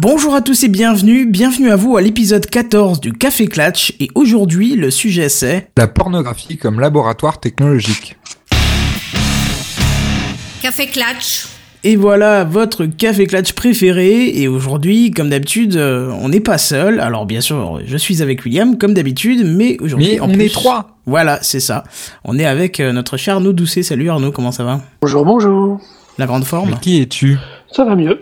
Bonjour à tous et bienvenue, bienvenue à vous à l'épisode 14 du Café Clatch et aujourd'hui le sujet c'est La pornographie comme laboratoire technologique. Café Clatch. et voilà votre Café Clatch préféré et aujourd'hui comme d'habitude euh, on n'est pas seul alors bien sûr je suis avec William comme d'habitude mais aujourd'hui on plus- est trois. Voilà c'est ça on est avec euh, notre cher Arnaud Doucet salut Arnaud comment ça va? Bonjour, bonjour. La grande forme Mais qui es-tu? Ça va mieux.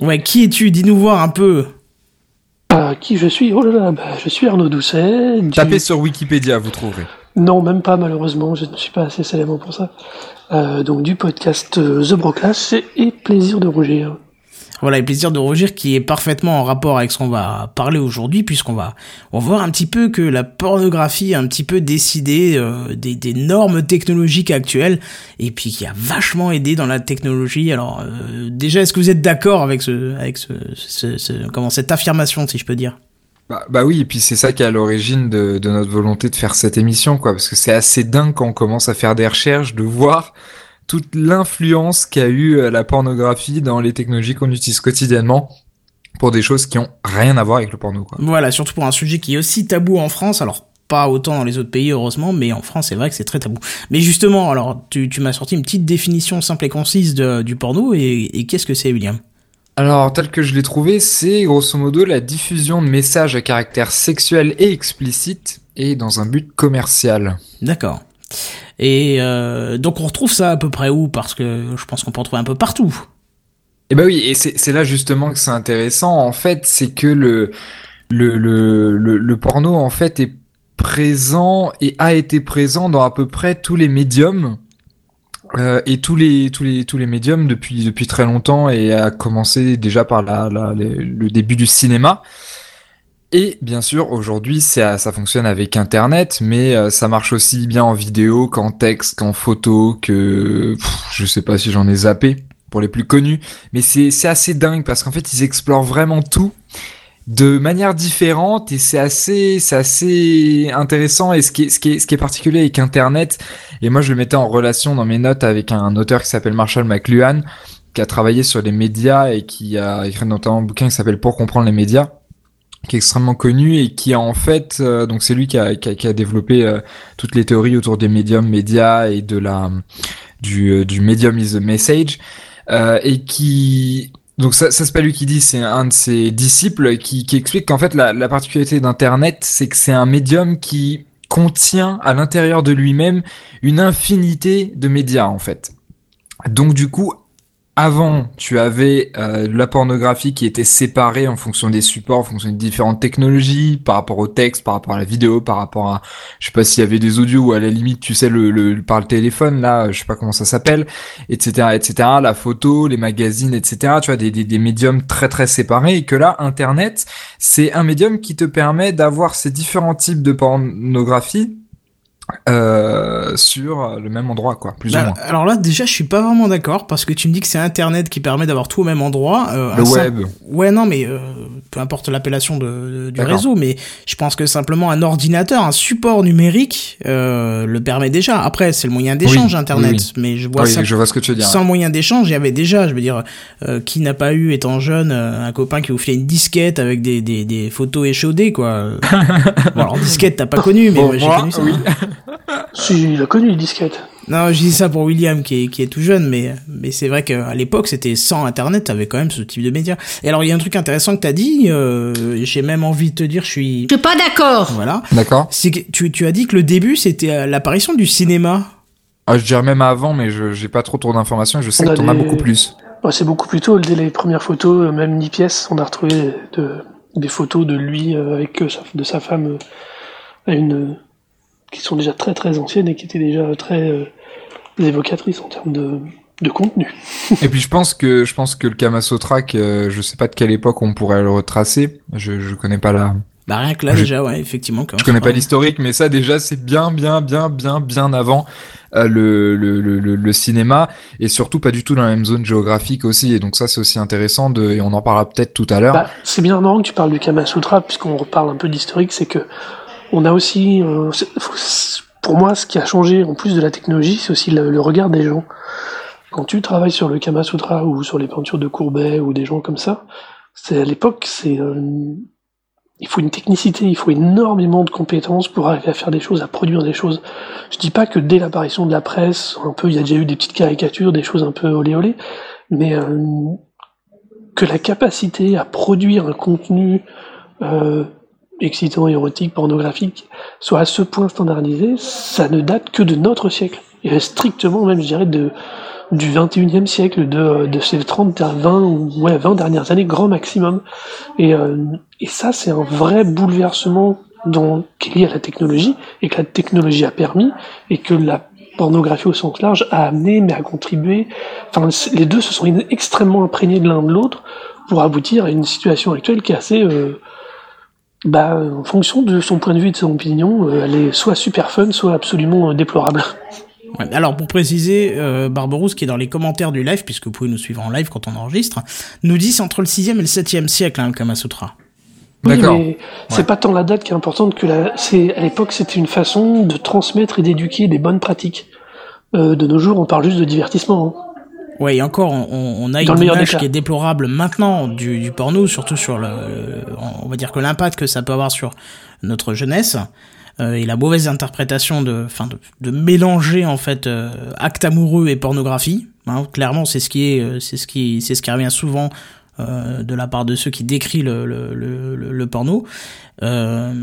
Ouais qui es-tu? Dis-nous voir un peu Euh, qui je suis? Oh là là, bah, je suis Arnaud Doucet. du- Tapez sur Wikipédia, vous trouverez. Non, même pas malheureusement, je ne suis pas assez célèbre pour ça. Euh, donc du podcast euh, The Broclash et Plaisir de rougir. Voilà, et plaisir de Roger qui est parfaitement en rapport avec ce qu'on va parler aujourd'hui, puisqu'on va, on voir un petit peu que la pornographie a un petit peu décidé euh, des, des normes technologiques actuelles, et puis qui a vachement aidé dans la technologie. Alors, euh, déjà, est-ce que vous êtes d'accord avec ce, avec ce, ce- ce- comment cette affirmation, si je peux dire? Bah, bah oui, et puis c'est ça qui est à l'origine de, de notre volonté de faire cette émission, quoi. Parce que c'est assez dingue quand on commence à faire des recherches, de voir toute l'influence qu'a eu euh, la pornographie dans les technologies qu'on utilise quotidiennement pour des choses qui ont rien à voir avec le porno, quoi. Voilà, surtout pour un sujet qui est aussi tabou en France. Alors pas autant dans les autres pays heureusement, mais en France c'est vrai que c'est très tabou. Mais justement, alors tu, tu m'as sorti une petite définition simple et concise de- du porno et, et qu'est-ce que c'est, William? Alors, tel que je l'ai trouvé, c'est grosso modo la diffusion de messages à caractère sexuel et explicite et dans un but commercial. D'accord. Et euh, donc on retrouve ça à peu près où? Parce que je pense qu'on peut en trouver un peu partout. Et bah oui, et c'est là justement que c'est intéressant. En fait, c'est que le, le, le, le, porno, en fait, est présent et a été présent dans à peu près tous les médiums. euh, et tous les tous les tous les médiums depuis depuis très longtemps et a commencé déjà par le début du cinéma et bien sûr aujourd'hui ça ça fonctionne avec internet mais euh, ça marche aussi bien en vidéo qu'en texte qu'en photo que pff, je sais pas si j'en ai zappé pour les plus connus. Mais c'est assez dingue parce qu'en fait ils explorent vraiment tout de manière différente et c'est assez c'est assez intéressant. Et ce qui est, ce qui ce qui est particulier avec internet et moi je le mettais en relation dans mes notes avec un auteur qui s'appelle Marshall McLuhan qui a travaillé sur les médias et qui a écrit notamment un bouquin qui s'appelle Pour comprendre les médias qui est extrêmement connu et qui a en fait euh, donc c'est lui qui a, qui a, qui a développé euh, toutes les théories autour des médiums médias et de la du euh, du medium is a message euh, et qui donc ça, ça c'est pas lui qui dit, c'est un de ses disciples qui, qui explique qu'en fait la, la particularité d'Internet, c'est que c'est un médium qui contient à l'intérieur de lui-même une infinité de médias en fait. Donc du coup, avant, tu avais euh, la pornographie qui était séparée en fonction des supports, en fonction des différentes technologies, par rapport au texte, par rapport à la vidéo, par rapport à, je sais pas s'il y avait des audios ou à la limite, tu sais, le, le par le téléphone là, je sais pas comment ça s'appelle, etc., etc., la photo, les magazines, etc. Tu vois, des, des, des médiums très très séparés et que là, Internet, c'est un médium qui te permet d'avoir ces différents types de pornographie euh, sur le même endroit, quoi, plus ou Bah, moins. alors là déjà je suis pas vraiment d'accord parce que tu me dis que c'est Internet qui permet d'avoir tout au même endroit. euh, Le sim- web. Ouais non mais euh, peu importe l'appellation de, du réseau, mais je pense que simplement un ordinateur, un support numérique le permet déjà. Après c'est le moyen d'échange Oui, Internet, oui, mais je vois ça je vois ce que tu veux dire. Sans moyen d'échange, il y avait déjà, je veux dire, qui n'a pas eu, étant jeune, un copain qui vous filait une disquette avec des, des, des photos échaudées, quoi. bon, alors disquette, t'as pas connu, mais Bon, j'ai connu ça. Si, il a connu les disquettes. Non, je dis ça pour William, qui est, qui est tout jeune, mais, mais c'est vrai qu'à l'époque, c'était sans Internet, t'avais quand même ce type de médias. Et alors, il y a un truc intéressant que t'as dit, euh, j'ai même envie de te dire, je suis... Je suis pas d'accord. Voilà. D'accord. C'est que tu, tu as dit que le début, c'était euh, l'apparition du cinéma. Ah, je dirais même avant, mais je j'ai pas trop trop d'informations. Je sais On que a t'en as des- beaucoup plus. Ouais, c'est beaucoup plus tôt, dès les premières photos, euh, même ni pièces, on a retrouvé de, des photos de lui avec sa, de sa femme à une, qui sont déjà très très anciennes et qui étaient déjà très euh, évocatrices en termes de, de contenu. Et puis je pense que je pense que le Kamasotra, que je sais pas de quelle époque on pourrait le retracer. Je je connais pas la Bah, rien que là, Je- déjà, ouais, effectivement. quand je connais pas l'historique, mais ça déjà c'est bien bien bien bien bien avant euh, le, le, le, cinéma et surtout pas du tout dans la même zone géographique aussi. Et donc ça c'est aussi intéressant de et on en parlera peut-être tout à l'heure. Bah, c'est bien marrant que tu parles du Kama Sutra, puisqu'on reparle un peu d'historique, c'est que on a aussi, euh, pour moi, ce qui a changé en plus de la technologie, c'est aussi le, le regard des gens. quand tu travailles sur le Kama Sutra ou sur les peintures de Courbet ou des gens comme ça, c'est à l'époque, c'est euh, il faut une technicité, il faut énormément de compétences pour arriver à faire des choses, à produire des choses. Je dis pas que dès l'apparition de la presse, un peu, il y a déjà eu des petites caricatures, des choses un peu olé olé, mais euh, que la capacité à produire un contenu euh, excitant, érotique, pornographique soit à ce point standardisé, ça ne date que de notre siècle. Et strictement même, je dirais, de, du 21e siècle, de, ces 30, 20, ouais, 20 dernières années, grand maximum. Et, euh, et ça, c'est un vrai bouleversement qui est lié à la technologie, et que la technologie a permis, et que la pornographie au sens large a amené, mais a contribué. Enfin, les deux se sont extrêmement imprégnés de l'un de l'autre pour aboutir à une situation actuelle qui est assez... Euh, bah, en fonction de son point de vue et de son opinion, euh, elle est soit super fun, soit absolument euh, déplorable. alors pour préciser, euh, Barberousse qui est dans les commentaires du live, puisque vous pouvez nous suivre en live quand on enregistre, nous dit c'est entre le 6e et le 7e siècle, hein, le Kama Sutra. Oui, mais c'est pas tant la date qui est importante que la. C'est à l'époque c'était une façon de transmettre et d'éduquer des bonnes pratiques. Euh, de nos jours, on parle juste de divertissement. Hein. Ouais, et encore, on, on a une image qui est déplorable maintenant du, du porno, surtout sur le, on va dire que l'impact que ça peut avoir sur notre jeunesse euh, et la mauvaise interprétation de, enfin, de, de mélanger en fait euh, acte amoureux et pornographie. Hein, clairement, c'est ce qui est, euh, c'est ce qui, c'est ce qui revient souvent euh, de la part de ceux qui décrivent le, le, le, le porno. Euh,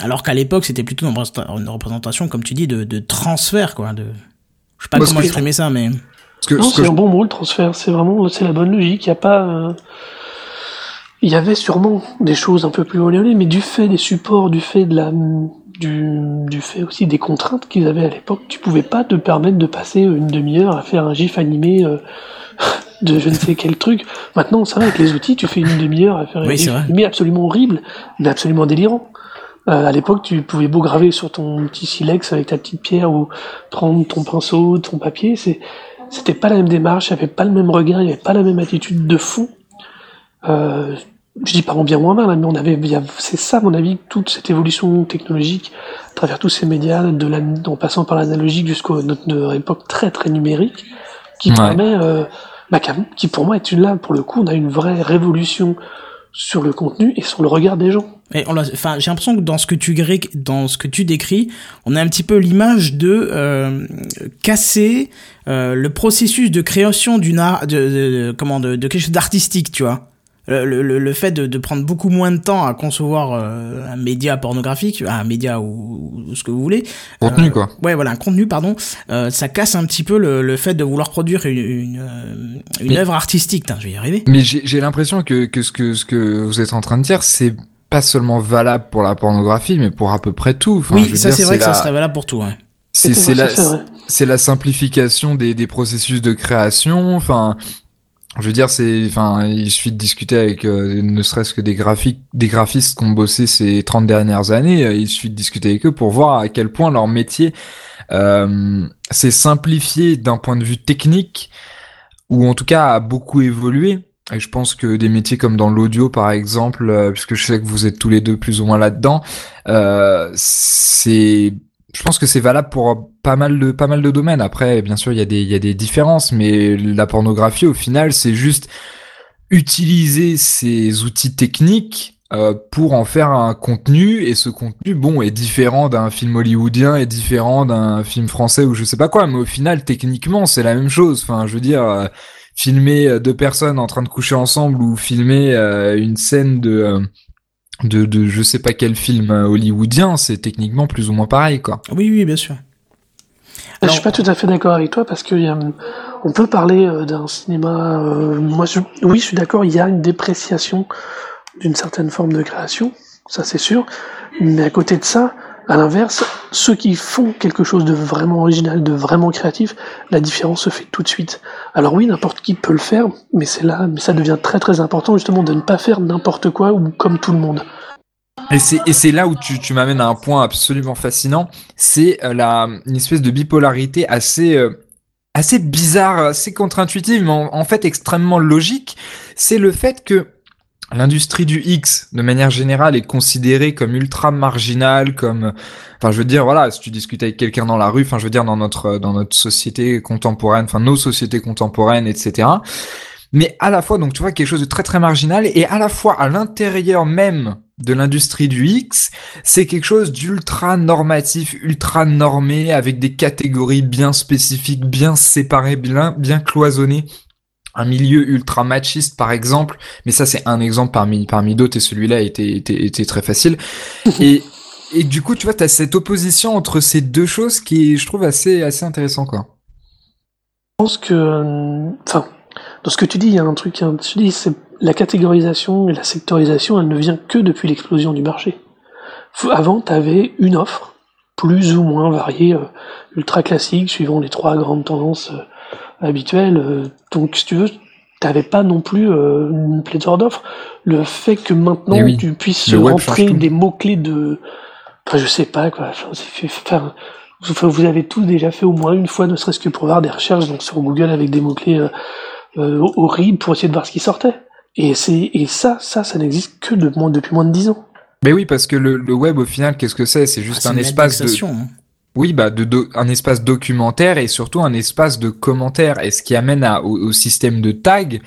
alors qu'à l'époque, c'était plutôt une représentation, comme tu dis, de, de transfert, quoi. De, je sais pas comment exprimer ça, mais c'est un bon mot le transfert. C'est vraiment c'est la bonne logique. Il y a pas. Euh, il y avait sûrement des choses un peu plus olé mais du fait des supports, du fait de la, du, du fait aussi des contraintes qu'ils avaient à l'époque, tu pouvais pas te permettre de passer une demi-heure à faire un gif animé euh, de je ne sais quel truc. Maintenant, ça va avec les outils, tu fais une demi-heure à faire un gif animé absolument horrible, mais absolument délirant. Euh, à l'époque, tu pouvais beau graver sur ton petit silex avec ta petite pierre ou prendre ton pinceau, ton papier, c'est c'était pas la même démarche, il n'y avait pas le même regard, il n'y avait pas la même attitude de fou. Euh, je dis pas en bien ou en mal, mais on avait, c'est ça, à mon avis, toute cette évolution technologique, à travers tous ces médias, de la, en passant par l'analogique jusqu'à notre, époque très très numérique, qui permet, euh, bah, qui pour moi est une là, pour le coup, on a une vraie révolution sur le contenu et sur le regard des gens. Et on enfin, j'ai l'impression que dans ce que tu dans ce que tu décris, on a un petit peu l'image de euh, casser euh, le processus de création d'une art, de, de, comment, de, de quelque chose d'artistique, tu vois. Le, le, le, fait de, de, prendre beaucoup moins de temps à concevoir euh, un média pornographique, un média ou, ce que vous voulez. Contenu euh, quoi. Ouais, voilà, un contenu, pardon. Euh, ça casse un petit peu le, le, fait de vouloir produire une, une, une œuvre artistique. je vais y arriver. Mais j'ai l'impression que, que, ce que ce que vous êtes en train de dire, c'est pas seulement valable pour la pornographie, mais pour à peu près tout. Enfin, oui, ça c'est vrai que ça serait valable pour tout. Ouais. C'est la, c'est la simplification des, des processus de création. Enfin, je veux dire, c'est, enfin, il suffit de discuter avec euh, ne serait-ce que des graphiques, des graphistes qui ont bossé ces 30 dernières années. Euh, il suffit de discuter avec eux pour voir à quel point leur métier euh, s'est simplifié d'un point de vue technique, ou en tout cas a beaucoup évolué. Et je pense que des métiers comme dans l'audio, par exemple, euh, puisque je sais que vous êtes tous les deux plus ou moins là-dedans, c'est je pense que c'est valable pour pas mal de pas mal de domaines. Après, bien sûr, il y a des il y a des différences, mais la pornographie, au final, c'est juste utiliser ces outils techniques euh, pour en faire un contenu et ce contenu bon est différent d'un film hollywoodien est différent d'un film français ou je sais pas quoi mais au final techniquement c'est la même chose enfin je veux dire euh, filmer deux personnes en train de coucher ensemble ou filmer euh, une scène de de, de je sais pas quel film euh, hollywoodien, c'est techniquement plus ou moins pareil, quoi. Oui, oui, bien sûr. Je suis pas tout à fait d'accord avec toi parce que y a, on peut parler euh, d'un cinéma. Euh, moi, je, oui, je suis d'accord. Il y a une dépréciation d'une certaine forme de création, ça c'est sûr. Mais à côté de ça, à l'inverse, ceux qui font quelque chose de vraiment original, de vraiment créatif, la différence se fait tout de suite. Alors oui, n'importe qui peut le faire, mais c'est là, mais ça devient très très important justement de ne pas faire n'importe quoi ou comme tout le monde. Et c'est, là où tu, tu m'amènes à un point absolument fascinant, c'est euh, une espèce de bipolarité assez, euh, assez bizarre, assez contre-intuitive, mais en, fait extrêmement logique. C'est le fait que l'industrie du X, de manière générale, est considérée comme ultra marginale, comme, enfin, je veux dire, voilà, si tu discutes avec quelqu'un dans la rue, enfin, je veux dire, dans notre, dans notre société contemporaine, enfin, nos sociétés contemporaines, etc. Mais à la fois, donc, tu vois, quelque chose de très, très marginal, et à la fois, à l'intérieur même de l'industrie du X, c'est quelque chose d'ultra normatif, ultra normé, avec des catégories bien spécifiques, bien séparées, bien, bien cloisonnées un milieu ultra machiste par exemple, mais ça c'est un exemple parmi parmi d'autres et celui-là était, était était très facile. et et du coup, tu vois, tu as cette opposition entre ces deux choses qui je trouve assez assez intéressant quoi. Je pense que enfin dans ce que tu dis, il y a un truc hein, tu dis c'est la catégorisation et la sectorisation, elle ne vient que depuis l'explosion du marché. Avant, tu avais une offre plus ou moins variée, euh, ultra classique, suivant les trois grandes tendances euh, habituel. Euh, donc, si tu veux, t'avais pas non plus euh, une pléthore d'offres. Le fait que maintenant Eh oui, tu puisses rentrer des mots-clés de... Enfin, je sais pas, quoi. Enfin, vous avez tous déjà fait au moins une fois, ne serait-ce que pour avoir des recherches donc, sur Google avec des mots-clés euh, euh, horribles pour essayer de voir ce qui sortait. Et, c'est, et ça, ça, ça n'existe que de, moins- depuis moins de 10 ans. Mais oui, parce que le, le web au final, qu'est-ce que c'est? C'est juste Ah, un espace de hein. Oui, bah, un espace documentaire et surtout un espace de commentaires. Et ce qui amène au, au système de tag,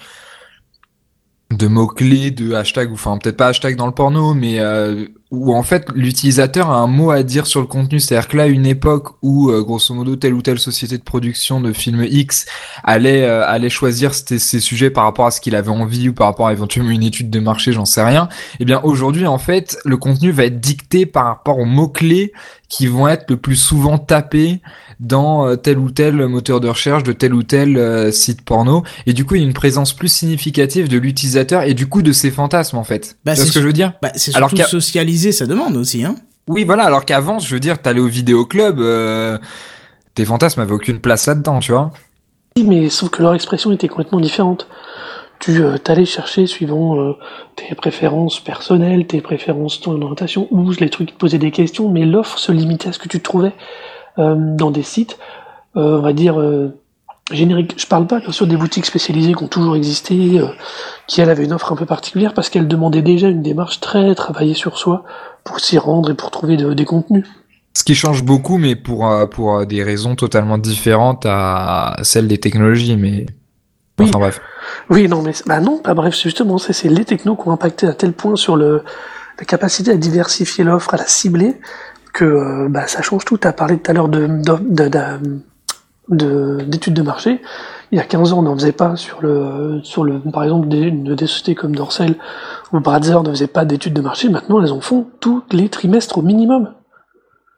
de mots-clés, de hashtags, ou enfin peut-être pas hashtag dans le porno, mais euh, où en fait l'utilisateur a un mot à dire sur le contenu. C'est-à-dire que là, une époque où, euh, grosso modo, telle ou telle société de production de films X allait, euh, allait choisir ces sujets par rapport à ce qu'il avait envie ou par rapport à éventuellement une étude de marché, j'en sais rien. Eh bien, aujourd'hui, en fait, le contenu va être dicté par rapport aux mots-clés qui vont être le plus souvent tapés dans euh, tel ou tel moteur de recherche de tel ou tel euh, site porno et du coup il y a une présence plus significative de l'utilisateur et du coup de ses fantasmes en fait. Bah, tu vois c'est ce que je veux dire? Bah, c'est Alors surtout qu'à- socialiser sa demande aussi, hein. Oui voilà alors qu'avant je veux dire t'allais au vidéoclub euh, tes fantasmes avaient aucune place là-dedans tu vois. Oui, mais sauf que leur expression était complètement différente. Tu euh, t'allais chercher suivant euh, tes préférences personnelles, tes préférences ton orientation, ou les trucs qui te posaient des questions, mais l'offre se limitait à ce que tu trouvais dans des sites, euh, on va dire euh, génériques. Je parle pas bien sûr des boutiques spécialisées qui ont toujours existé, euh, qui elles avaient une offre un peu particulière parce qu'elles demandaient déjà une démarche très travaillée sur soi pour s'y rendre et pour trouver de- des contenus. Ce qui change beaucoup mais pour euh, pour euh, des raisons totalement différentes à celles des technologies mais Oui. enfin bref. Oui, non, mais bah non, pas bref, justement, c'est c'est les technos qui ont impacté à tel point sur le, la capacité à diversifier l'offre, à la cibler, que euh, bah, ça change tout. Tu as parlé tout à l'heure de, de, de- de- de- d'études de marché. Il y a 15 ans, on n'en faisait pas sur le, sur le, par exemple, des, des sociétés comme Dorsel ou Bradzer ne faisaient pas d'études de marché. Maintenant, elles en font tous les trimestres au minimum.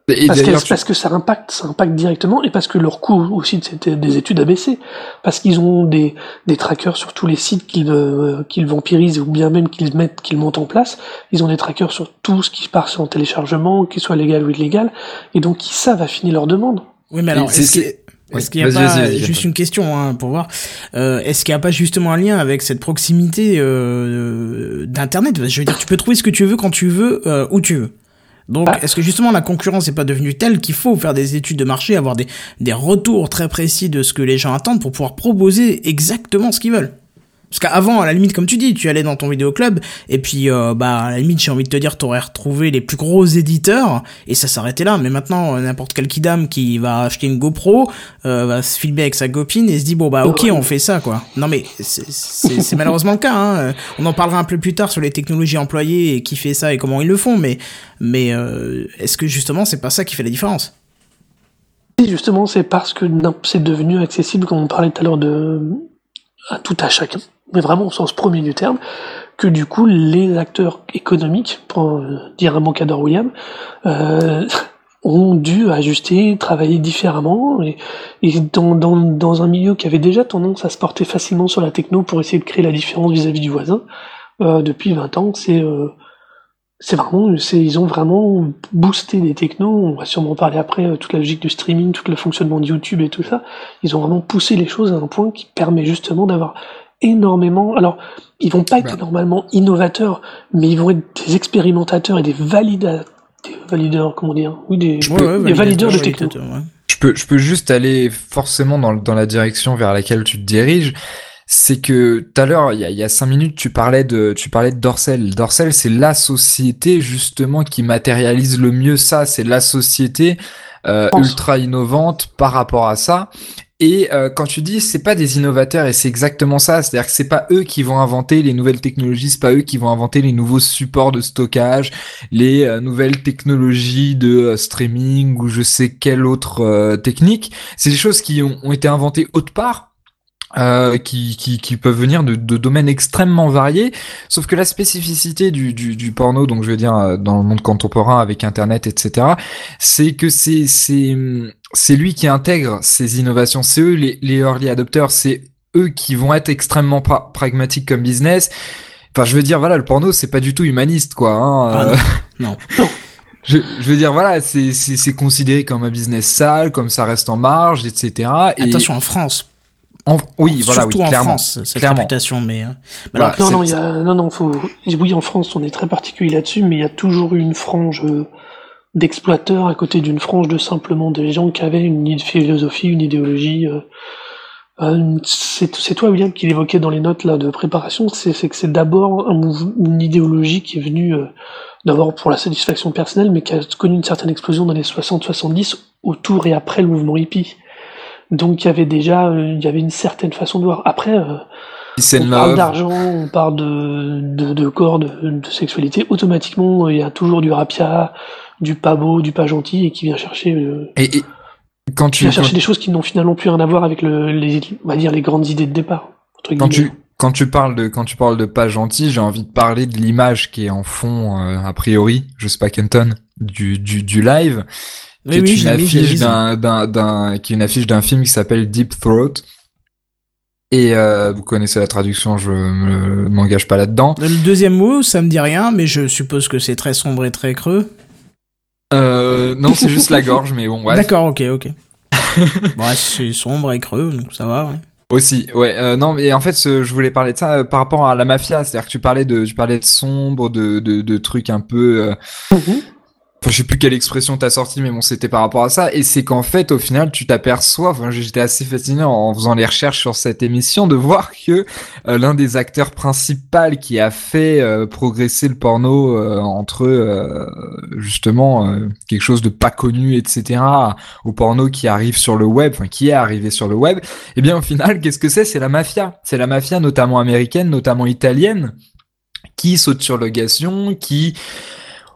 Et Parce, tu- parce que ça impacte, ça impacte directement et parce que leur coût aussi de cette- des études a baissé. Parce qu'ils ont des, des trackers sur tous les sites qu'ils euh, qu'ils vampirisent ou bien même qu'ils mettent, qu'ils montent en place. Ils ont des trackers sur tout ce qui passe en téléchargement, qu'il soit légal ou illégal. Et donc ils savent affiner leurs demandes. Oui, mais alors, est-ce qu'il c'est- est-ce Oui, qu'il n'y a pas, juste une question hein, pour voir, euh, est-ce qu'il n'y a pas justement un lien avec cette proximité euh, d'Internet? Je veux dire, tu peux trouver ce que tu veux quand tu veux, euh, où tu veux. Donc, Ah. est-ce que justement la concurrence n'est pas devenue telle qu'il faut faire des études de marché, avoir des, des retours très précis de ce que les gens attendent pour pouvoir proposer exactement ce qu'ils veulent? Parce qu'avant, à la limite, comme tu dis, tu allais dans ton vidéoclub, et puis, euh, bah, à la limite, j'ai envie de te dire, t'aurais retrouvé les plus gros éditeurs, et ça s'arrêtait là. Mais maintenant, euh, n'importe quel kidam qui va acheter une GoPro, euh, va se filmer avec sa copine et se dit, bon, bah, ok, on fait ça, quoi. Non, mais c'est- malheureusement le cas, hein. On en parlera un peu plus tard sur les technologies employées et qui fait ça et comment ils le font, mais, mais, euh, est-ce que justement, c'est pas ça qui fait la différence? Et justement, c'est parce que c'est devenu accessible, comme on parlait tout à l'heure de à tout à chacun, mais vraiment au sens premier du terme, que du coup les acteurs économiques, pour euh, dire un mot qu'adore William, euh, ont dû ajuster, travailler différemment, et, et dans, dans, dans un milieu qui avait déjà tendance à se porter facilement sur la techno pour essayer de créer la différence vis-à-vis du voisin, euh, depuis 20 ans, c'est euh, c'est vraiment, ils ont vraiment boosté les technos. On va sûrement en parler après, euh, toute la logique du streaming, tout le fonctionnement de YouTube et tout ça. Ils ont vraiment poussé les choses à un point qui permet justement d'avoir énormément. Alors, ils vont pas être Bah. normalement innovateurs, mais ils vont être des expérimentateurs et des validateurs. Des valideurs, comment dire Oui, des, des valideurs de techno. ouais. Je peux, je peux juste aller forcément dans, dans la direction vers laquelle tu te diriges. c'est que tout à l'heure, il y a, il y a cinq minutes, tu parlais de, tu parlais de Dorsel. Dorsel, c'est la société justement qui matérialise le mieux ça. C'est la société euh, ultra innovante par rapport à ça. Et euh, quand tu dis c'est pas des innovateurs et c'est exactement ça, c'est-à-dire que c'est pas eux qui vont inventer les nouvelles technologies, c'est pas eux qui vont inventer les nouveaux supports de stockage, les euh, nouvelles technologies de euh, streaming ou je sais quelle autre euh, technique. C'est des choses qui ont, ont été inventées autre part. Euh, qui, qui, qui peuvent venir de, de domaines extrêmement variés, sauf que la spécificité du, du, du porno, donc je veux dire euh, dans le monde contemporain avec Internet, etc., c'est que c'est c'est c'est lui qui intègre ces innovations. C'est eux les, les early adopters. C'est eux qui vont être extrêmement pra- pragmatiques comme business. Enfin, je veux dire, voilà, le porno, c'est pas du tout humaniste, quoi. Hein, Ah euh, non. je, je veux dire, voilà, c'est considéré comme un business sale, comme ça reste en marge, etc. Et Attention en France. En- oui, voilà, Surtout oui, en clairement. France, cette clairement. réputation, mais. euh, mais Voilà. alors, Non, c'est- non, il y a, non, non, faut, oui, en France, on est très particulier là-dessus, mais il y a toujours eu une frange euh, d'exploiteurs à côté d'une frange de simplement des gens qui avaient une philosophie, une idéologie. euh, euh, c'est c'est toi, William, qui l'évoquait dans les notes là de préparation. C'est c'est que c'est d'abord un une idéologie qui est venue euh, d'abord pour la satisfaction personnelle, mais qui a connu une certaine explosion dans les 60-70 autour et après le mouvement hippie. Donc il y avait déjà, euh, il y avait une certaine façon de voir. Après. euh, on parle d'argent, on parle de, de, de corps, de, de sexualité. Automatiquement, il y a toujours du rapia, du pas beau, du pas gentil, et qui vient chercher, euh, Et, et quand tu vient chercher des choses qui n'ont finalement plus rien à voir avec le, les, on va dire, les grandes idées de départ. entre quand guillemets. tu quand tu parles de quand tu parles de pas gentil, j'ai envie de parler de l'image qui est en fond euh, a priori, je sais pas Kenton, du du du live. Qui Oui, est oui, une affiche d'un d'un d'un qui est une affiche d'un film qui s'appelle Deep Throat. Et euh, vous connaissez la traduction, je me- m'engage pas là-dedans. Le deuxième mot, ça me dit rien, mais je suppose que c'est très sombre et très creux. Euh, non, c'est juste la gorge, mais bon, ouais. D'accord, ok, ok. ouais, c'est sombre et creux, donc ça va, ouais. Aussi, ouais. Euh, non, mais en fait, ce- je voulais parler de ça euh, par rapport à la mafia. C'est-à-dire que tu parlais de, tu parlais de sombre, de, de, de trucs un peu. euh, Mhm. Enfin, je sais plus quelle expression t'as sorti, mais bon, c'était par rapport à ça. Et c'est qu'en fait, au final, tu t'aperçois. Enfin, j'étais assez fasciné en faisant les recherches sur cette émission de voir que euh, l'un des acteurs principaux qui a fait euh, progresser le porno euh, entre euh, justement quelque chose de pas connu, etc., au porno qui arrive sur le web, enfin qui est arrivé sur le web. Eh bien, au final, qu'est-ce que c'est? C'est la mafia. C'est la mafia, notamment américaine, notamment italienne, qui saute sur location, qui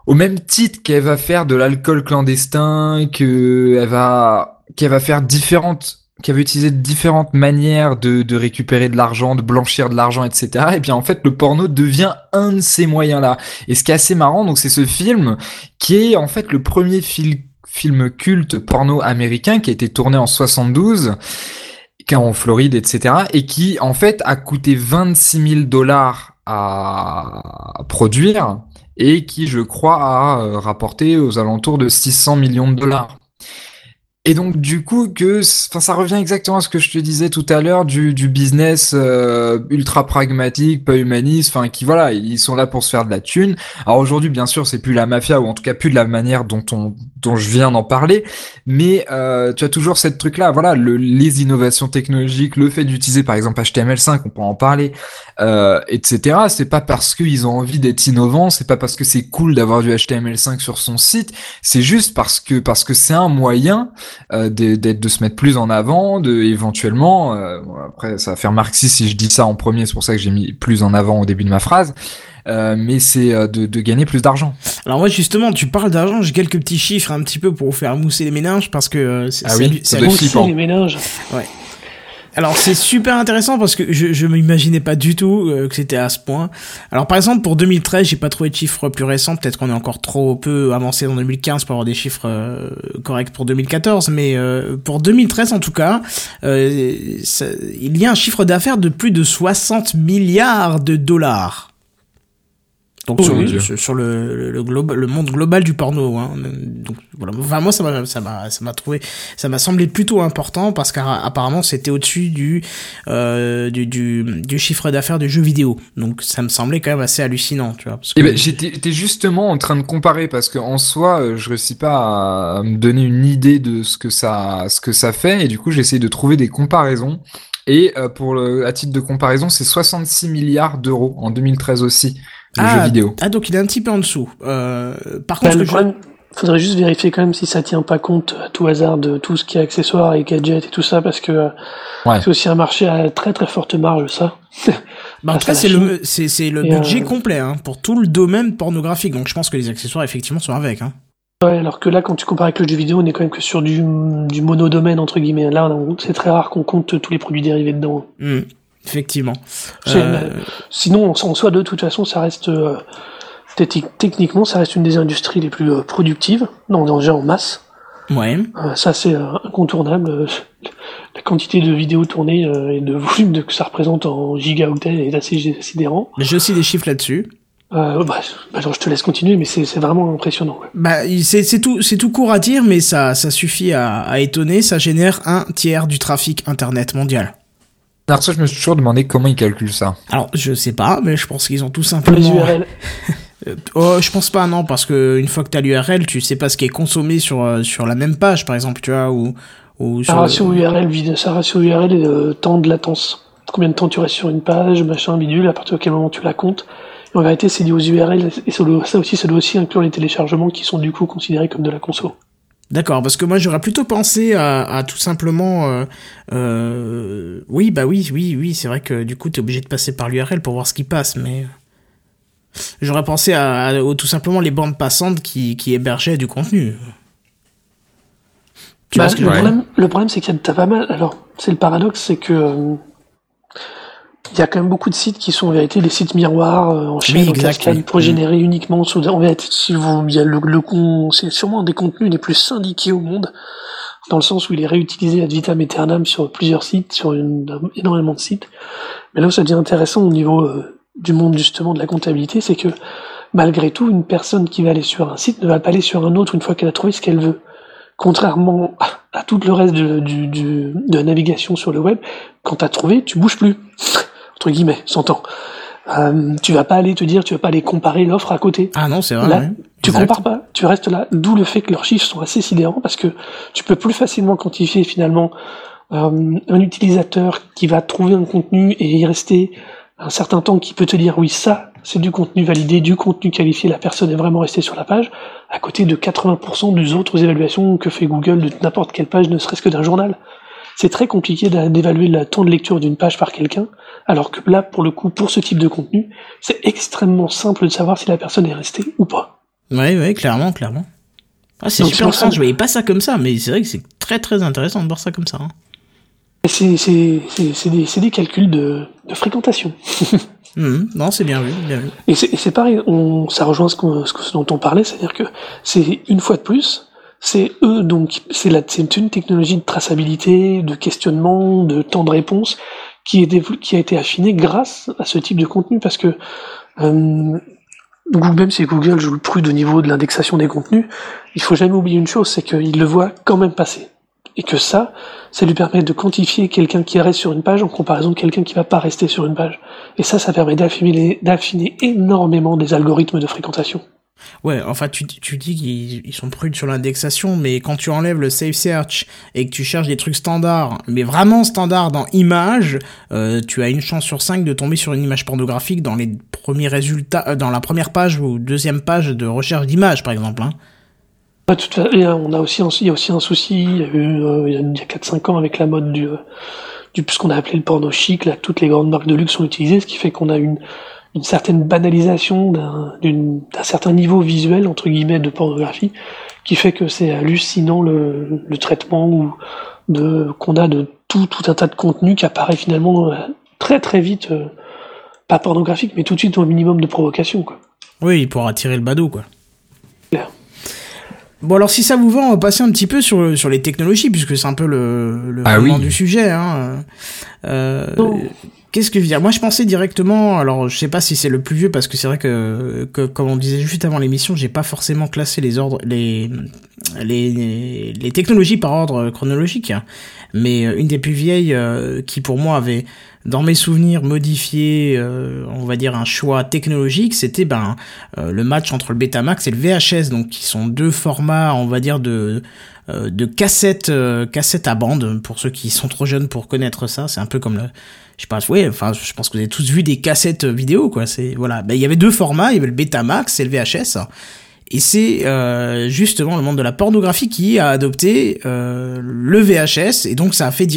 au même titre qu'elle va faire de l'alcool clandestin, que elle va, qu'elle va faire différentes, qu'elle va utiliser différentes manières de, de récupérer de l'argent, de blanchir de l'argent, etc. Et bien en fait, le porno devient un de ces moyens-là. Et ce qui est assez marrant, donc c'est ce film qui est en fait le premier fil- film culte porno américain qui a été tourné en 72 qui est en Floride, etc. Et qui en fait a coûté 26 000 dollars à produire et qui, je crois, a euh, rapporté aux alentours de 600 millions de dollars. Et donc, du coup, que, enfin, ça revient exactement à ce que je te disais tout à l'heure du, du business euh, ultra pragmatique, pas humaniste, enfin, qui, voilà, ils sont là pour se faire de la thune. Alors aujourd'hui, bien sûr, c'est plus la mafia, ou en tout cas plus de la manière dont on, dont je viens d'en parler, mais euh, tu as toujours cette truc-là, voilà, le, les innovations technologiques, le fait d'utiliser, par exemple, HTML5, on peut en parler, euh, etc. C'est pas parce qu'ils ont envie d'être innovants, c'est pas parce que c'est cool d'avoir du HTML5 sur son site, c'est juste parce que parce que c'est un moyen euh, de, d'être de se mettre plus en avant, de éventuellement. euh, bon, après, ça va faire marxiste si je dis ça en premier, c'est pour ça que j'ai mis plus en avant au début de ma phrase. Euh, mais c'est euh, de, de gagner plus d'argent. Alors moi justement, tu parles d'argent, j'ai quelques petits chiffres un petit peu pour vous faire mousser les méninges parce que euh, c'est Ah c'est oui, ça doit être flippant. Aussi, les ménages. Alors c'est super intéressant parce que je, je m'imaginais pas du tout euh, que c'était à ce point. Alors par exemple pour 2013, j'ai pas trouvé de chiffres plus récents, peut-être qu'on est encore trop peu avancé dans 2015 pour avoir des chiffres euh, corrects pour 2014, mais euh, pour 2013 en tout cas, euh, il y a un chiffre d'affaires de plus de 60 milliards de dollars. Donc Oh sur, Dieu. sur, sur le, le, le globe- le monde global du porno. Hein. Donc voilà. Enfin moi ça m'a ça m'a ça m'a trouvé ça m'a semblé plutôt important parce qu'apparemment c'était au-dessus du, euh, du du du chiffre d'affaires du jeu vidéo. Donc ça me semblait quand même assez hallucinant, tu vois. Parce que Eh ben, j'étais justement en train de comparer parce que en soi, euh, je réussis pas à me donner une idée de ce que ça, ce que ça fait, et du coup, j'essaye de trouver des comparaisons. Et euh, pour le, à titre de comparaison, c'est 66 milliards d'euros en 2013 aussi, le ah, jeu vidéo. Ah, donc il est un petit peu en dessous. Euh, par Bah, contre, le jeu- problème, faudrait juste vérifier quand même si ça tient pas compte à tout hasard de tout ce qui est accessoires et gadgets et tout ça, parce que euh, Ouais. c'est aussi un marché à très très forte marge, ça. bah, en tout cas, c'est le, c'est, c'est le Et, budget euh, complet hein, pour tout le domaine pornographique. Donc je pense que les accessoires, effectivement, sont avec. Hein. Ouais, alors que là, quand tu compares avec le jeu vidéo, on est quand même que sur du, du monodomaine, entre guillemets. Là, c'est très rare qu'on compte tous les produits dérivés dedans. Hmm, effectivement. Euh, Sinon, en soi, de toute façon, ça reste... euh, techni- techniquement, ça reste une des industries les plus euh, productives, dans, dans, déjà en masse. ouais. Euh, ça, c'est incontournable. La quantité de vidéos tournées et de volume que ça représente en gigaoctets est assez sidérant. J'ai aussi des chiffres là-dessus. Euh, bah, bah, je te laisse continuer, mais c'est vraiment impressionnant. Bah, c'est, c'est tout, c'est tout court à dire, mais ça, ça suffit à, à étonner. Ça génère un tiers du trafic internet mondial. Alors ça, je me suis toujours demandé comment ils calculent ça. Alors, je sais pas, mais je pense qu'ils ont tout Les simplement. URL. Euh, Oh, je pense pas, non, parce que une fois que t'as l'URL, tu sais pas ce qui est consommé sur, euh, sur la même page, par exemple, tu vois, ou, sur. ratio URL, vide, sa ratio URL est euh, temps de latence. Combien de temps tu restes sur une page, machin, bidule, à partir de quel moment tu la comptes. Et en vérité, c'est lié aux URL, et ça, doit- ça aussi, ça doit aussi inclure les téléchargements qui sont du coup considérés comme de la conso. D'accord, parce que moi j'aurais plutôt pensé à, à tout simplement. euh, euh, oui, bah oui, oui, oui, c'est vrai que du coup t'es obligé de passer par l'URL pour voir ce qui passe, mais. J'aurais pensé à, tout simplement les bandes passantes qui, qui hébergeaient du contenu. Tu Bah, vois ce que le, problème, le problème, c'est qu'il y a t'as pas mal. Alors, c'est le paradoxe, c'est que euh, il y a quand même beaucoup de sites qui sont en vérité des sites miroirs euh, en chaîne, en exact, oui. pour Mm. générer uniquement. Sur, en vérité, si vous, il y a le, le con- c'est sûrement un des contenus les plus syndiqués au monde, dans le sens où il est réutilisé ad vitam aeternam sur plusieurs sites, sur une, énormément de sites. Mais là où ça devient intéressant au niveau euh, du monde justement de la comptabilité, c'est que malgré tout, une personne qui va aller sur un site ne va pas aller sur un autre une fois qu'elle a trouvé ce qu'elle veut. Contrairement à tout le reste de, du, du- de la navigation sur le web, quand t'as trouvé, tu bouges plus. Entre guillemets, s'entend. Euh, tu vas pas aller te dire, tu vas pas aller comparer l'offre à côté. Ah non, c'est vrai. Là. Tu Exact. compares pas, tu restes là. D'où le fait que leurs chiffres sont assez sidérants parce que tu peux plus facilement quantifier finalement euh, un utilisateur qui va trouver un contenu et y rester un certain temps qui peut te dire oui ça c'est du contenu validé, du contenu qualifié, la personne est vraiment restée sur la page, à côté de 80% des autres évaluations que fait Google de n'importe quelle page, ne serait-ce que d'un journal. C'est très compliqué d'évaluer le temps de lecture d'une page par quelqu'un, alors que là, pour le coup, pour ce type de contenu, c'est extrêmement simple de savoir si la personne est restée ou pas. Ouais, ouais, clairement, clairement. Ah, c'est super intéressant. Je voyais pas ça comme ça, mais c'est vrai que c'est très très intéressant de voir ça comme ça. hein. C'est des, calculs de, de fréquentation. Mhm. Non, c'est bien vu, bien vu. Et c'est pareil, on, ça rejoint ce, qu'on- ce, que- ce dont on parlait, c'est-à-dire que c'est une fois de plus, c'est eux, donc c'est une technologie de traçabilité, de questionnement, de temps de réponse qui, a été affinée grâce à ce type de contenu, parce que euh, Google, même si Google joue le prude au niveau de l'indexation des contenus, il faut jamais oublier une chose, c'est qu'il le voit quand même passer. Et que ça, ça lui permet de quantifier quelqu'un qui reste sur une page en comparaison de quelqu'un qui va pas rester sur une page. Et ça, ça permet d'affiner énormément des algorithmes de fréquentation. Ouais, enfin, tu, tu dis qu'ils ils sont prudes sur l'indexation, mais quand tu enlèves le safe search et que tu cherches des trucs standards, mais vraiment standards dans image, euh, tu as une chance sur 5 de tomber sur une image pornographique dans les premiers résultats, euh, dans la première page ou deuxième page de recherche d'image, par exemple. Hein. De toute fa- et, euh, on a aussi, il y a aussi un souci, il y a eu, euh, a 4-5 ans avec la mode du, euh, du ce qu'on a appelé le porno chic, là, toutes les grandes marques de luxe sont utilisées, ce qui fait qu'on a une, une certaine banalisation d'un certain niveau visuel, entre guillemets, de pornographie, qui fait que c'est hallucinant le, le traitement ou de qu'on a de tout, tout un tas de contenu qui apparaît finalement euh, très très vite, euh, pas pornographique, mais tout de suite au minimum de provocation, quoi. Oui, pour attirer le badaud, quoi. Bon alors si ça vous va, on va passer un petit peu sur, sur les technologies, puisque c'est un peu le, le Ah moment oui. du sujet. Hein. Euh. Qu'est-ce que je veux dire? Moi je pensais directement, alors je sais pas si c'est le plus vieux, parce que c'est vrai que, comme on disait juste avant l'émission, j'ai pas forcément classé les ordres, les, les, les technologies par ordre chronologique. hein. Mais euh, une des plus vieilles euh, qui pour moi avait dans mes souvenirs modifié, euh, on va dire un choix technologique, c'était ben euh, le match entre le Betamax et le VHS, donc qui sont deux formats, on va dire de euh, cassettes cassettes à bande pour ceux qui sont trop jeunes pour connaître ça. C'est un peu comme le je pas, ouais, enfin, je pense que vous avez tous vu des cassettes vidéo, quoi. C'est voilà, ben, il y avait deux formats, il y avait le Betamax et le VHS. Et c'est euh, justement le monde de la pornographie qui a adopté euh, le VHS et donc ça a fait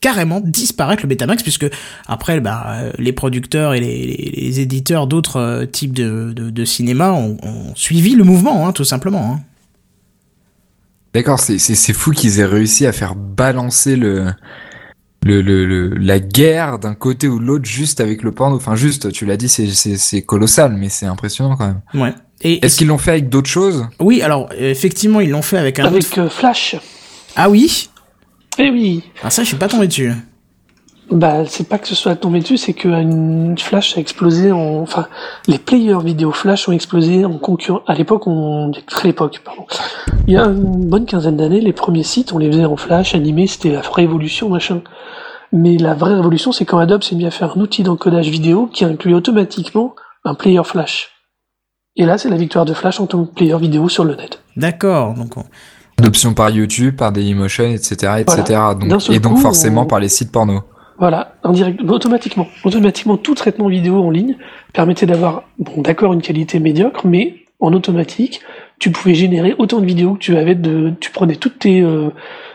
carrément disparaître le Betamax puisque après bah, les producteurs et les, éditeurs d'autres euh, types de, cinéma ont, ont, suivi le mouvement hein, tout simplement. Hein. D'accord, c'est fou qu'ils aient réussi à faire balancer le, le, le, la guerre d'un côté ou de l'autre juste avec le porno. Enfin, juste, tu l'as dit, c'est colossal, mais c'est impressionnant quand même. Ouais. Est-ce qu'ils l'ont fait avec d'autres choses? Oui, alors effectivement, ils l'ont fait avec un avec euh, Flash. Ah oui? Eh oui. Ah ça, je suis pas tombé dessus. Bah, c'est pas que ce soit tombé dessus, c'est que une Flash a explosé en, enfin, les players vidéo Flash ont explosé en concurrence. À l'époque, on, à l'époque, pardon. Il y a une bonne quinzaine d'années, les premiers sites, on les faisait en Flash, animé, c'était la révolution, machin. Mais la vraie révolution, c'est quand Adobe s'est mis à faire un outil d'encodage vidéo qui inclut automatiquement un player Flash. Et là, c'est la victoire de Flash en tant que player vidéo sur le net. D'accord. Donc, on... Adoption par YouTube, par Dailymotion, etc., etc. Donc, et donc forcément par les sites porno. Voilà, indirect, automatiquement, automatiquement, tout traitement vidéo en ligne permettait d'avoir, bon, d'accord, une qualité médiocre, mais en automatique, tu pouvais générer autant de vidéos que tu avais de, tu prenais toutes tes, euh,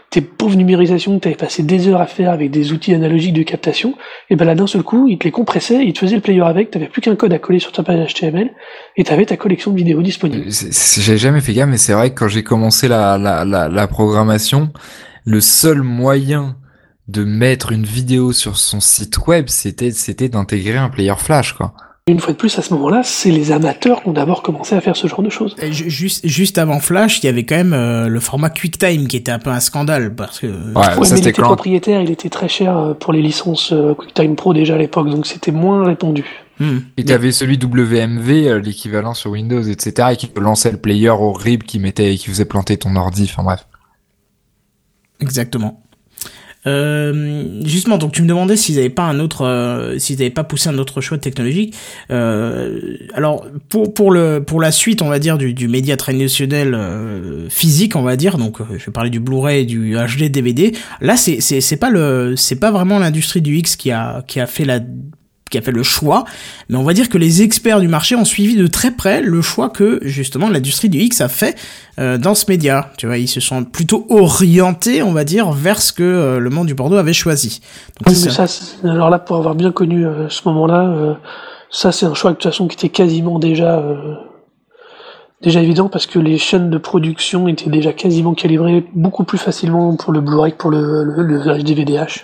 tes pauvres numérisations que tu avais passé des heures à faire avec des outils analogiques de captation, et ben là d'un seul coup, il te les compressait, il te faisait le player avec, tu plus qu'un code à coller sur ta page HTML, et tu avais ta collection de vidéos disponible. J'ai jamais fait gaffe, mais c'est vrai que quand j'ai commencé la, la, la, la programmation, le seul moyen de mettre une vidéo sur son site web, c'était c'était d'intégrer un player flash, quoi. Une fois de plus, à ce moment-là, c'est les amateurs qui ont d'abord commencé à faire ce genre de choses. Juste, juste avant Flash, il y avait quand même euh, le format QuickTime qui était un peu un scandale parce que. Ouais, mais il était propriétaire, il était très cher euh, pour les licences euh, QuickTime Pro déjà à l'époque, donc c'était moins répandu. Hmm. Et tu avais celui WMV, l'équivalent sur Windows, etc., et qui lançait le player horrible qui mettait, qui faisait planter ton ordi. Enfin bref. Exactement. Euh, justement, donc tu me demandais s'ils n'avaient pas un autre, euh, s'ils n'avaient pas poussé un autre choix technologique. Euh, alors pour pour le pour la suite, on va dire du, du média traditionnel physique, on va dire. Donc je vais parler du Blu-ray, du HD, DVD. Là, c'est c'est pas le c'est pas vraiment l'industrie du X qui a qui a fait la qui a fait le choix, mais on va dire que les experts du marché ont suivi de très près le choix que justement l'industrie du X a fait euh, dans ce média. Tu vois, ils se sont plutôt orientés, on va dire, vers ce que euh, le monde du Bordeaux avait choisi. Donc, ça, alors là, pour avoir bien connu euh, ce moment-là, ça c'est un choix de toute façon qui était quasiment déjà déjà évident parce que les chaînes de production étaient déjà quasiment calibrées beaucoup plus facilement pour le Blu-ray que pour le, le, le HD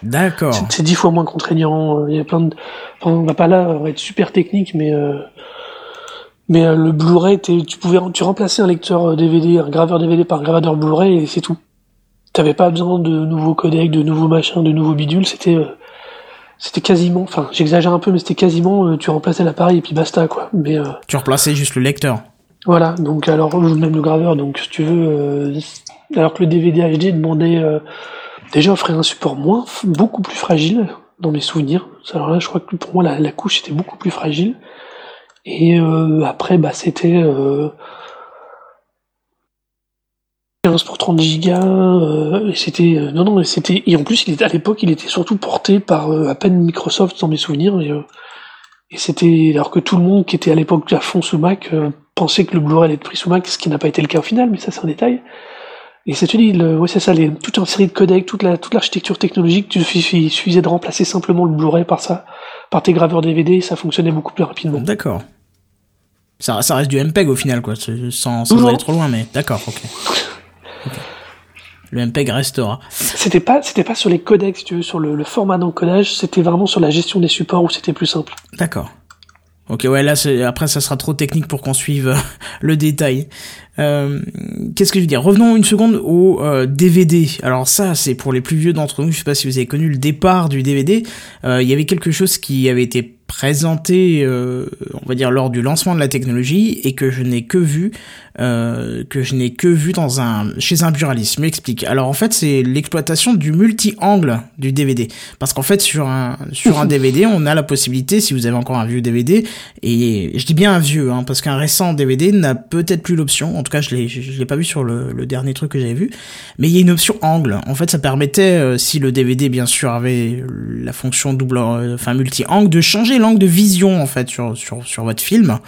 D'accord. C'est dix fois moins contraignant. Il y a plein de, enfin, on va pas là on va être super technique, mais euh, mais euh, le Blu-ray, tu pouvais, tu remplaçais un lecteur DVD, euh, un graveur DVD par un graveur Blu-ray et c'est tout. T'avais pas besoin de nouveaux codecs, de nouveaux machins, de nouveaux bidules. C'était c'était quasiment, enfin j'exagère un peu, mais c'était quasiment, tu remplaçais l'appareil et puis basta quoi. Mais tu remplaçais juste le lecteur. Voilà, donc alors même le graveur, donc si tu veux, euh, alors que le DVD HD demandait euh, déjà offrait un support moins, beaucoup plus fragile dans mes souvenirs. Alors là, je crois que pour moi la, couche était beaucoup plus fragile. Et euh, après, bah c'était 15 pour 30 gigas. et c'était non non, c'était et en plus il était à l'époque il était surtout porté par à peine Microsoft dans mes souvenirs. Et, et c'était alors que tout le monde qui était à l'époque à fond sous Mac que le Blu-ray allait être pris sous Mac, ce qui n'a pas été le cas au final, mais ça c'est un détail. Et c'est le, ouais, c'est ça, les, toute une série de codecs, toute la, toute l'architecture technologique, il suffisait de remplacer simplement le Blu-ray par ça, par tes graveurs DVD, et ça fonctionnait beaucoup plus rapidement. D'accord. Ça, ça reste du MPEG au final, quoi, sans, sans aller trop loin, mais d'accord, ok. Le MPEG restera. C'était pas, c'était pas sur les codecs, si tu veux, sur le, le format d'encodage, c'était vraiment sur la gestion des supports où c'était plus simple. D'accord. Ok, ouais, là, après, ça sera trop technique pour qu'on suive euh, le détail. Euh, Qu'est-ce que je veux dire? Revenons une seconde au euh, DVD. Alors ça, c'est pour les plus vieux d'entre nous. Je sais pas si vous avez connu le départ du DVD. Euh, il y avait quelque chose qui avait été présenté, euh, on va dire lors du lancement de la technologie et que je n'ai que vu, euh, que je n'ai que vu dans un chez un buraliste. Je m'explique. Alors en fait, c'est l'exploitation du multi-angle du DVD, parce qu'en fait sur un sur un DVD, on a la possibilité, si vous avez encore un vieux DVD, et je dis bien un vieux, hein, parce qu'un récent DVD n'a peut-être plus l'option. En tout cas, je l'ai je l'ai pas vu sur le, le dernier truc que j'avais vu, mais il y a une option angle. En fait, ça permettait, euh, si le DVD bien sûr avait la fonction double, enfin multi-angle, de changer l'angle de vision en fait sur, sur, sur votre film.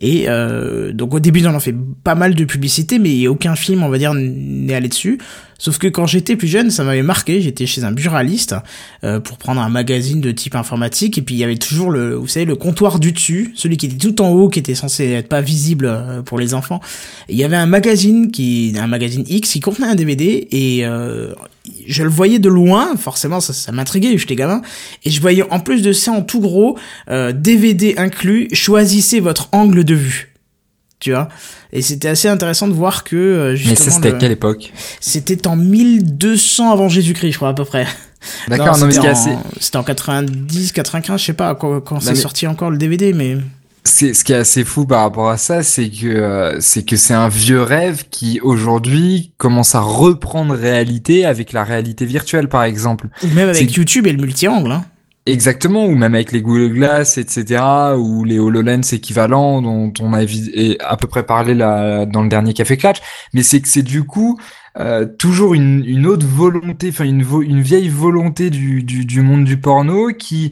Et euh, donc au début, on en fait pas mal de publicité, mais aucun film, on va dire, n'est allé dessus. Sauf que quand j'étais plus jeune, ça m'avait marqué. J'étais chez un buraliste euh, pour prendre un magazine de type informatique, et puis il y avait toujours le, vous savez, le comptoir du dessus, celui qui était tout en haut, qui était censé être pas visible euh, pour les enfants. Il y avait un magazine qui, un magazine X, qui contenait un DVD, et euh, je le voyais de loin. Forcément, ça, ça m'intriguait. J'étais gamin, et je voyais en plus de ça en tout gros, euh, DVD inclus. Choisissez votre angle de vue tu vois? Et c'était assez intéressant de voir que euh, justement. Mais ça, c'était à quelle époque C'était en 1200 avant Jésus-Christ, je crois à peu près. D'accord, non, mais ce c'était assez, c'était en 90, 95, je sais pas quand, quand c'est mais- sorti encore le DVD, mais c'est, ce qui est assez fou par rapport à ça, c'est que euh, c'est que c'est un vieux rêve qui aujourd'hui commence à reprendre réalité avec la réalité virtuelle, par exemple. ou même avec YouTube et le multi-angle. Hein. Exactement, ou même avec les Google Glass, etc., ou les HoloLens équivalents dont on a à peu près parlé là dans le dernier Café Clutch, mais c'est que c'est du coup euh, toujours une, une autre volonté, enfin une, une vieille volonté du, du, du monde du porno qui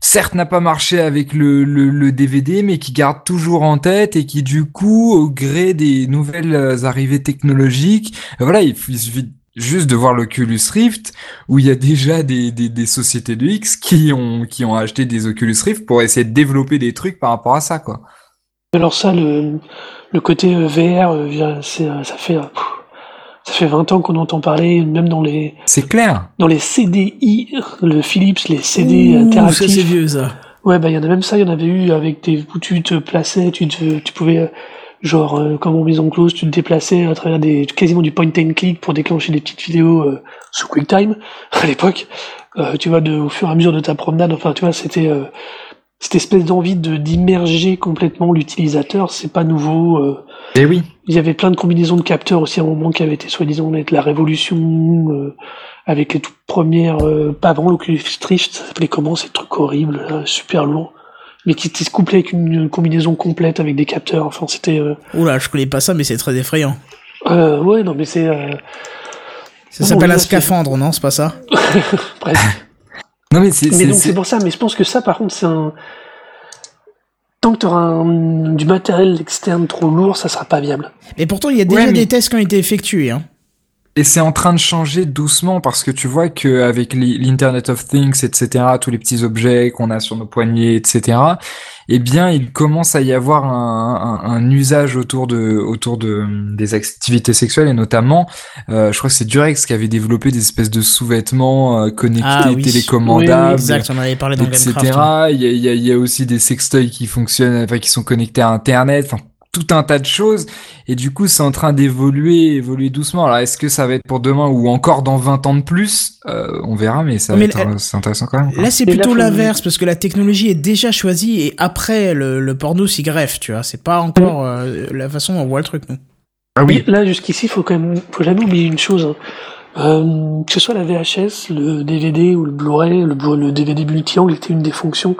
certes n'a pas marché avec le, le, le DVD, mais qui garde toujours en tête et qui du coup, au gré des nouvelles arrivées technologiques, euh, voilà, il, il suffit juste de voir l'Oculus Rift où il y a déjà des, des, des sociétés de X qui ont, qui ont acheté des Oculus Rift pour essayer de développer des trucs par rapport à ça, quoi. Alors ça, le, le côté euh, VR, euh, euh, ça fait ça fait 20 ans qu'on entend parler, même dans les C'est clair. dans les CDI, le Philips, les CD Ouh, ça c'est interactifs. vieux ça. Ouais, bah il y en a même ça, il y en avait eu avec des où tu te plaçais, tu te, tu pouvais euh, genre euh, comme en maison close, tu te déplaçais à travers des quasiment du point and click pour déclencher des petites vidéos euh, sous QuickTime à l'époque. Euh, tu vois, de, au fur et à mesure de ta promenade, enfin tu vois, c'était euh, cette espèce d'envie de d'immerger complètement l'utilisateur, c'est pas nouveau. euh, Et oui. il y avait plein de combinaisons de capteurs aussi à un moment qui avaient été soi-disant être la révolution euh, avec les toutes premières, euh, pas avant l'Oculus Rift, ça s'appelait comment ces trucs horribles, là, super lourds, mais qui, se couplaient avec une combinaison complète avec des capteurs. Enfin, c'était, euh, Oula, je connais pas ça, mais c'est très effrayant. euh, ouais, non, mais c'est euh, Ça Non, s'appelle un scaphandre, non C'est pas ça? presque. Non mais c'est, mais donc c'est- c'est pour ça. Mais je pense que ça, par contre, c'est un tant que tu auras du matériel externe trop lourd, ça sera pas viable. Et pourtant, il y a déjà Ouais, mais- des tests qui ont été effectués. Hein. Et c'est en train de changer doucement parce que tu vois que avec les- l'Internet of Things, etc., tous les petits objets qu'on a sur nos poignets, etc., eh bien, il commence à y avoir un, un- un usage autour de autour de des activités sexuelles et notamment, euh, je crois que c'est Durex qui avait développé des espèces de sous-vêtements euh, connectés, Ah oui. télécommandables. Exact, on avait parlé dans etc. Gamecraft. Il y a, il y, a, il y a aussi des sextoys qui fonctionnent, enfin qui sont connectés à Internet, enfin tout un tas de choses. Et du coup, c'est en train d'évoluer, évoluer doucement. Alors, est-ce que ça va être pour demain ou encore dans 20 ans de plus? Euh, On verra, mais ça va Mais être, intéressant quand même. quoi. Là, c'est plutôt l'inverse, parce que la technologie est déjà choisie et après, le, le porno s'y greffe, tu vois. C'est pas encore euh, la façon dont on voit le truc, nous. Ah oui. Là, jusqu'ici, il faut quand même, faut jamais oublier une chose. hein. Euh, que ce soit la VHS, le DVD ou le Blu-ray, le, DVD multi-angle était une des fonctions,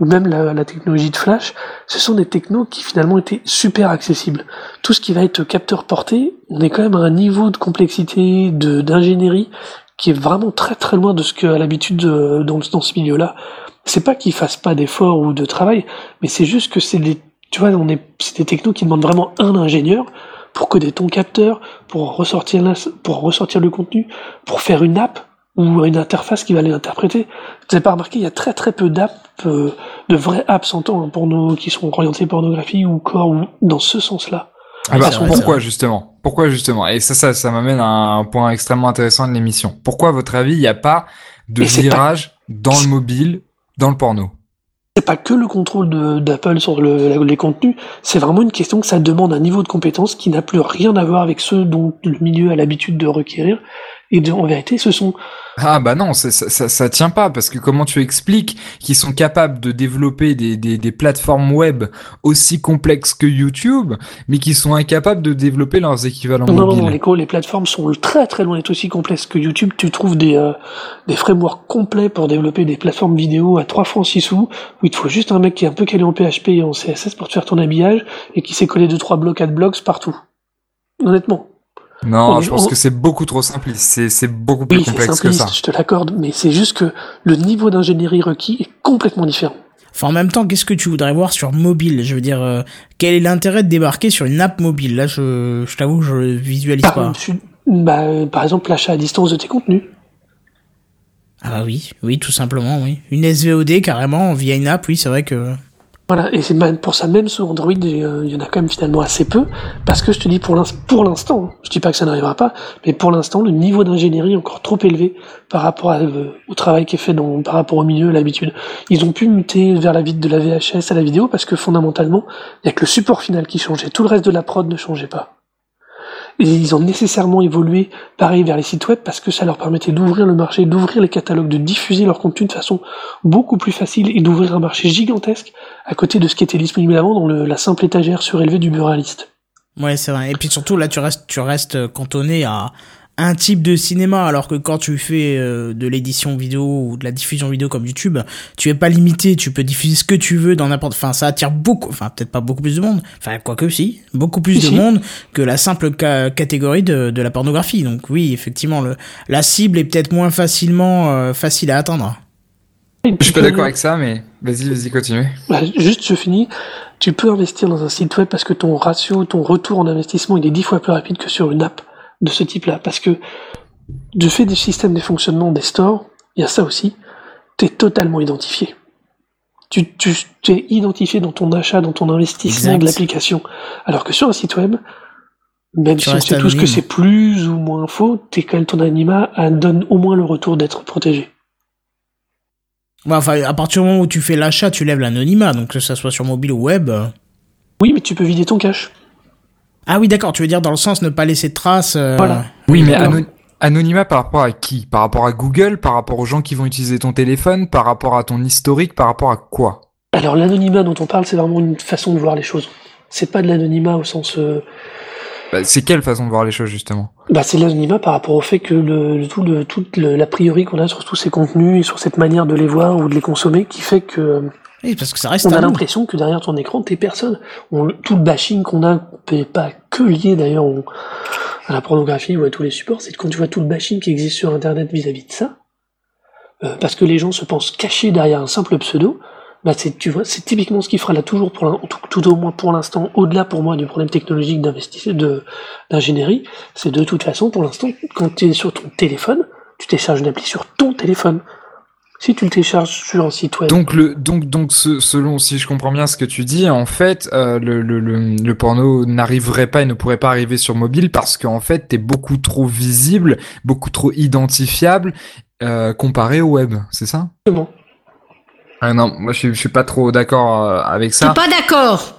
ou même la, technologie de flash, ce sont des technos qui finalement étaient super accessibles. Tout ce qui va être capteur porté, on est quand même à un niveau de complexité, d'ingénierie qui est vraiment très très loin de ce que à l'habitude euh, dans, dans ce milieu-là. C'est pas qu'ils fassent pas d'efforts ou de travail, mais c'est juste que c'est des, tu vois, on est, c'est des technos qui demandent vraiment un ingénieur pour coder ton capteur, pour ressortir, la- pour ressortir le contenu, pour faire une app ou une interface qui va les interpréter. Vous avez pas remarqué, il y a très très peu d'apps, euh, de vraies apps en temps, hein, porno, qui sont orientées pornographie ou corps, ou dans ce sens-là. Ah bah, vrai, pourquoi justement? Pourquoi justement? Et ça, ça, ça m'amène à un point extrêmement intéressant de l'émission. Pourquoi, à votre avis, il n'y a pas de pas- virage dans le mobile, dans le porno? C'est pas que le contrôle d'Apple sur les contenus, c'est vraiment une question que ça demande un niveau de compétence qui n'a plus rien à voir avec ceux dont le milieu a l'habitude de requérir, Et en vérité, ce sont ah bah non, ça, ça, ça, tient pas parce que comment tu expliques qu'ils sont capables de développer des, des, des, plateformes web aussi complexes que YouTube, mais qui sont incapables de développer leurs équivalents non, mobiles? Non, les, les plateformes sont très très loin d'être aussi complexes que YouTube. Tu trouves des, euh, des frameworks complets pour développer des plateformes vidéo à 3 francs 6 sous, où il te faut juste un mec qui est un peu calé en PHP et en CSS pour te faire ton habillage et qui sait coller 2-3 blocs, 4 blocs partout. Honnêtement. Non, je pense que c'est beaucoup trop simpliste. C'est beaucoup plus complexe que ça. Je te l'accorde, mais c'est juste que le niveau d'ingénierie requis est complètement différent. Enfin, en même temps, qu'est-ce que tu voudrais voir sur mobile? Je veux dire, euh, quel est l'intérêt de débarquer sur une app mobile? Là, je, je t'avoue, je visualise par, pas. Bah, par exemple, l'achat à distance de tes contenus. Ah bah oui, oui, tout simplement, oui. Une SVOD carrément via une app, oui, c'est vrai que. Voilà, et c'est pour ça même sur Android, il y en a quand même finalement assez peu, parce que je te dis pour l'instant, je dis pas que ça n'arrivera pas, mais pour l'instant, le niveau d'ingénierie est encore trop élevé par rapport euh, au travail qui est fait par rapport au milieu, l'habitude. Ils ont pu muter vers la vide de la VHS à la vidéo, parce que fondamentalement, il y a que le support final qui changeait, tout le reste de la prod ne changeait pas. Ils ont nécessairement évolué, pareil, vers les sites web parce que ça leur permettait d'ouvrir le marché, d'ouvrir les catalogues, de diffuser leur contenu de façon beaucoup plus facile et d'ouvrir un marché gigantesque à côté de ce qui était disponible avant dans la simple étagère surélevée du buraliste. Ouais, c'est vrai. Et puis surtout, là, tu restes, tu restes cantonné à, un type de cinéma, alors que quand tu fais euh, de l'édition vidéo ou de la diffusion vidéo comme YouTube, tu es pas limité, tu peux diffuser ce que tu veux dans n'importe, enfin ça attire beaucoup, enfin peut-être pas beaucoup plus de monde, enfin quoique si, beaucoup plus de monde que la simple catégorie de, de, la pornographie. Donc oui, effectivement, le, la cible est peut-être moins facilement euh, facile à atteindre. Je suis pas d'accord avec ça, mais vas-y, vas-y, continue. Bah, juste, je finis. Tu peux investir dans un site web parce que ton ratio, ton retour en investissement, il est dix fois plus rapide que sur une app de ce type-là. Parce que du fait du système de fonctionnement des stores, il y a ça aussi, tu es totalement identifié. Tu, tu, es identifié dans ton achat, dans ton investissement de l'application. Alors que sur un site web, même si on sait tous que c'est plus ou moins faux, t'es quand même ton anima donne au moins le retour d'être protégé. enfin, à partir du moment où tu fais l'achat, tu lèves l'anonymat, donc que ça soit sur mobile ou web. Oui, mais tu peux vider ton cache. Ah oui, d'accord, tu veux dire dans le sens ne pas laisser de traces. Euh, voilà. Oui, mais anonymat par rapport à qui? Par rapport à Google, par rapport aux gens qui vont utiliser ton téléphone, par rapport à ton historique, par rapport à quoi? Alors l'anonymat dont on parle, c'est vraiment une façon de voir les choses. C'est pas de l'anonymat au sens. Euh, bah, c'est quelle façon de voir les choses justement? Bah c'est l'anonymat par rapport au fait que le, tout le toute l'a priori qu'on a sur tous ces contenus et sur cette manière de les voir ou de les consommer qui fait que oui, parce que ça reste on a l'impression que derrière ton écran, t'es personne. On, tout le bashing qu'on a, pas que lié d'ailleurs à la pornographie ou à tous les supports, c'est quand tu vois tout le bashing qui existe sur Internet vis-à-vis de ça, euh, parce que les gens se pensent cachés derrière un simple pseudo, bah c'est tu vois, c'est typiquement ce qui fera là toujours pour tout, tout, au moins pour l'instant, au-delà pour moi du problème technologique d'investissement de d'ingénierie, c'est de toute façon pour l'instant quand tu es sur ton téléphone, tu télécharges une appli sur ton téléphone si tu le télécharges sur un site web. Donc le donc donc selon si je comprends bien ce que tu dis, en fait euh, le, le, le, porno n'arriverait pas et ne pourrait pas arriver sur mobile parce qu'en fait t'es beaucoup trop visible, beaucoup trop identifiable euh, comparé au web, c'est ça? Exactement. Ah non, moi je, je suis pas trop d'accord euh, avec ça. Pas d'accord?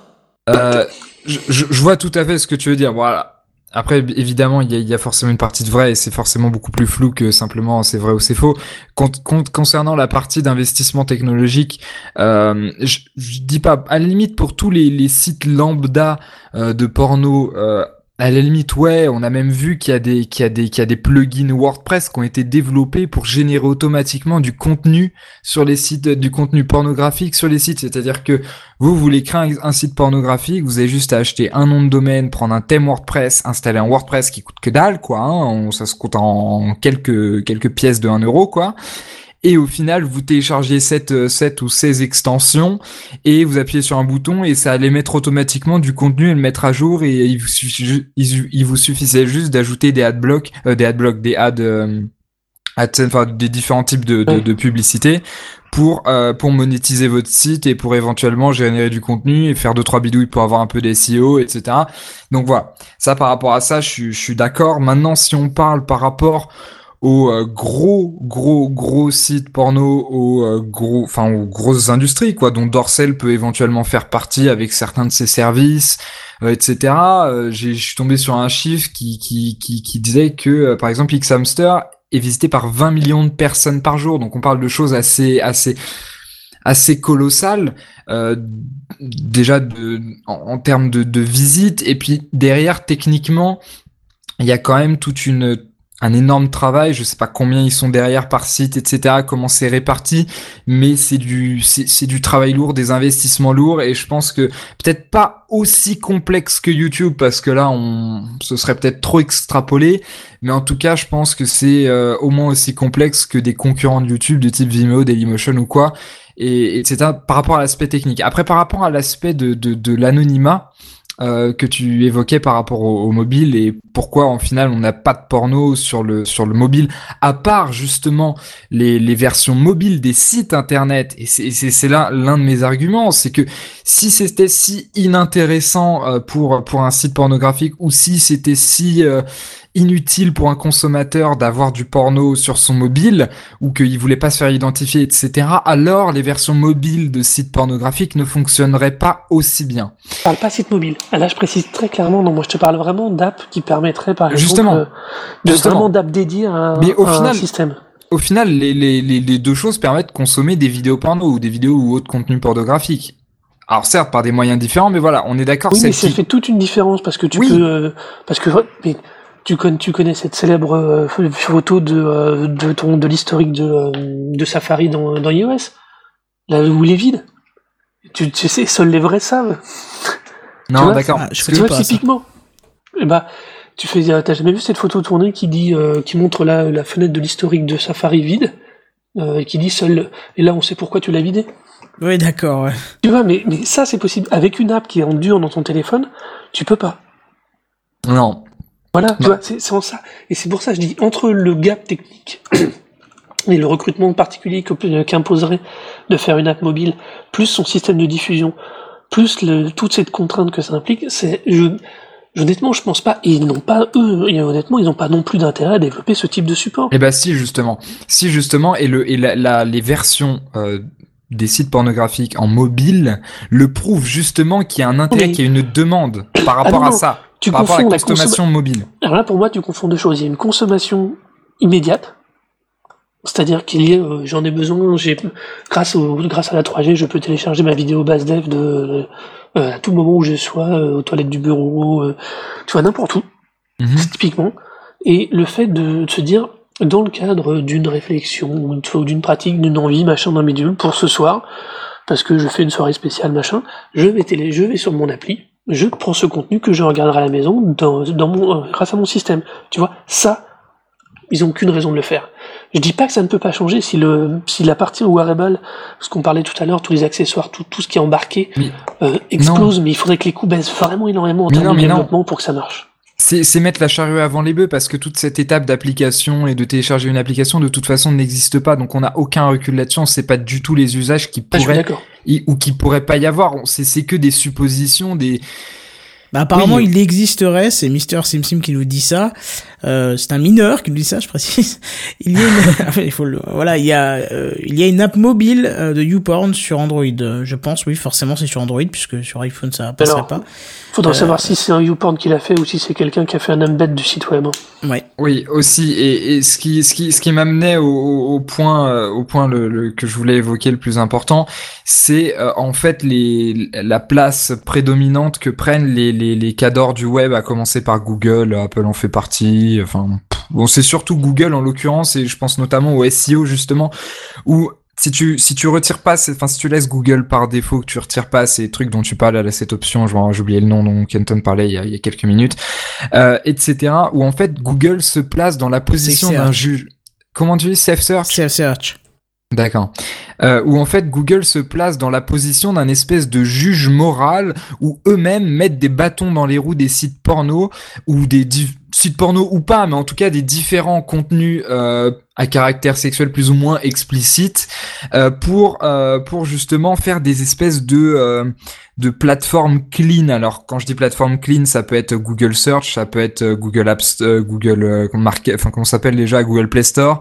Euh, je, je, je vois tout à fait ce que tu veux dire. Voilà après, évidemment, il y a, forcément une partie de vrai et c'est forcément beaucoup plus flou que simplement c'est vrai ou c'est faux. concernant la partie d'investissement technologique, euh, je, dis pas, à la limite pour tous les, les sites lambda euh, de porno euh, à la limite, ouais, on a même vu qu'il y a des, qu'il y a des, qu'il y a des plugins WordPress qui ont été développés pour générer automatiquement du contenu sur les sites, du contenu pornographique sur les sites. C'est-à-dire que vous, voulez créer un, site pornographique, vous avez juste à acheter un nom de domaine, prendre un thème WordPress, installer un WordPress qui coûte que dalle, quoi. Hein, ça se compte en quelques, quelques pièces de 1 euro, quoi et au final vous téléchargez cette, cette ou ces extensions et vous appuyez sur un bouton et ça allait mettre automatiquement du contenu et le mettre à jour et il vous, il, vous suffisait juste d'ajouter des adblocks, euh, des adblocks, des ads, euh, enfin des différents types de, de, de publicité pour euh, pour monétiser votre site et pour éventuellement générer du contenu et faire deux trois bidouilles pour avoir un peu des SEO etc donc voilà. Ça par rapport à ça je, je suis d'accord. Maintenant si on parle par rapport aux euh, gros gros gros sites porno aux euh, gros enfin aux grosses industries quoi dont Dorsel peut éventuellement faire partie avec certains de ses services etc. j'ai je suis tombé sur un chiffre qui qui qui, qui disait que par exemple X Hamster est visité par 20 millions de personnes par jour. Donc on parle de choses assez assez assez colossales euh, déjà de, en, en termes de, de et puis derrière techniquement il y a quand même toute une un énorme travail. Je sais pas combien ils sont derrière par site, etc. Comment c'est réparti, mais c'est du c'est du travail lourd, des investissements lourds, et je pense que peut-être pas aussi complexe que YouTube parce que là on ce serait peut-être trop extrapolé, mais en tout cas je pense que c'est euh, au moins aussi complexe que des concurrents de YouTube de type Vimeo, Dailymotion ou quoi, et etc. Par rapport à l'aspect technique. Après par rapport à l'aspect de de, de l'anonymat. Euh, que tu évoquais par rapport au, mobile et pourquoi en final on n'a pas de porno sur le sur le mobile à part justement les, les versions mobiles des sites internet. Et c'est c'est là l'un de mes arguments c'est que si c'était si inintéressant euh, pour pour un site pornographique ou si c'était si euh, inutile pour un consommateur d'avoir du porno sur son mobile ou qu'il voulait pas se faire identifier, etc., alors les versions mobiles de sites pornographiques ne fonctionneraient pas aussi bien. Je parle pas site mobile. Là, je précise très clairement, non, moi je te parle vraiment d'app qui permettrait par exemple justement, euh, de vraiment d'app dédiée à un, Mais au à un final, système. Au final, les, les, les, les deux choses permettent de consommer des vidéos porno ou des vidéos ou autres contenus pornographiques. Alors certes, par des moyens différents, mais voilà, on est d'accord. Oui, mais ça qui- fait toute une différence parce que tu Oui. peux, euh, parce que mais tu connais, tu connais cette célèbre euh, photo de euh, de ton de l'historique de euh, de Safari dans dans iOS, là où il est vide? Tu, tu sais, seuls les vrais savent. Non, d'accord. Ah, je Tu vois, pas typiquement. Eh bah, tu fais, t'as jamais vu cette photo tournée qui dit, euh, qui montre la, la fenêtre de l'historique de Safari vide, euh, et qui dit seul, et là on sait pourquoi tu l'as vidé? Oui, d'accord, ouais. Tu vois, mais, mais ça c'est possible. Avec une app qui est en dur dans ton téléphone, tu peux pas. Non. Voilà, tu vois, c'est en ça. Et c'est pour ça, que je dis, entre le gap technique et le recrutement particulier que- qu'imposerait de faire une app mobile, plus son système de diffusion, plus le, toute cette contrainte que ça implique, c'est, je, honnêtement, je pense pas, et ils n'ont pas, eux, et honnêtement, ils n'ont pas non plus d'intérêt à développer ce type de support. Eh ben si justement, si justement et le et la, la- les versions euh, des sites pornographiques en mobile le prouvent justement qu'il y a un intérêt, Oui. qu'il y a une demande par rapport non, à ça, Tu par rapport à confonds la consommation mobile. Alors là, pour moi, tu confonds deux choses. Il y a une consommation immédiate, c'est-à-dire qu'il y a, euh, j'en ai besoin, j'ai, grâce au, grâce à la 3G, je peux télécharger ma vidéo base dev de, euh, à tout moment où je sois, euh, aux toilettes du bureau, euh, tu vois, n'importe où, Mhm. typiquement. Et le fait de, de se dire, dans le cadre d'une réflexion, ou d'une- pratique, d'une envie, machin, d'un bidule, pour ce soir, parce que je fais une soirée spéciale, machin, je vais télé, je vais sur mon appli, je prends ce contenu que je regarderai à la maison dans, dans mon, euh, grâce à mon système. Tu vois, ça, ils ont aucune raison de le faire. Je dis pas que ça ne peut pas changer si le, si la partie wearable, ce qu'on parlait tout à l'heure, tous les accessoires, tout, tout ce qui est embarqué, Mais- euh, explose, mais il faudrait que les coûts baissent vraiment énormément en Mais termes non, de non. développement pour que ça marche. C'est c'est mettre la charrue avant les bœufs parce que toute cette étape d'application et de télécharger une application de toute façon n'existe pas donc on n'a aucun recul là-dessus on sait pas du tout les usages qui Ah, je suis pourraient d'accord. Y- ou qui pourraient pas y avoir On- c'est c'est que des suppositions des Bah, apparemment, Oui. il existerait, c'est Mister SimSim qui nous dit ça. Euh, c'est un mineur qui nous dit ça, je précise. Il y a une, il faut le, voilà, il y a, euh, il y a une app mobile euh, de YouPorn sur Android. Euh, Je pense, oui, forcément, c'est sur Android puisque sur iPhone ça passerait Alors, pas. Faudra Euh, savoir si c'est un YouPorn qui l'a fait ou si c'est quelqu'un qui a fait un embed du site web. hein. Ouais. Oui, aussi, et, et ce qui, ce qui, ce qui m'amenait au, au, au point, euh, au point le, le- que je voulais évoquer le plus important, c'est euh, en fait les, la place prédominante que prennent les, les, les cadors du web, à commencer par Google, Apple en fait partie, enfin, pff, bon, c'est surtout Google en l'occurrence, et je pense notamment au SEO justement, où si tu si tu retires pas, enfin si tu laisses Google par défaut, que tu retires pas ces trucs dont tu parles à cette option, j'ai oublié le nom dont Kenton parlait il y a, il y a quelques minutes, euh, etc. Où en fait Google se place dans la position Safe d'un juge. Comment tu dis safe search Self search. D'accord. Euh, où en fait Google se place dans la position d'un espèce de juge moral où eux-mêmes mettent des bâtons dans les roues des sites porno ou des sites porno ou pas, mais en tout cas des différents contenus euh, à caractère sexuel plus ou moins explicite euh, pour euh, pour justement faire des espèces de de plateformes clean. Alors quand je dis plateforme clean, ça peut être Google Search, ça peut être Google Apps, Google Market, enfin comment s'appelle déjà Google Play Store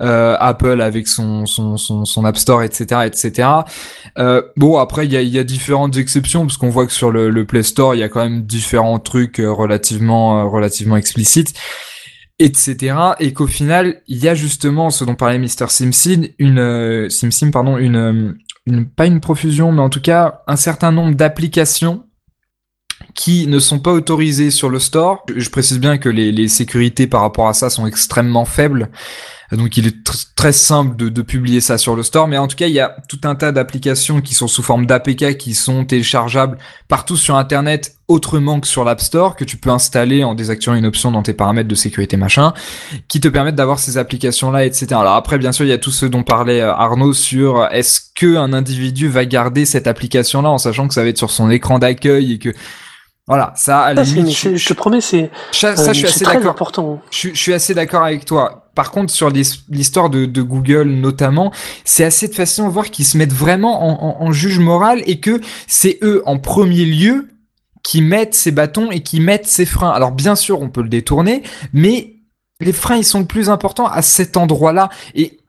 euh, Apple avec son, son, son, son, App Store, etc., etc. Euh, bon, après, il y a, y a différentes exceptions parce qu'on voit que sur le, le, Play Store, il y a quand même différents trucs euh, relativement, euh, relativement explicites etc. Et qu'au final, il y a justement ce dont parlait Mr. Simpson, une euh, Simpson, pardon, une, une, pas une profusion, mais en tout cas un certain nombre d'applications qui ne sont pas autorisées sur le store. Je précise bien que les, les sécurités par rapport à ça sont extrêmement faibles. Donc il est très simple de, de, publier ça sur le store, mais en tout cas il y a tout un tas d'applications qui sont sous forme d'APK qui sont téléchargeables partout sur Internet autrement que sur l'App Store, que tu peux installer en désactivant une option dans tes paramètres de sécurité machin, qui te permettent d'avoir ces applications-là, etc. Alors après bien sûr il y a tout ce dont parlait euh, Arnaud sur euh, est-ce que un individu va garder cette application-là en sachant que ça va être sur son écran d'accueil et que voilà, ça, à la limite, je, je, te promets, c'est ça, ça, je suis assez d'accord. important. Je, je, suis assez d'accord avec toi. Par contre, sur l'histoire de, de, Google notamment, c'est assez de façon à voir qu'ils se mettent vraiment en, en, en juge moral et que c'est eux en premier lieu qui mettent ces bâtons et qui mettent ces freins. Alors bien sûr, on peut le détourner, mais les freins, ils sont le plus importants à cet endroit-là. Et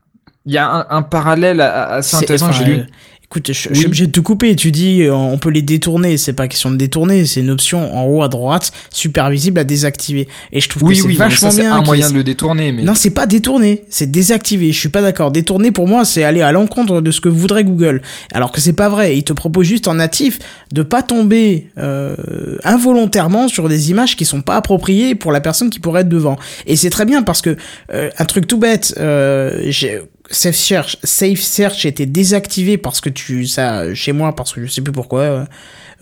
il y a un, un parallèle assez intéressant. J'ai lu. Écoute, je, je, suis obligé de te couper. Tu dis euh, on peut les détourner. C'est pas question de détourner. C'est une option en haut à droite, super visible à désactiver. Et je trouve oui, que oui, c'est vachement ça, bien. un moyen de le détourner. Mais... Non, c'est pas détourner. C'est désactiver. Je suis pas d'accord. Détourner pour moi, c'est aller à l'encontre de ce que voudrait Google. Alors que c'est pas vrai. Il te propose juste en natif de pas tomber euh, involontairement sur des images qui sont pas appropriées pour la personne qui pourrait être devant. Et c'est très bien parce que euh, un truc tout bête. Euh, j'ai Safe Search, Safe Search était désactivé parce que tu ça chez moi parce que je sais plus pourquoi.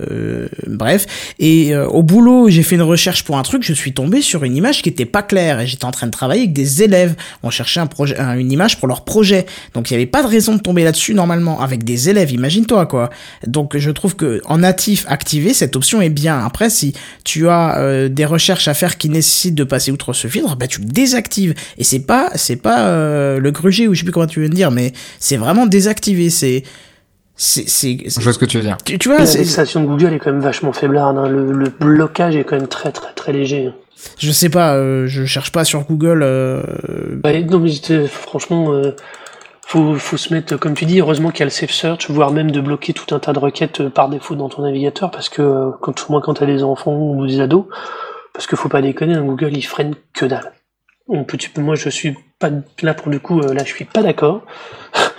Euh, bref, et euh, au boulot, j'ai fait une recherche pour un truc, je suis tombé sur une image qui était pas claire et j'étais en train de travailler avec des élèves. On cherchait un projet, une image pour leur projet, donc il y avait pas de raison de tomber là-dessus normalement avec des élèves. Imagine-toi quoi. Donc je trouve que en natif activé, cette option est bien. Après, si tu as euh, des recherches à faire qui nécessitent de passer outre ce filtre, bah tu le désactives et c'est pas c'est pas euh, le gruger ou je sais plus comment tu veux me dire, mais c'est vraiment désactivé. C'est c'est, c'est, je vois ce que tu veux dire. Tu, tu vois, l'indexation de Google est quand même vachement faiblarde. Hein. Le, le, blocage est quand même très très très léger. Je sais pas, euh, je cherche pas sur Google. Euh... Ouais, non mais franchement, euh, faut, faut se mettre, comme tu dis, heureusement qu'il y a le safe search, voire même de bloquer tout un tas de requêtes euh, par défaut dans ton navigateur, parce que euh, quand moins quand t'as des enfants ou des ados, parce que faut pas déconner, un Google il freine que dalle. On peut, tu moi je suis pas là pour le coup, là je suis pas d'accord.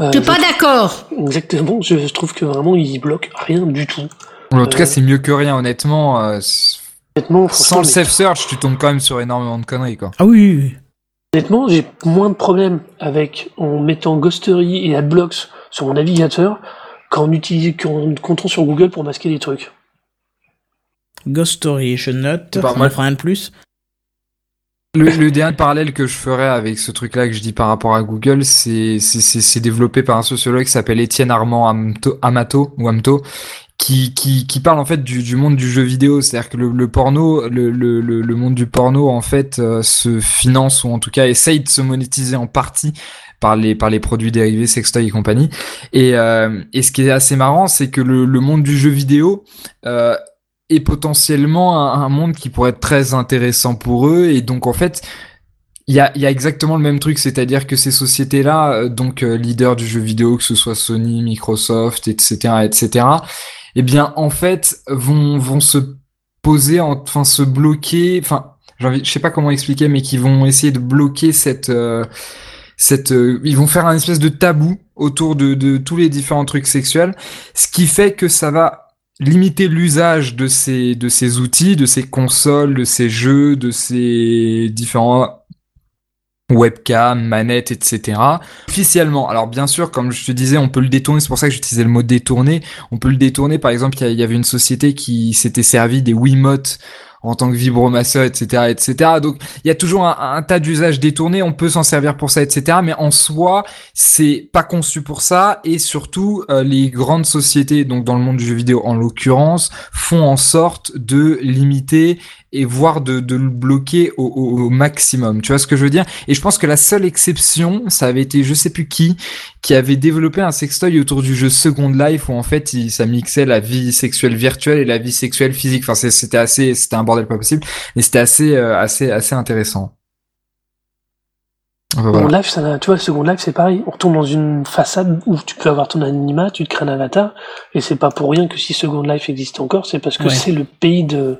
Euh, je suis pas d'accord. Exactement, je, je, trouve que vraiment il bloque rien du tout. En tout euh, cas, c'est mieux que rien, honnêtement. Euh, honnêtement sans le safe search, tu tombes quand même sur énormément de conneries, quoi. Ah oui. Honnêtement, j'ai moins de problèmes avec en mettant Ghostery et Adblocks sur mon navigateur qu'en comptant sur Google pour masquer des trucs. Ghostery, je note. Ça me fera un de plus. Le, le, dernier parallèle que je ferais avec ce truc-là que je dis par rapport à Google, c'est c'est développé par un sociologue qui s'appelle Étienne Armand Amato ou Amto, qui, qui, qui parle en fait du, du monde du jeu vidéo. C'est-à-dire que le, le porno, le, le, le, monde du porno en fait euh, se finance ou en tout cas essaye de se monétiser en partie par les par les produits dérivés, sextoy et compagnie. Et, euh, et ce qui est assez marrant, c'est que le, le monde du jeu vidéo euh, et potentiellement un, un, monde qui pourrait être très intéressant pour eux. Et donc en fait, il y a, y a, exactement le même truc, c'est-à-dire que ces sociétés-là, euh, donc euh, leaders du jeu vidéo, que ce soit Sony, Microsoft, etc., etc., eh bien en fait vont vont se poser, enfin se bloquer, enfin je sais pas comment expliquer, mais qui vont essayer de bloquer cette euh, cette, euh, ils vont faire un espèce de tabou autour de, de tous les différents trucs sexuels, ce qui fait que ça va limiter l'usage de ces de ces outils, de ces consoles, de ces jeux, de ces différents webcam, manettes, etc. Officiellement, alors bien sûr, comme je te disais, on peut le détourner. C'est pour ça que j'utilisais le mot détourner. On peut le détourner. Par exemple, il y, avait une société qui s'était servi des Wiimotes en tant que vibromasseur, etc., etc. Donc, il y a toujours un, tas d'usages détournés. On peut s'en servir pour ça, etc. Mais en soi, c'est pas conçu pour ça. Et surtout, euh, les grandes sociétés, donc dans le monde du jeu vidéo en l'occurrence, font en sorte de limiter et voire de, de le bloquer au, au, au, maximum. Tu vois ce que je veux dire? Et je pense que la seule exception, ça avait été je sais plus qui, qui avait développé un sextoy autour du jeu Second Life où en fait il, ça mixait la vie sexuelle virtuelle et la vie sexuelle physique. Enfin c'était assez, c'était un bordel pas possible, mais c'était assez, euh, assez, assez intéressant. Second Life, ça, tu vois, Second Life, c'est pareil. On tombe dans une façade où tu peux avoir ton anima, tu te crées un avatar, et c'est pas pour rien que si Second Life existe encore, c'est parce que c'est le pays de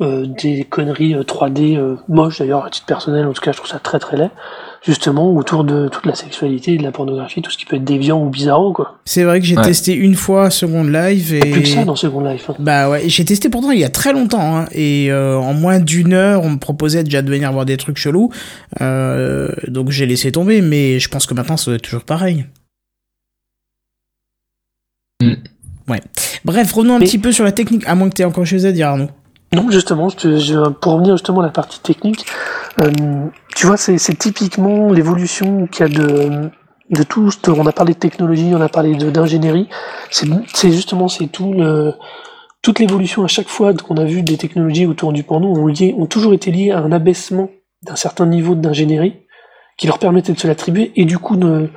euh, des conneries 3D euh, euh, moches d'ailleurs à titre personnel. En tout cas, je trouve ça très très laid justement autour de toute la sexualité, de la pornographie, tout ce qui peut être déviant ou bizarro quoi. C'est vrai que j'ai testé une fois Second Life et plus que ça dans Second Life. Hein. Bah ouais, j'ai testé pourtant il y a très longtemps hein, et euh, en moins d'une heure on me proposait déjà de venir voir des trucs chelous, euh, donc j'ai laissé tomber, mais je pense que maintenant ça doit être toujours pareil. Mm. Ouais. Bref, revenons un petit peu sur la technique, à moins que tu aies encore chose à dire Arnaud. Non, justement, pour revenir justement à la partie technique, euh, tu vois, c'est typiquement l'évolution qu'il y a de, tout. On a parlé de technologie, on a parlé d'ingénierie. C'est justement, c'est tout toute l'évolution à chaque fois qu'on a vu des technologies autour du porno ont toujours été liées à un abaissement d'un certain niveau d'ingénierie qui leur permettait de se l'attribuer et du coup de,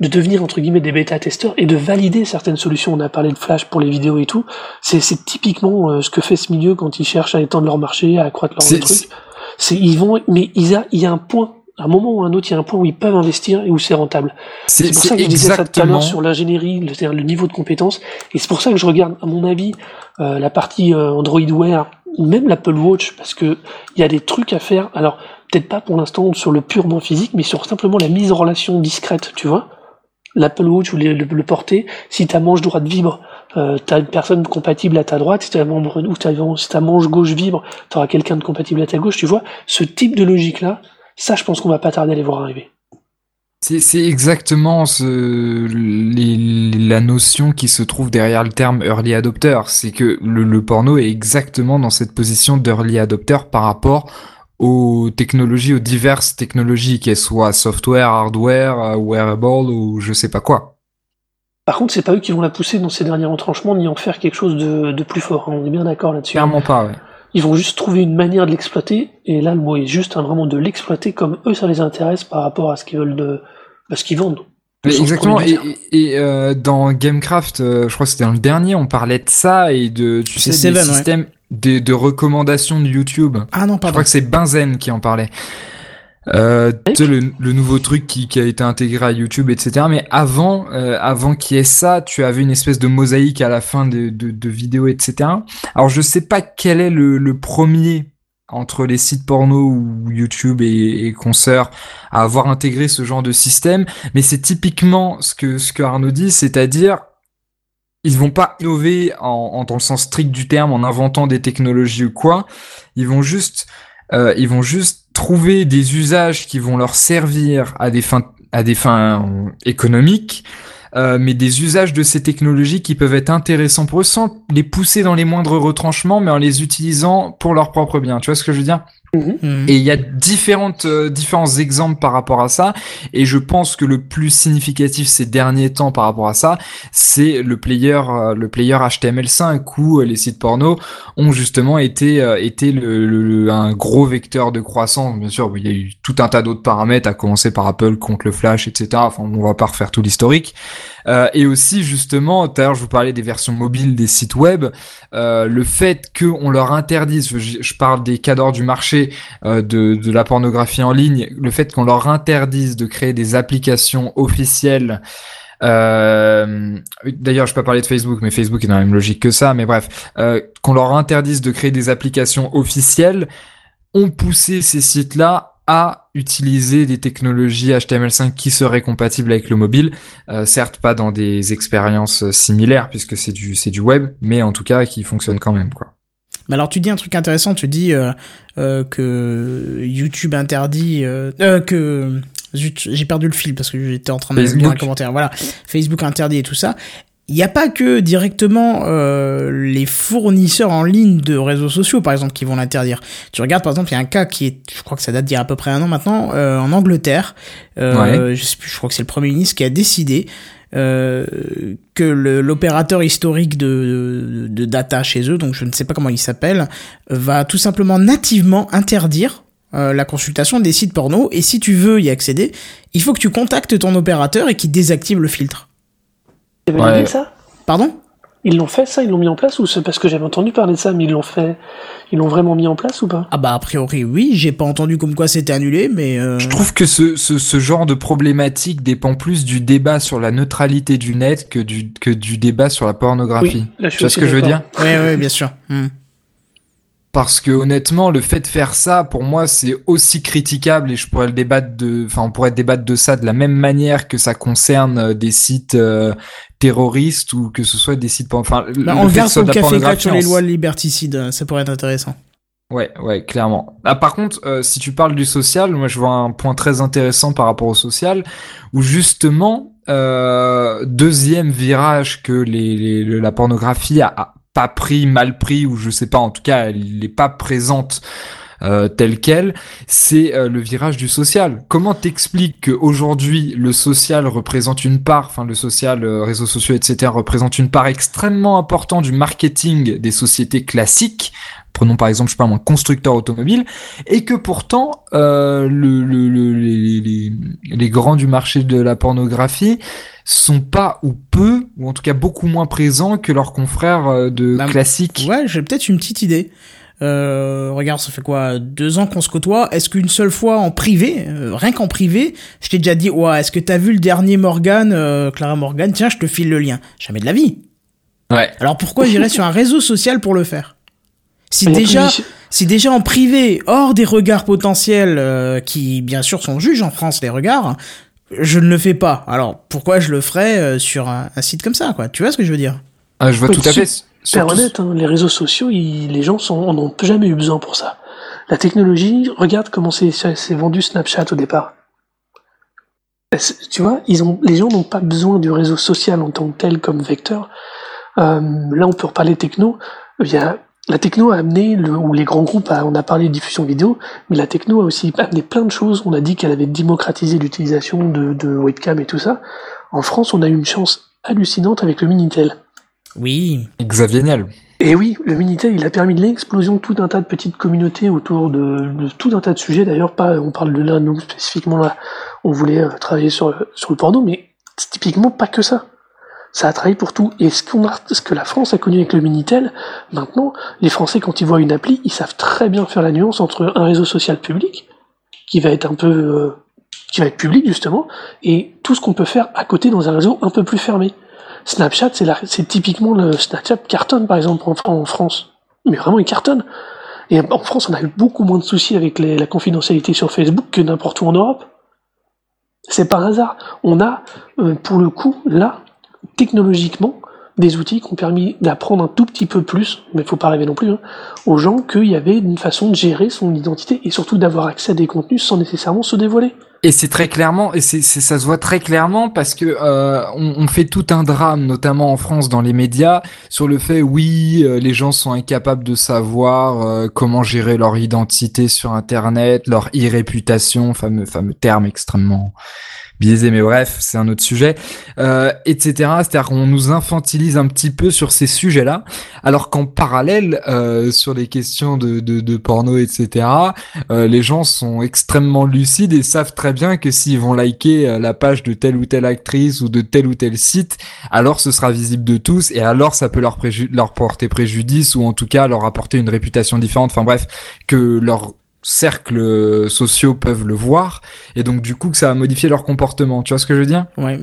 de devenir entre guillemets des bêta-testeurs et de valider certaines solutions. On a parlé de Flash pour les vidéos et tout. C'est typiquement euh, ce que fait ce milieu quand ils cherchent à étendre leur marché, à accroître leur truc. C'est ils vont, mais il y a, il y a un point, un moment ou un autre, il y a un point où ils peuvent investir et où c'est rentable. C'est pour ça que je disais ça tout à l'heure sur l'ingénierie, le, le niveau de compétence. Et c'est pour ça que je regarde, à mon avis, euh, la partie euh, Android Wear ou même l'Apple Watch, parce que il y a des trucs à faire. Alors peut-être pas pour l'instant sur le purement physique, mais sur simplement la mise en relation discrète, tu vois l'Apple Watch ou le, le, porter, si ta manche droite vibre, euh, t'as une personne compatible à ta droite, si ta, membre, ou si ta manche gauche vibre, t'auras quelqu'un de compatible à ta gauche, tu vois. Ce type de logique-là, ça, je pense qu'on va pas tarder à les voir arriver. C'est exactement ce, la notion qui se trouve derrière le terme early adopter. C'est que le, le, porno est exactement dans cette position d'early adopter par rapport aux technologies, aux diverses technologies, qu'elles soient software, hardware, euh, wearable ou je sais pas quoi. Par contre, c'est pas eux qui vont la pousser dans ces derniers retranchements ni en faire quelque chose de, plus fort. Hein. On est bien d'accord là-dessus. Clairement pas, ouais. Ils vont juste trouver une manière de l'exploiter, et là le mot est juste hein, vraiment de l'exploiter comme eux ça les intéresse par rapport à ce qu'ils veulent de, à ce qu'ils vendent. exactement. Et, euh, dans Gamecraft, euh, je crois que c'était dans le dernier, on parlait de ça et de tu sais des systèmes de, recommandations de YouTube. Ah non, pardon. Je crois que c'est Benzen qui en parlait. Euh, le, le, nouveau truc qui, qui, a été intégré à YouTube, etc. Mais avant, euh, avant qu'il y ait ça, tu avais une espèce de mosaïque à la fin de, de, de vidéos, etc. Alors je sais pas quel est le, le premier entre les sites porno ou YouTube et, et concerts à avoir intégré ce genre de système, mais c'est typiquement ce que ce que Arnaud dit, c'est-à-dire ils vont pas innover en, dans le sens strict du terme en inventant des technologies ou quoi. Ils vont juste, euh, ils vont juste trouver des usages qui vont leur servir à des fins, à des fins euh, économiques, euh, mais des usages de ces technologies qui peuvent être intéressants pour eux sans les pousser dans les moindres retranchements, mais en les utilisant pour leur propre bien. Tu vois ce que je veux dire? Mhm. Et il y a différentes, euh, différents exemples par rapport à ça. Et je pense que le plus significatif ces derniers temps par rapport à ça, c'est le player, euh, le player HTML5 où euh, les sites porno ont justement été, été le, un gros vecteur de croissance. Bien sûr, il y a eu tout un tas d'autres paramètres, à commencer par Apple contre le Flash, etc. Enfin, on va pas refaire tout l'historique. Euh, et aussi justement, tout à l'heure je vous parlais des versions mobiles des sites web, euh, le fait qu'on leur interdise, je, parle des cadres du marché euh, de, de la pornographie en ligne, le fait qu'on leur interdise de créer des applications officielles euh, D'ailleurs, je peux parler de Facebook, mais Facebook est dans la même logique que ça. Mais bref, euh, qu'on leur interdise de créer des applications officielles, ont poussé ces sites-là à utiliser des technologies HTML5 qui seraient compatibles avec le mobile, euh, certes pas dans des expériences similaires puisque c'est du c'est du web, mais en tout cas qui fonctionne quand même quoi. Mais alors tu dis un truc intéressant, tu dis euh, euh, que YouTube interdit que j'ai perdu le fil parce que j'étais en train de lire un commentaire. Voilà, Facebook interdit et tout ça il n'y a pas que directement euh, les fournisseurs en ligne de réseaux sociaux, par exemple, qui vont l'interdire. Tu regardes, par exemple, il y a un cas qui est, je crois que ça date d'il y a à peu près un an maintenant, euh, en Angleterre. Euh, je, sais plus, je crois que c'est le Premier ministre qui a décidé euh, que l'opérateur historique de, de, data chez eux, donc je ne sais pas comment il s'appelle, va tout simplement nativement interdire euh, la consultation des sites porno. Et si tu veux y accéder, il faut que tu contactes ton opérateur et qu'il désactive le filtre validé ça? Pardon? Ils l'ont fait ça, ils l'ont mis en place ou c'est parce que j'avais entendu parler de ça, mais ils l'ont fait, ils l'ont vraiment mis en place ou pas? Ah bah a priori oui, j'ai pas entendu comme quoi c'était annulé, mais euh... Je trouve que ce, ce, ce, genre de problématique dépend plus du débat sur la neutralité du net que du, que du débat sur la pornographie. Oui, tu vois ce que je veux dire? Oui, oui, bien sûr. Hmm. Parce que honnêtement, le fait de faire ça, pour moi, c'est aussi critiquable et je pourrais le débattre de, enfin, on pourrait débattre de ça de la même manière que ça concerne euh, des sites euh, terroristes ou que ce soit des sites, enfin, bah, on regarde le café claque sur les lois liberticides, ça pourrait être intéressant. Ouais, ouais, clairement. Ah, par contre, euh, si tu parles du social, moi je vois un point très intéressant par rapport au social, où justement, euh, deuxième virage que les, les, la pornographie a, pas pris, mal pris, ou je sais pas, en tout cas, elle n'est pas présente euh, telle quelle, c'est euh, le virage du social. Comment t'expliques qu'aujourd'hui le social représente une part, enfin le social, euh, réseaux sociaux, etc. représente une part extrêmement importante du marketing des sociétés classiques Prenons par exemple, je sais pas, un constructeur automobile, et que pourtant euh, le, le, le, les, les, les grands du marché de la pornographie sont pas ou peu, ou en tout cas beaucoup moins présents que leurs confrères euh, de Bah, classique. Ouais, j'ai peut-être une petite idée. Euh, regarde, ça fait quoi Deux ans qu'on se côtoie. Est-ce qu'une seule fois en privé, euh, rien qu'en privé, je t'ai déjà dit, ouais, est-ce que t'as vu le dernier Morgan, euh, Clara Morgan? Tiens, je te file le lien. Jamais de la vie. Ouais. Alors pourquoi j'irais sur un réseau social pour le faire? Si déjà, si déjà en privé, hors des regards potentiels euh, qui bien sûr sont juges en France les regards, je ne le fais pas. Alors pourquoi je le ferais euh, sur un, un site comme ça, quoi? Tu vois ce que je veux dire? Ah, je vois tout à fait. Super Surtout- honnête, hein, les réseaux sociaux, les gens sont, en ont jamais eu besoin pour ça. La technologie, regarde comment c'est vendu Snapchat au départ. Tu vois, ils ont, les gens n'ont pas besoin du réseau social en tant que tel comme vecteur. Euh, là, on peut reparler techno. Il y a, la techno a amené, le, ou les grands groupes, a- on a parlé de diffusion vidéo, mais la techno a aussi amené plein de choses. On a dit qu'elle avait démocratisé l'utilisation de, de webcam et tout ça. En France, on a eu une chance hallucinante avec le Minitel. Oui. Xavier Niel. Et oui, le Minitel, il a permis l'explosion de tout un tas de petites communautés autour de, de tout un tas de sujets. D'ailleurs, pas, on parle de là, nous, spécifiquement là, on voulait euh, travailler sur, le- sur le porno, mais c'est typiquement pas que ça. Ça a travaillé pour tout. Et ce, qu'on a, ce que la France a connu avec le Minitel, maintenant, les Français, quand ils voient une appli, ils savent très bien faire la nuance entre un réseau social public, qui va être un peu, euh, qui va être public, justement, et tout ce qu'on peut faire à côté dans un réseau un peu plus fermé. Snapchat, c'est typiquement le Snapchat cartonne, par exemple, en, France. Mais vraiment, il cartonne. Et en France, on a eu beaucoup moins de soucis avec la confidentialité sur Facebook que n'importe où en Europe. C'est par hasard. On a, euh, pour le coup, là, technologiquement, des outils qui ont permis d'apprendre un tout petit peu plus, mais il faut pas rêver non plus, hein, aux gens qu'il y avait une façon de gérer son identité et surtout d'avoir accès à des contenus sans nécessairement se dévoiler. Et c'est très clairement, et c'est, ça se voit très clairement parce que euh, on, fait tout un drame, notamment en France dans les médias, sur le fait oui, euh, les gens sont incapables de savoir euh, comment gérer leur identité sur Internet, leur e-réputation, fameux fameux terme extrêmement biaisé, mais bref, c'est un autre sujet, euh, etc. C'est-à-dire qu'on nous infantilise un petit peu sur ces sujets-là, alors qu'en parallèle, euh, sur les questions de, de, porno, etc., euh, les gens sont extrêmement lucides et savent très bien que s'ils vont liker euh, la page de telle ou telle actrice ou de tel ou tel site, alors ce sera visible de tous et alors ça peut leur, leur porter préjudice ou en tout cas leur apporter une réputation différente. Enfin bref, que leurs cercles euh, sociaux peuvent le voir et donc du coup que ça va modifier leur comportement. Tu vois ce que je veux dire? Ouais,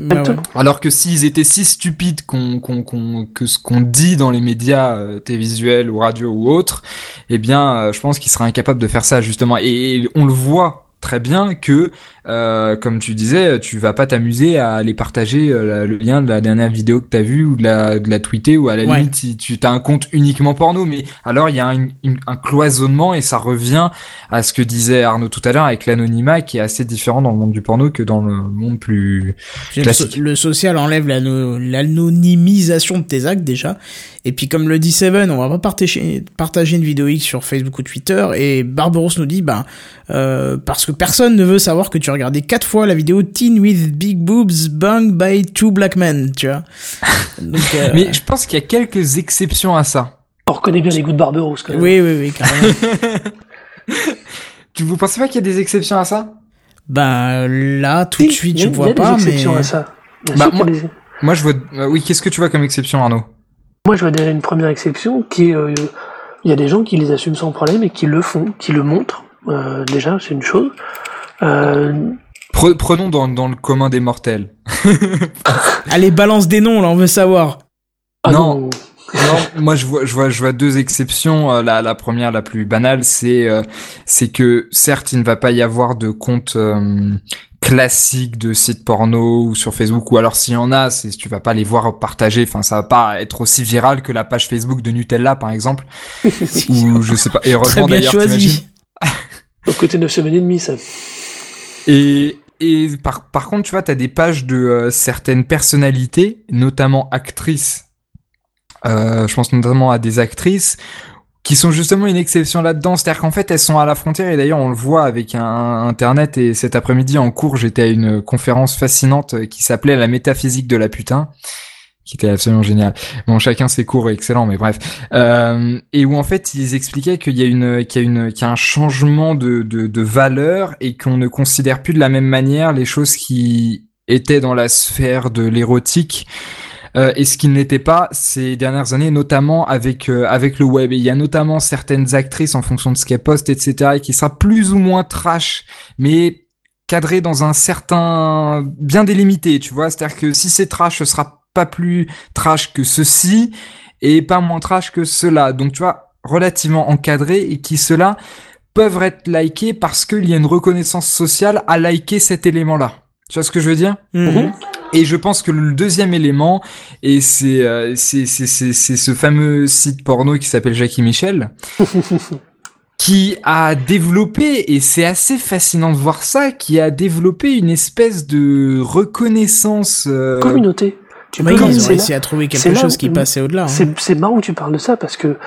alors que s'ils étaient si stupides qu'on, qu'on, qu'on- que ce qu'on dit dans les médias euh, télévisuels ou radio ou autres, eh bien, euh, je pense qu'ils seraient incapables de faire ça justement. Et, et on le voit très bien que, euh, comme tu disais, tu vas pas t'amuser à aller partager euh, le lien de la dernière vidéo que t'as vue ou de la, de la tweeter ou à la Ouais. limite si tu as un compte uniquement porno. Mais alors il y a un, une- un cloisonnement et ça revient à ce que disait Arnaud tout à l'heure avec l'anonymat qui est assez différent dans le monde du porno que dans le monde plus Le, Classique. le social enlève l'ano- l'anonymisation de tes actes déjà. Et puis comme le dit Seven, on va pas partager, partager une vidéo X sur Facebook ou Twitter. Et Barbaros nous dit, bah, euh, parce que personne ne veut savoir que tu as regardé quatre fois la vidéo Teen with Big Boobs Bang by Two Black Men, tu vois. Donc, euh, Mais je pense qu'il y a quelques exceptions à ça. On reconnaît bien les goûts de Barberousse, quand même. oui, oui, oui, carrément. Tu vous pensez pas qu'il y a des exceptions à ça? Bah là, tout de suite, je il y vois a des pas, mais exceptions à ça. Bah, moi- des- Moi, je vois. euh, oui, qu'est-ce que tu vois comme exception, Arnaud? Moi, je vois déjà une première exception qui est, euh, il y a des gens qui les assument sans problème et qui le font, qui le montrent. Euh, déjà, c'est une chose. Euh, Pre- prenons dans, dans le commun des mortels. Allez, balance des noms, là, on veut savoir. ah Non. Non, moi je vois, je vois, je vois deux exceptions. Euh, La, la première, la plus banale, c'est, euh, c'est que certes, il ne va pas y avoir de compte euh, classique de sites porno ou sur Facebook, ou alors s'il y en a, c'est, tu vas pas les voir partager. Enfin, ça va pas être aussi viral que la page Facebook de Nutella, par exemple, ou je sais pas. Et Très heureusement bien d'ailleurs, t'imagines. Au côté 9 semaines et demie, ça. Et, et par, par contre, tu vois, tu as des pages de euh, certaines personnalités, notamment actrices. Euh, je pense notamment à des actrices qui sont justement une exception là-dedans. C'est-à-dire qu'en fait, elles sont à la frontière. Et d'ailleurs, on le voit avec un, Internet. Et cet après-midi, en cours, j'étais à une conférence fascinante qui s'appelait La métaphysique de la putain qui était absolument génial. Bon, chacun ses cours excellent, mais bref. Euh, et où en fait ils expliquaient qu'il y a une, qu'il y a une, qu'il y a un changement de, de, de valeur et qu'on ne considère plus de la même manière les choses qui étaient dans la sphère de l'érotique. Euh, et ce qui ne l'était pas ces dernières années, notamment avec euh, avec le web. Et il y a notamment certaines actrices en fonction de ce qu'elles postent, etc., et qui sera plus ou moins trash, mais cadré dans un certain bien délimité, tu vois. C'est-à-dire que si c'est trash, ce sera pas plus trash que ceci et pas moins trash que cela. Donc tu vois, relativement encadré et qui cela peuvent être likés parce qu'il y a une reconnaissance sociale à liker cet élément-là. Tu vois ce que je veux dire? Mhm. Et je pense que le deuxième élément, et c'est euh, c'est c'est c'est c'est ce fameux site porno qui s'appelle Jackie Michel, qui a développé, et c'est assez fascinant de voir ça, qui a développé une espèce de reconnaissance. euh, Communauté. Tu peux- ils ont réussi là- à trouver quelque chose qui passait au-delà. hein. C'est marrant que tu parles de ça parce que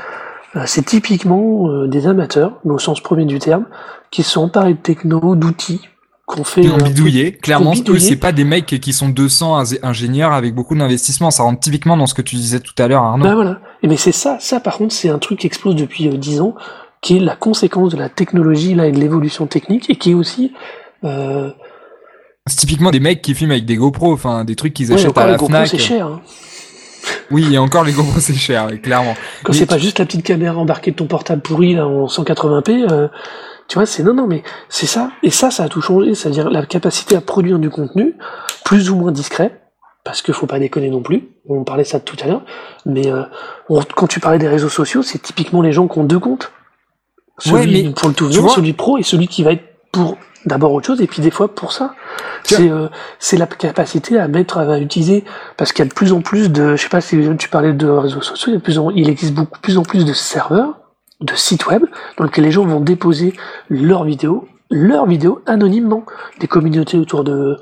euh, c'est typiquement euh, des amateurs, mais au sens premier du terme, qui se sont emparés de techno, d'outils, qu'on fait. Ils ont euh, bidouillé. Clairement, c'est pas des mecs qui sont 200 ingé- ingénieurs avec beaucoup d'investissement. Ça rentre typiquement dans ce que tu disais tout à l'heure, Arnaud. Bah voilà. Et mais c'est ça, ça par contre, c'est un truc qui explose depuis euh, 10 ans, qui est la conséquence de la technologie là et de l'évolution technique, et qui est aussi euh, C'est typiquement des mecs qui filment avec des GoPro, enfin, des trucs qu'ils ouais, achètent encore à la GoPro, Fnac. c'est cher. hein. Oui, et encore les GoPro, c'est cher, ouais, clairement. Quand c'est tu- pas juste la petite caméra embarquée de ton portable pourri là en 180p, euh, tu vois, c'est non non mais c'est ça et ça ça a tout changé, c'est-à-dire la capacité à produire du contenu plus ou moins discret parce que faut pas déconner non plus. On parlait ça tout à l'heure, mais euh, on- quand tu parlais des réseaux sociaux, c'est typiquement les gens qui ont deux comptes. Celui Ouais, mais pour le tout venant, celui pro et celui qui va être pour d'abord autre chose et puis des fois pour ça. C'est euh, c'est la capacité à mettre à utiliser parce qu'il y a de plus en plus de je sais pas si tu parlais de réseaux sociaux, il, y a de plus en, il existe beaucoup plus en plus de serveurs, de sites web dans lesquels les gens vont déposer leurs vidéos leurs vidéos anonymement des communautés autour de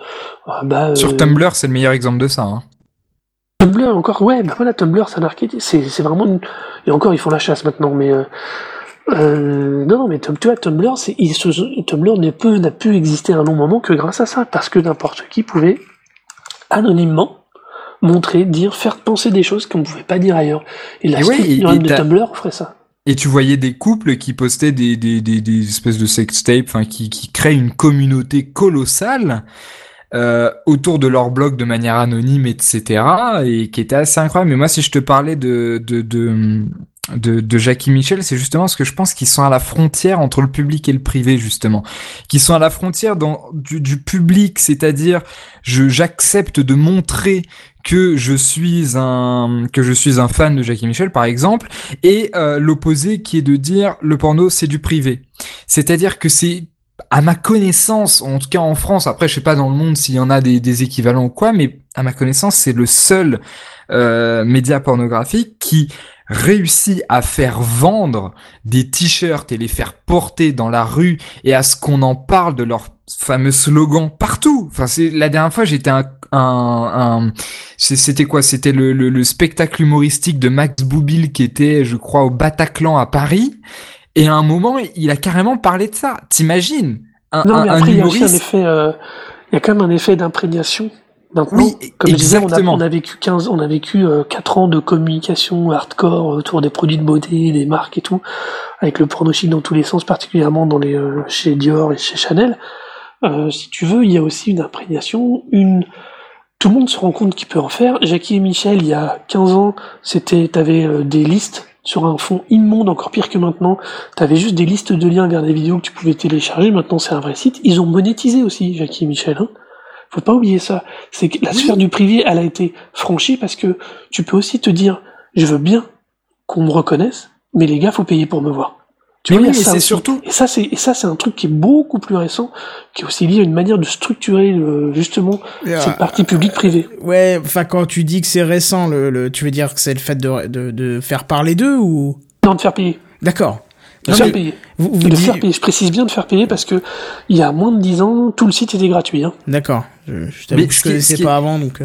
ah, bah, euh, Sur Tumblr, c'est le meilleur exemple de ça. Hein. Tumblr encore ouais bah voilà Tumblr c'est un c'est c'est vraiment une... et encore ils font la chasse maintenant mais euh, euh, non non mais tu vois Tumblr c'est il se- Tumblr ne peut n'a pu exister un long moment que grâce à ça parce que n'importe qui pouvait anonymement montrer dire faire penser des choses qu'on pouvait pas dire ailleurs et la et de Tumblr ferait ça Et tu voyais des couples qui postaient des, des, des, des espèces de sextapes, enfin, qui, qui créent une communauté colossale euh, autour de leur blog de manière anonyme, etc. Et qui était assez incroyable. Mais moi, si je te parlais de, de, de, de, de Jackie Michel, c'est justement parce que je pense qu'ils sont à la frontière entre le public et le privé, justement. Qui sont à la frontière dans, du, du public, c'est-à-dire, je, j'accepte de montrer que je suis un que je suis un fan de Jackie Michel par exemple et euh, l'opposé qui est de dire le porno c'est du privé c'est-à-dire que c'est à ma connaissance en tout cas en France après je sais pas dans le monde s'il y en a des, équivalents ou quoi mais à ma connaissance c'est le seul euh, média pornographique qui réussit à faire vendre des t-shirts et les faire porter dans la rue et à ce qu'on en parle de leur fameux slogan partout. Enfin, c'est la dernière fois j'étais un, un, un c'était quoi? C'était le, le, le spectacle humoristique de Max Boublil qui était, je crois, au Bataclan à Paris. Et à un moment, il a carrément parlé de ça. T'imagines un, non mais un après il y a aussi un effet euh, il y a quand même un effet d'imprégnation maintenant Oui, comme je disais on a, exactement. on a vécu 15 on a vécu euh, 4 ans de communication hardcore autour des produits de beauté des marques et tout avec le porno chic dans tous les sens particulièrement dans les euh, chez Dior et chez Chanel Euh, si tu veux il y a aussi une imprégnation une tout le monde se rend compte qu'il peut en faire. Jackie et Michel, il y a 15 ans, c'était, t'avais euh, des listes sur un fond immonde, encore pire que maintenant. T'avais juste des listes de liens vers des vidéos que tu pouvais télécharger. Maintenant, c'est un vrai site. Ils ont monétisé aussi, Jackie et Michel. Hein. Faut pas oublier ça. C'est que la sphère du privé, elle a été franchie parce que tu peux aussi te dire, je veux bien qu'on me reconnaisse, mais les gars, faut payer pour me voir. Tu vois, c'est surtout. Et ça, c'est et ça, c'est un truc qui est beaucoup plus récent, qui est aussi lié à une manière de structurer euh, justement cette partie publique-privée. Ouais, enfin, quand tu dis que c'est récent, le, le, tu veux dire que c'est le fait de, de, de faire parler d'eux ou? Non, de faire payer. D'accord. De faire payer. Vous, vous de faire payer. Je précise bien de faire payer parce que il y a moins de 10 ans, tout le site était gratuit. Hein. D'accord. Je, je t'avoue que je connaissais pas avant, donc.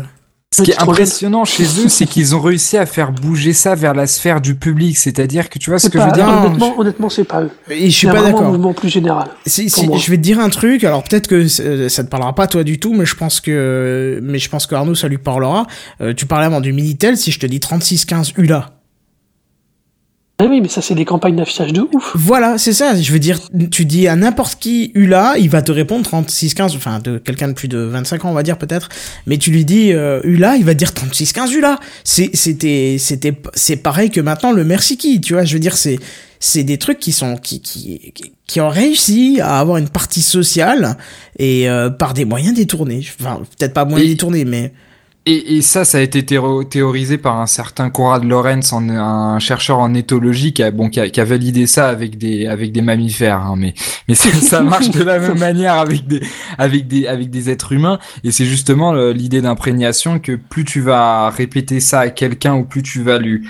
Euh. Ce qui est impressionnant chez eux, c'est qu'ils ont réussi à faire bouger ça vers la sphère du public. C'est-à-dire que tu vois ce que je veux dire Honnêtement, honnêtement, c'est pas eux. Et je suis pas d'accord. un mouvement plus général. Si, si je vais te dire un truc. Alors peut-être que ça te parlera pas toi du tout, mais je pense que, mais je pense que Arnaud ça lui parlera. Euh, tu parlais avant du minitel. Si je te dis 3615 ULA. Ah oui, mais ça, c'est des campagnes d'affichage de ouf. Voilà, c'est ça. Je veux dire, tu dis à n'importe qui ULA, il va te répondre 36 15, enfin, de quelqu'un de plus de 25 ans, on va dire, peut-être. Mais tu lui dis euh, ULA, il va dire 36 15 ULA. C'est, c'était, c'était, c'est pareil que maintenant le merci qui, tu vois. Je veux dire, c'est, c'est des trucs qui sont, qui, qui, qui ont réussi à avoir une partie sociale et euh, par des moyens détournés. Enfin, peut-être pas moyens détournés, mais et, et, ça, ça a été théorisé par un certain Conrad Lorenz, un chercheur en éthologie, qui a, bon, qui a, qui a validé ça avec des, avec des mammifères. Hein, mais, mais ça marche de la même manière avec des, avec des, avec des êtres humains. Et c'est justement l'idée d'imprégnation que plus tu vas répéter ça à quelqu'un, ou plus tu vas lui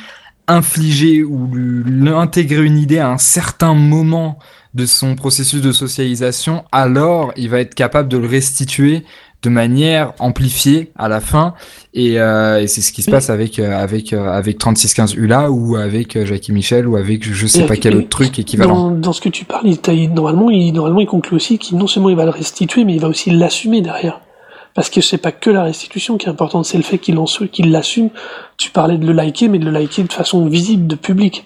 infliger ou lui intégrer une idée à un certain moment de son processus de socialisation, alors il va être capable de le restituer de manière amplifiée à la fin et, euh, et c'est ce qui se passe avec euh, avec euh, avec 3615 ULA ou avec Jackie Michel ou avec je sais pas quel autre truc équivalent. Dans, dans, ce que tu parles, il, normalement il normalement il conclut aussi qu'il non seulement il va le restituer mais il va aussi l'assumer derrière. Parce que c'est pas que la restitution qui est importante, c'est le fait qu'il en qu'il l'assume. Tu parlais de le liker, mais de le liker de façon visible, de public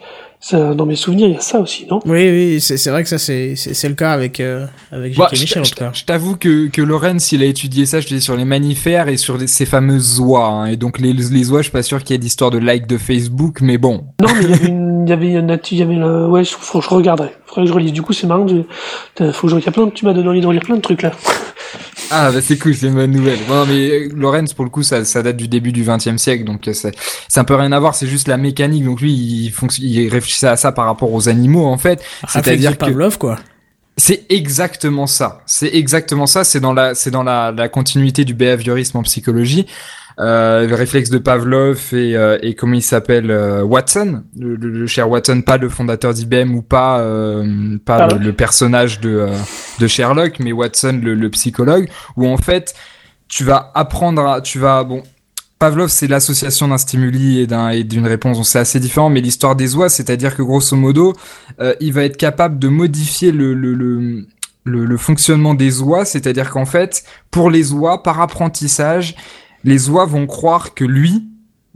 dans mes souvenirs, il y a ça aussi, non? Oui, oui, c'est vrai que ça, c'est le cas avec, euh, avec bah, Michel, Je t'avoue que, que Lorenz, il a étudié ça, je te dis, sur les manifères et sur ces fameuses oies. Hein. et donc, les, les oies, je suis pas sûr qu'il y ait d'histoire de like de Facebook, mais bon. Non, mais il y avait une, il y avait une, il y avait le, ouais, je, faut, je regarderai. Faudrait que je relise. Du coup, c'est marrant, je, faut que je regarde plein, tu m'as donné envie de relire plein de trucs, là. Ah bah c'est cool, c'est une bonne nouvelle. Non mais euh, Lorenz pour le coup ça, ça date du début du XXe siècle donc euh, c'est c'est un peu rien à voir, c'est juste la mécanique. Donc lui il, il réfléchissait à ça par rapport aux animaux en fait. C'est-à-dire que Pavlov quoi. C'est exactement ça. C'est exactement ça. C'est dans la c'est dans la, la continuité du behaviorisme en psychologie euh, le réflexe de Pavlov et, euh, et comment il s'appelle euh, Watson, le, cher Watson, pas le fondateur d'IBM ou pas euh, pas le, personnage de de Sherlock, mais Watson le, psychologue, où en fait tu vas apprendre, à, tu vas bon. Pavlov, c'est l'association d'un stimuli et d'un et d'une réponse. On sait assez différent, mais l'histoire des oies, c'est-à-dire que grosso modo, il va être capable de modifier le, le, le le, le, fonctionnement des oies, c'est-à-dire qu'en fait, pour les oies, par apprentissage, les oies vont croire que lui,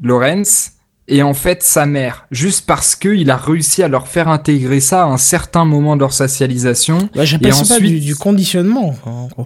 Lorenz, est en fait sa mère, juste parce que il a réussi à leur faire intégrer ça à un certain moment de leur socialisation. Bah, et ensuite, pas du, du conditionnement. En gros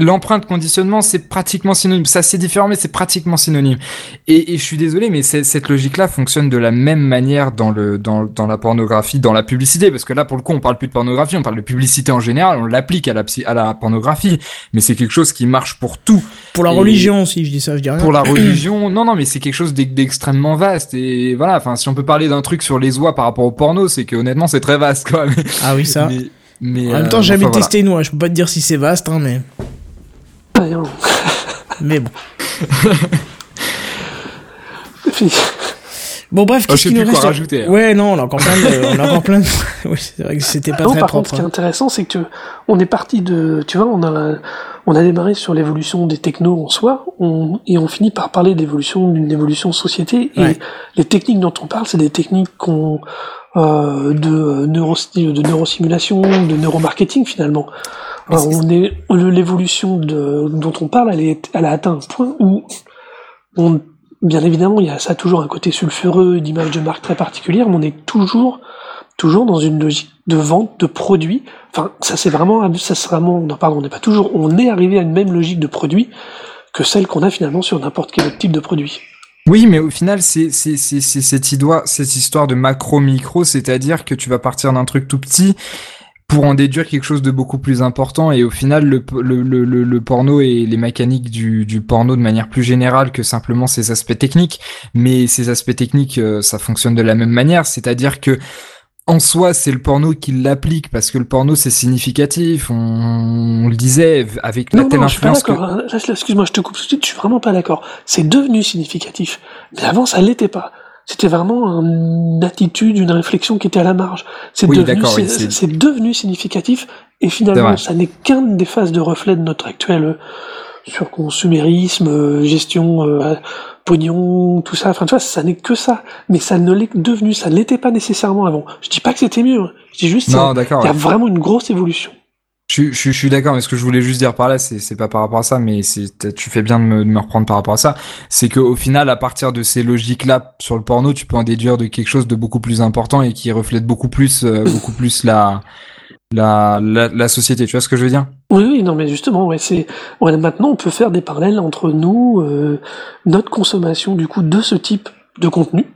l'empreinte conditionnement, c'est pratiquement synonyme. Ça, c'est différent, mais c'est pratiquement synonyme. Et, et, je suis désolé, mais cette logique-là fonctionne de la même manière dans le dans, dans la pornographie, dans la publicité, parce que là, pour le coup, on parle plus de pornographie, on parle de publicité en général, on l'applique à la à la pornographie, mais c'est quelque chose qui marche pour tout. Pour la religion aussi, je dis ça, je dis rien. Pour la religion, non, non, mais c'est quelque chose d'extrêmement vaste. Et voilà, enfin, si on peut parler d'un truc sur les oies par rapport au porno, c'est que honnêtement, c'est très vaste, quoi. ah oui, ça. Mais, en même temps, euh, j'ai jamais testé une oie. Je peux pas te dire si c'est vaste, hein, mais. Mais bon. Bon bref, qu'est-ce qu'il nous reste rajouter, hein. Ouais, non, on a encore plein de, on a encore plein de... oui, c'est vrai que c'était pas non, très par propre. Contre, ce qui est hein. intéressant, c'est que on est parti de, tu vois, on a, on a démarré sur l'évolution des technos en soi, on, et on finit par parler d'évolution d'une évolution de société. Et les techniques dont on parle, c'est des techniques qu'on, euh, de neuro, de neurosimulation, de neuromarketing finalement on est l'évolution dont on parle, elle, est, elle a atteint un point où, on, bien évidemment, il y a ça toujours un côté sulfureux, d'image de marque très particulière, mais on est toujours, toujours dans une logique de vente de produits. Enfin, ça c'est vraiment, ça c'est vraiment, non pardon, on n'est pas toujours, on est arrivé à une même logique de produits que celle qu'on a finalement sur n'importe quel autre type de produit. Oui, mais au final, c'est c'est c'est c'est cette histoire, cette histoire de macro micro, c'est-à-dire que tu vas partir d'un truc tout petit pour en déduire quelque chose de beaucoup plus important. Et au final le, le, le, le porno et les mécaniques du, du porno de manière plus générale que simplement ses aspects techniques. Mais ces aspects techniques euh, ça fonctionne de la même manière. C'est-à-dire que en soi, c'est le porno qui l'applique parce que le porno c'est significatif. On, le disait avec la telle influence. Que... Excuse-moi, je te coupe tout de suite. Je suis vraiment pas d'accord. C'est devenu significatif, mais avant ça l'était pas. C'était vraiment une attitude, une réflexion qui était à la marge. C'est devenu, c'est devenu significatif et finalement, ça n'est qu'un des phases de reflet de notre actuel euh, surconsumérisme, euh, gestion euh, pognon, tout ça. Enfin, tu vois, ça n'est que ça. Mais ça ne l'est devenu, ça ne l'était pas nécessairement avant. Je dis pas que c'était mieux. Hein. Je dis juste, il y a vraiment une grosse évolution. Je, je, je suis d'accord, mais ce que je voulais juste dire par là, c'est pas par rapport à ça, mais tu fais bien de me, de me, reprendre par rapport à ça. C'est que au final, à partir de ces logiques-là sur le porno, tu peux en déduire de quelque chose de beaucoup plus important et qui reflète beaucoup plus, euh, beaucoup plus la, la, la, la société. Tu vois ce que je veux dire? Oui, oui, non, mais justement, ouais, c'est ouais, maintenant on peut faire des parallèles entre nous, euh, notre consommation du coup de ce type de contenu.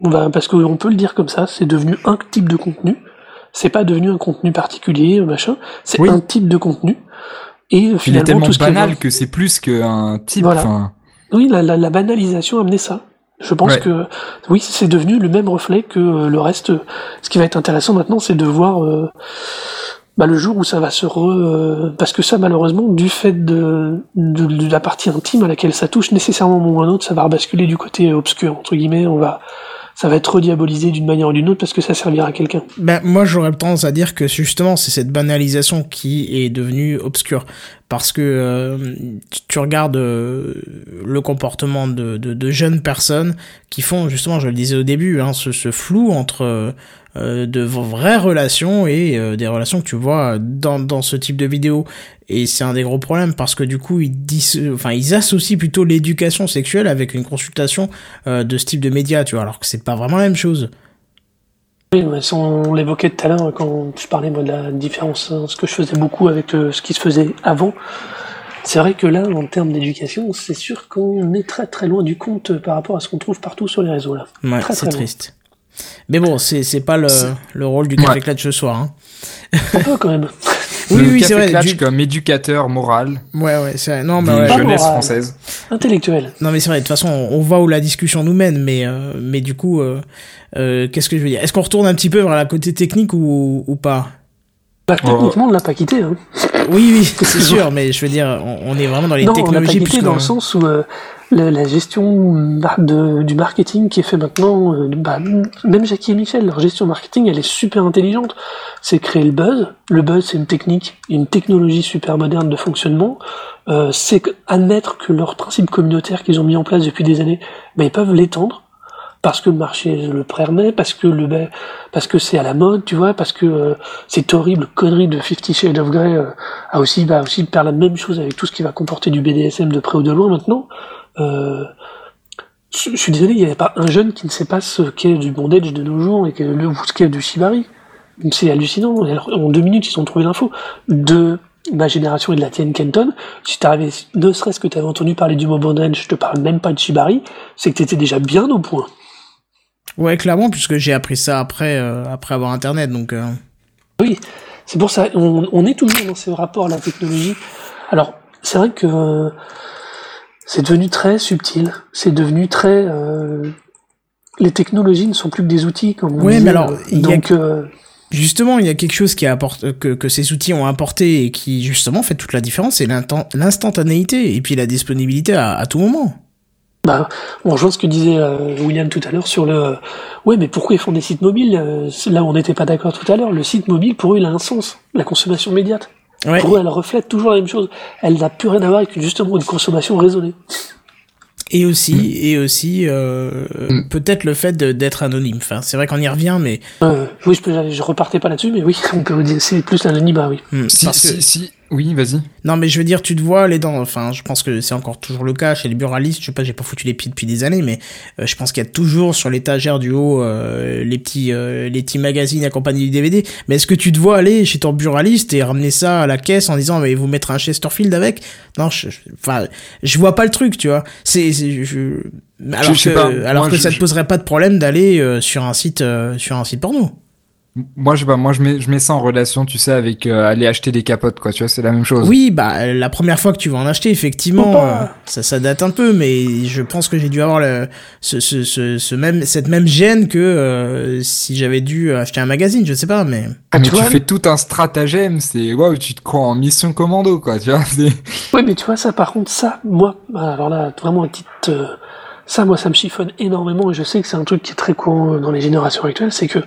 On va, parce qu'on peut le dire comme ça, c'est devenu un type de contenu c'est pas devenu un contenu particulier, machin, c'est un type de contenu. Et finalement, Il est tellement banal que c'est plus qu'un type. Voilà. Oui, la, la, la, banalisation a amené ça. Je pense que oui, c'est devenu le même reflet que euh, le reste. Ce qui va être intéressant maintenant, c'est de voir euh, bah, le jour où ça va se re... Euh, parce que ça, malheureusement, du fait de, de, de, la partie intime à laquelle ça touche, nécessairement ou un autre, ça va rebasculer du côté obscur, entre guillemets. On va ça va être rediabolisé d'une manière ou d'une autre parce que ça servira à quelqu'un. Ben, moi, j'aurais tendance à dire que justement, c'est cette banalisation qui est devenue obscure. Parce que euh, tu regardes euh, le comportement de, de, jeunes personnes qui font, justement, je le disais au début, hein, ce, ce flou entre euh, de vraies relations et des relations que tu vois dans, dans ce type de vidéo. Et c'est un des gros problèmes parce que du coup, ils, disent, enfin, ils associent plutôt l'éducation sexuelle avec une consultation de ce type de médias, tu vois, alors que c'est pas vraiment la même chose. Oui, mais on l'évoquait tout à l'heure quand je parlais moi, de la différence, hein, ce que je faisais beaucoup avec ce qui se faisait avant. C'est vrai que là, en termes d'éducation, c'est sûr qu'on est très très loin du compte par rapport à ce qu'on trouve partout sur les réseaux là. Ouais, c'est triste. Mais bon, c'est c'est pas le, le rôle du café clutch ce soir. Hein. Un peu quand même. oui, oui, c'est vrai. Du... comme éducateur moral. Ouais, ouais, c'est vrai. Non, mais ouais. jeunesse française. Intellectuel. Non, mais c'est vrai. De toute façon, on, voit où la discussion nous mène, mais euh, mais du coup, euh, euh, qu'est-ce que je veux dire? Est-ce qu'on retourne un petit peu vers la côté technique ou ou pas? Bah, techniquement, on l'a pas quitté. Hein. Oui, oui, c'est sûr, mais je veux dire, on, est vraiment dans les technologies. On l'a pas quitté dans le sens où euh, la, gestion de, du marketing qui est fait maintenant, euh, bah, même Jackie et Michel, leur gestion marketing, elle est super intelligente. C'est créer le buzz. Le buzz, c'est une technique, une technologie super moderne de fonctionnement. Euh, c'est admettre que leurs principes communautaires qu'ils ont mis en place depuis des années, bah, ils peuvent l'étendre parce que le marché le permet, parce que le parce que c'est à la mode, tu vois, parce que euh, cette horrible connerie de Fifty Shades of Grey euh, a aussi va aussi faire la même chose avec tout ce qui va comporter du BDSM de près ou de loin maintenant. Euh, je, suis désolé, il n'y a pas un jeune qui ne sait pas ce qu'est du bondage de nos jours et que le, ce qu'est du shibari. C'est hallucinant. En deux minutes, ils ont trouvé l'info. De ma génération et de la tienne, Kenton, si t'arrivais, ne serait-ce que tu avais entendu parler du mot bondage, je te parle même pas de shibari, c'est que tu étais déjà bien au point. Ouais, clairement, puisque j'ai appris ça après, euh, après avoir Internet, donc. Euh. Oui, c'est pour ça. On, on, est toujours dans ce rapport à la technologie. Alors, c'est vrai que c'est devenu très subtil. C'est devenu très. Euh, les technologies ne sont plus que des outils, comme on Oui, mais alors, donc. Justement, il y a quelque chose qui apporte, que, que ces outils ont apporté et qui justement fait toute la différence, c'est l'instantanéité et puis la disponibilité à, à tout moment. Bah, on rejoint ce que disait euh, William tout à l'heure sur le. Ouais, mais pourquoi ils font des sites mobiles euh, Là où on n'était pas d'accord tout à l'heure, le site mobile pour eux il a un sens, la consommation immédiate. Pour eux, elle reflète toujours la même chose. Elle n'a plus rien à voir avec justement une consommation raisonnée. Et aussi, mm. et aussi, euh, mm. peut-être le fait d'être anonyme. Enfin, c'est vrai qu'on y revient, mais. oui, je, je repartais pas là-dessus, mais oui, on peut dire c'est plus l'anonymat, oui. Mm. si, si, Oui, vas-y. Non, mais je veux dire, tu te vois aller dans. Enfin, je pense que c'est encore toujours le cas chez les buralistes. Je sais pas, j'ai pas foutu les pieds depuis des années, mais euh, je pense qu'il y a toujours sur l'étagère du haut euh, les petits euh, les petits magazines accompagnés du DVD. Mais est-ce que tu te vois aller chez ton buraliste et ramener ça à la caisse en disant mais vous mettre un Chesterfield avec? Non, je, enfin, je vois pas le truc, tu vois. C'est je, alors sais que pas. alors Moi, que je- ça te je- poserait pas de problème d'aller euh, sur un site euh, sur un site porno. Moi, je sais pas, moi, je mets, je mets ça en relation, tu sais, avec euh, aller acheter des capotes, quoi. Tu vois, c'est la même chose. Oui, bah la première fois que tu vas en acheter, effectivement, euh, ça, ça date un peu, mais je pense que j'ai dû avoir le, ce, ce, ce, ce même, cette même gêne que euh, si j'avais dû acheter un magazine, je sais pas, mais Ah, mais tu tu vois, fais tout un stratagème, c'est waouh, tu te crois en mission commando, quoi. Tu vois, c'est. Ouais, mais tu vois, ça, par contre, ça, moi, alors là, vraiment, à titre. euh, ça, moi, ça me chiffonne énormément et je sais que c'est un truc qui est très courant dans les générations actuelles, c'est que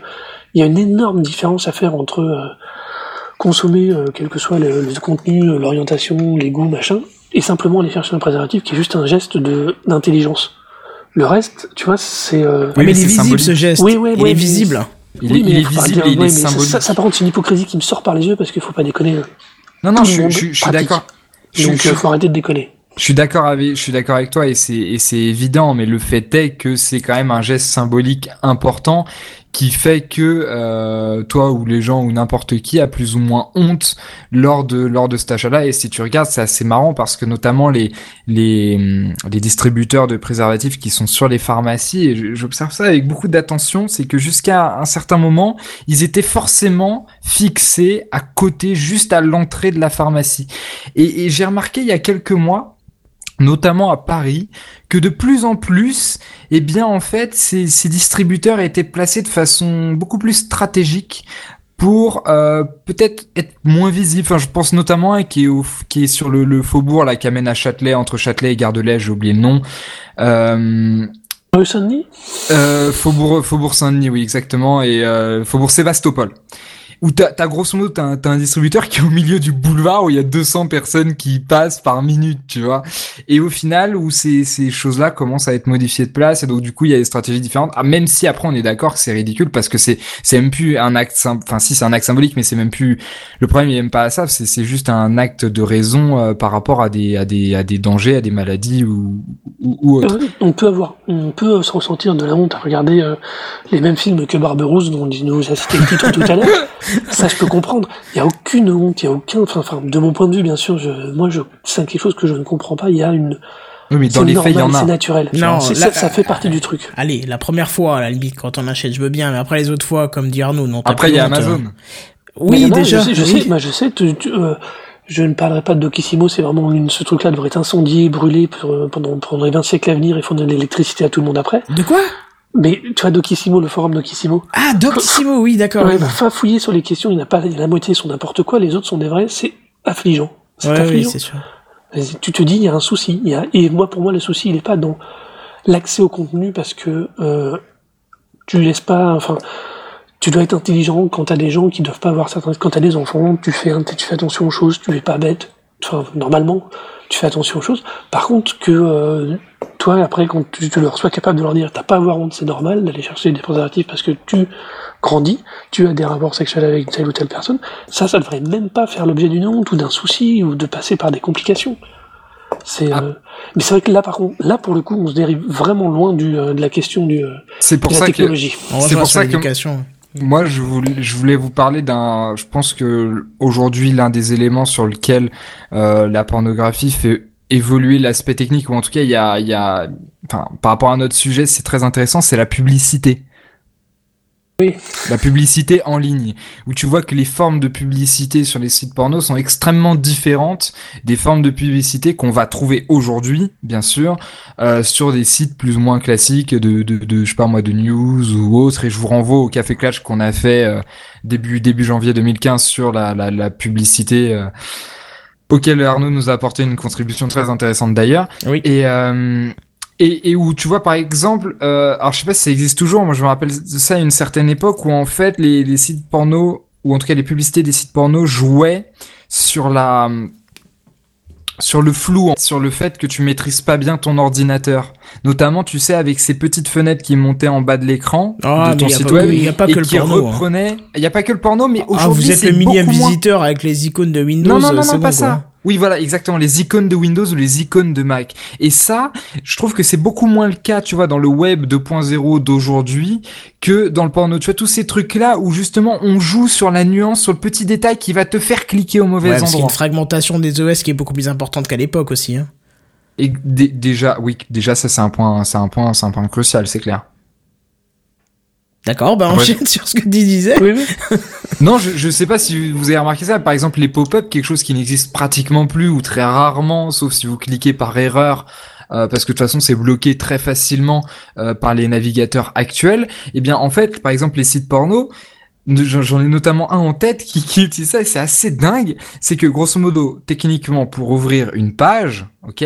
il y a une énorme différence à faire entre euh, consommer, euh, quel que soit le, le contenu, euh, l'orientation, les goûts, machin, et simplement aller chercher un préservatif qui est juste un geste de d'intelligence. Le reste, tu vois, c'est. euh, Oui, mais mais il est c'est visible symbolique. ce geste, Oui, oui, il oui, est mais- visible. Il est, il visible et il ouais, est symbolique. Ça, ça, par contre, c'est une hypocrisie qui me sort par les yeux parce qu'il faut pas déconner. non, non, tout je, suis- je, je d'accord. Donc, euh, faut arrêter de déconner. Je suis d'accord avec, je suis d'accord avec toi et c'est et c'est évident, mais le fait est que c'est quand même un geste symbolique important qui fait que euh, toi ou les gens ou n'importe qui a plus ou moins honte lors de lors de cet achat-là. Et si tu regardes, c'est assez marrant parce que notamment les les hum, les distributeurs de préservatifs qui sont sur les pharmacies, et j'observe ça avec beaucoup d'attention, c'est que jusqu'à un certain moment, ils étaient forcément fixés à côté, juste à l'entrée de la pharmacie. Et j'ai remarqué il y a quelques mois, notamment à Paris, que de plus en plus, eh bien en fait, ces, ces distributeurs étaient placés de façon beaucoup plus stratégique pour euh, peut-être être moins visible. Enfin, je pense notamment à qui est, au, qui est sur le, le faubourg là, qui amène à Châtelet, entre Châtelet et Gare de l'Est, j'ai oublié le nom. Euh, Saint-Denis? euh, Faubourg, Faubourg Saint-Denis, oui, exactement, et euh, Faubourg Sébastopol. Où t'as, t'as grosso modo, t'as un, un distributeur qui est au milieu du boulevard où il y a 200 personnes qui passent par minute, tu vois. Et au final, où ces, ces choses-là commencent à être modifiées de place, et donc du coup, il y a des stratégies différentes. Ah, même si après, on est d'accord que c'est ridicule parce que c'est, c'est même plus un acte, enfin si, c'est un acte symbolique, mais c'est même plus, le problème, il est même pas à ça, c'est, c'est juste un acte de raison euh, par rapport à des, à des, à des dangers, à des maladies ou, ou, ou autres. Euh, On peut avoir, on peut se ressentir de la honte à regarder euh, les mêmes films que Barberousse dont nous a cité le titre tout à l'heure. Ça, je peux comprendre. Il y a aucune honte, il y a aucun, enfin, enfin, de mon point de vue, bien sûr, je, moi, je, c'est quelque chose que je ne comprends pas. Il y a une, Oui, mais dans c'est les faits, il y en a. c'est naturel. Non, C'est- là- ça, ça fait partie du truc. Allez, la première fois, à la limite, quand on achète, je veux bien, mais après les autres fois, comme dit Arnaud, non. Après, il y a honte, Amazon. euh. Oui, déjà. Je sais, je oui. sais, je sais, tu- tu, euh, je ne parlerai pas de Docissimo, c'est vraiment une, ce truc-là devrait être incendié, brûlé pour, euh, pendant, pendant les 20 siècles à venir et fournir de l'électricité à tout le monde après. De quoi? Mais, tu vois, Docissimo, le forum Docissimo. Ah, Doctissimo, oui, d'accord. Ouais, bah, fin fouiller sur les questions, il n'y en a pas, la moitié sont n'importe quoi, les autres sont des vrais, c'est affligeant. C'est Ouais, oui, affligeant. c'est sûr. Tu te dis, il y a un souci. Il y a... Et moi, pour moi, le souci, il n'est pas dans l'accès au contenu parce que euh, tu laisses pas. Enfin, tu dois être intelligent quand t'as des gens qui doivent pas avoir certains. Quand t'as des enfants, tu fais, tu fais attention aux choses, tu es pas bête. Enfin, normalement, tu fais attention aux choses. Par contre, que euh, toi, après, quand tu, tu leur sois capable de leur dire, t'as pas à avoir honte, c'est normal d'aller chercher des préservatifs parce que tu grandis, tu as des rapports sexuels avec telle ou telle personne. Ça, ça devrait même pas faire l'objet d'une honte ou d'un souci ou de passer par des complications. C'est, Ah. euh, mais c'est vrai que là, par contre, là pour le coup, on se dérive vraiment loin du, euh, de la question du, euh, C'est pour de la ça que technologie. On C'est pour ça que- l'éducation. Moi je voulais, je voulais vous parler d'un. Je pense que aujourd'hui l'un des éléments sur lequel euh, la pornographie fait évoluer l'aspect technique ou en tout cas il y a, il y a, enfin par rapport à notre sujet c'est très intéressant, c'est la publicité. Oui. La publicité en ligne, où tu vois que les formes de publicité sur les sites porno sont extrêmement différentes des formes de publicité qu'on va trouver aujourd'hui, bien sûr, euh, sur des sites plus ou moins classiques de, de, de, je sais pas moi, de news ou autres. Et je vous renvoie au Café Clash qu'on a fait euh, début début janvier 2015 sur la, la, la publicité. euh, auquel Arnaud nous a apporté une contribution très intéressante d'ailleurs. Oui. Et, euh, et, et où tu vois par exemple, euh, alors je sais pas si ça existe toujours, moi je me rappelle de ça à une certaine époque où en fait les, les sites porno, ou en tout cas les publicités des sites porno jouaient sur la sur le flou, sur le fait que tu maîtrises pas bien ton ordinateur. Notamment, tu sais, avec ces petites fenêtres qui montaient en bas de l'écran Ah, de ton site web il y a pas que le porno, hein. Il y a pas que le porno, mais Ah, aujourd'hui, vous êtes le moins- visiteur avec les icônes de Windows. Non, non, non, c'est non, bon, pas quoi. ça. Oui, voilà, exactement, les icônes de Windows ou les icônes de Mac. Et ça, je trouve que c'est beaucoup moins le cas, tu vois, dans le web 2.0 d'aujourd'hui que dans le porno. Tu vois, tous ces trucs-là où justement on joue sur la nuance, sur le petit détail qui va te faire cliquer au mauvais Ouais, endroit. une fragmentation des OS qui est beaucoup plus importante qu'à l'époque aussi. Hein. Et dé- déjà, oui, déjà ça c'est un point, c'est un point, c'est un point crucial, c'est clair. D'accord, bah Ouais. enchaîne sur ce que tu disais. Oui, oui. Non, je, je sais pas si vous avez remarqué ça. Par exemple, les pop-up, quelque chose qui n'existe pratiquement plus ou très rarement, sauf si vous cliquez par erreur, euh, parce que de toute façon c'est bloqué très facilement euh, par les navigateurs actuels. Eh bien, en fait, par exemple, les sites porno, ne- j'en ai notamment un en tête qui, qui utilise ça et c'est assez dingue. C'est que grosso modo, techniquement, pour ouvrir une page, ok,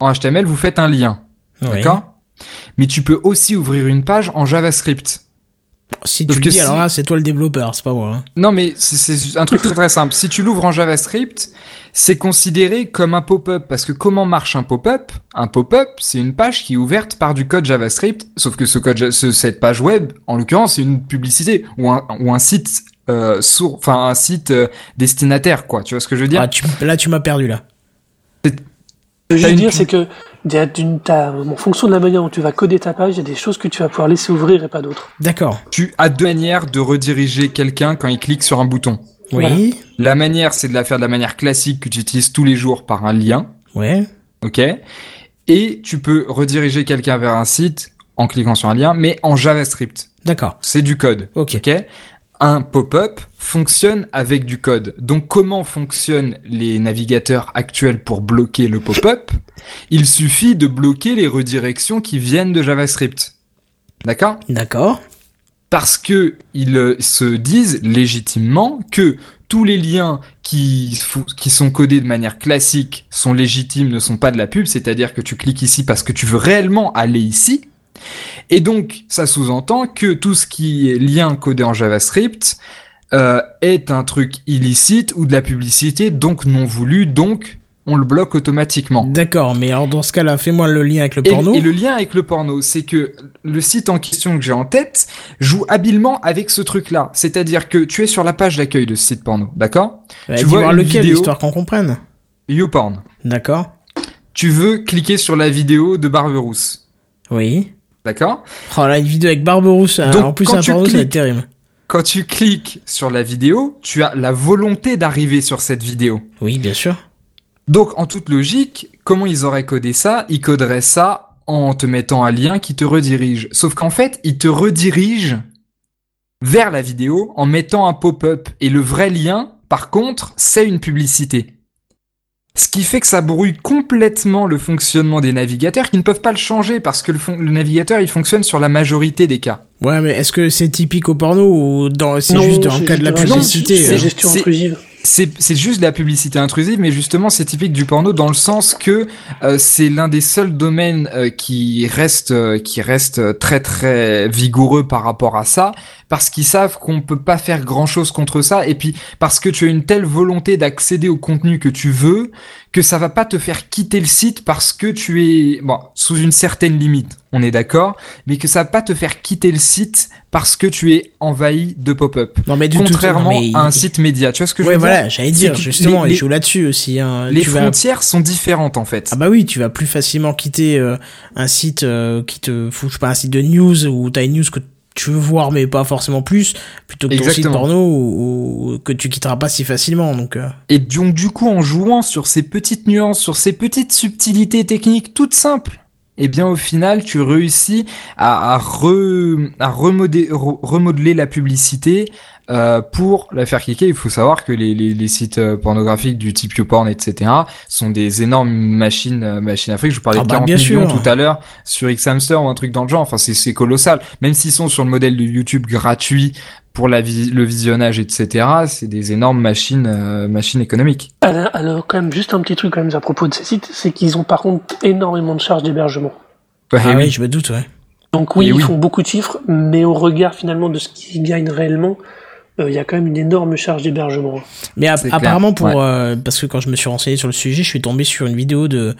en HTML, vous faites un lien, d'accord? Mais tu peux aussi ouvrir une page en JavaScript. Si tu dis, si- alors là, c'est toi le développeur, c'est pas moi. hein. Non, mais c'est- un truc très très simple. Si tu l'ouvres en JavaScript, c'est considéré comme un pop-up. Parce que comment marche un pop-up? Un pop-up, c'est une page qui est ouverte par du code JavaScript. Sauf que ce code, ce- cette page web, en l'occurrence, c'est une publicité ou un, ou un site euh, sourd, enfin un site euh, destinataire, quoi. Tu vois ce que je veux dire? Ah, tu- là, tu m'as perdu là. Ce que je veux dire, c'est que il y a d'une- t'as- en fonction de la manière dont tu vas coder ta page, il y a des choses que tu vas pouvoir laisser ouvrir et pas d'autres. D'accord. Tu as deux manières de rediriger quelqu'un quand il clique sur un bouton. Oui. Voilà. La manière, c'est de la faire de la manière classique que tu utilises tous les jours par un lien. Ouais. ok Et tu peux rediriger quelqu'un vers un site en cliquant sur un lien, mais en JavaScript. D'accord. C'est du code. Ok. Ok Un pop-up fonctionne avec du code. Donc comment fonctionnent les navigateurs actuels pour bloquer le pop-up? Il suffit de bloquer les redirections qui viennent de JavaScript. D'accord? D'accord. parce que ils euh, se disent légitimement que tous les liens qui, sont codés de manière classique sont légitimes, ne sont pas de la pub, c'est-à-dire que tu cliques ici parce que tu veux réellement aller ici. Et donc, ça sous-entend que tout ce qui est lien codé en JavaScript euh, est un truc illicite ou de la publicité, donc non voulu, donc on le bloque automatiquement. D'accord, mais alors dans ce cas-là, fais-moi le lien avec le porno. et le lien avec le porno, c'est que le site en question que j'ai en tête joue habilement avec ce truc-là. C'est-à-dire que tu es sur la page d'accueil de ce site porno, d'accord Bah, tu vois lequel, vidéo- histoire qu'on comprenne. YouPorn. D'accord. Tu veux cliquer sur la vidéo de Barberousse, Oui. D'accord Oh là, une vidéo avec Barberousse, euh, Donc, en plus quand un tu porno, ça va être cliques- terrible. Quand tu cliques sur la vidéo, tu as la volonté d'arriver sur cette vidéo. Oui, bien sûr. Donc, en toute logique, comment ils auraient codé ça? Ils coderaient ça en te mettant un lien qui te redirige. Sauf qu'en fait, ils te redirigent vers la vidéo en mettant un pop-up. Et le vrai lien, par contre, c'est une publicité. Ce qui fait que ça brouille complètement le fonctionnement des navigateurs qui ne peuvent pas le changer parce que le, fon- le navigateur, il fonctionne sur la majorité des cas. Ouais, mais est-ce que c'est typique au porno ou dans, c'est Non, juste dans le c'est cas de la publicité C'est euh, gestion c'est- intrusive. C'est c'est juste de la publicité intrusive, mais justement c'est typique du porno dans le sens que euh, c'est l'un des seuls domaines euh, qui reste euh, qui reste très très vigoureux par rapport à ça, parce qu'ils savent qu'on peut pas faire grand chose contre ça, et puis parce que tu as une telle volonté d'accéder au contenu que tu veux que ça va pas te faire quitter le site parce que tu es bon sous une certaine limite, on est d'accord, mais que ça va pas te faire quitter le site parce que tu es envahi de pop-up. Non, mais du tout- Contrairement non, mais- à un site média, tu vois ce que je veux voilà, dire? j'allais C'est dire, justement, les- il joue là-dessus aussi. Hein. Les Tu vas- frontières sont différentes en fait. Ah bah oui, tu vas plus facilement quitter euh, un site euh, qui te fout, je sais pas, un site de news où t'as une news que tu veux voir mais pas forcément plus, plutôt que ton site Exactement. porno ou, ou que tu quitteras pas si facilement. Donc euh, Et donc du coup, en jouant sur ces petites nuances, sur ces petites subtilités techniques toutes simples, eh bien au final, tu réussis à, à, re- à remodé- re- remodeler la publicité euh, pour la faire cliquer. Il faut savoir que les, les, les sites euh, pornographiques du type YouPorn, etc., sont des énormes machines, euh, machines à fric. Je vous parlais Ah de bah, 40 bien millions sûr. tout à l'heure sur Xhamster ou un truc dans le genre. Enfin, c'est c'est colossal. Même s'ils sont sur le modèle de YouTube gratuit pour la vis- le visionnage, etc., c'est des énormes machines, euh, machines économiques. Alors, alors, quand même, juste un petit truc quand même à propos de ces sites, c'est qu'ils ont par contre énormément de charges d'hébergement. Ouais, ah oui. oui, je me doute, ouais. Donc oui, Et ils oui. font beaucoup de chiffres, mais au regard finalement de ce qu'ils gagnent réellement, il y a quand même une énorme charge d'hébergement. Mais apparemment, pour parce que quand je me suis renseigné sur le sujet, je suis tombé sur une vidéo de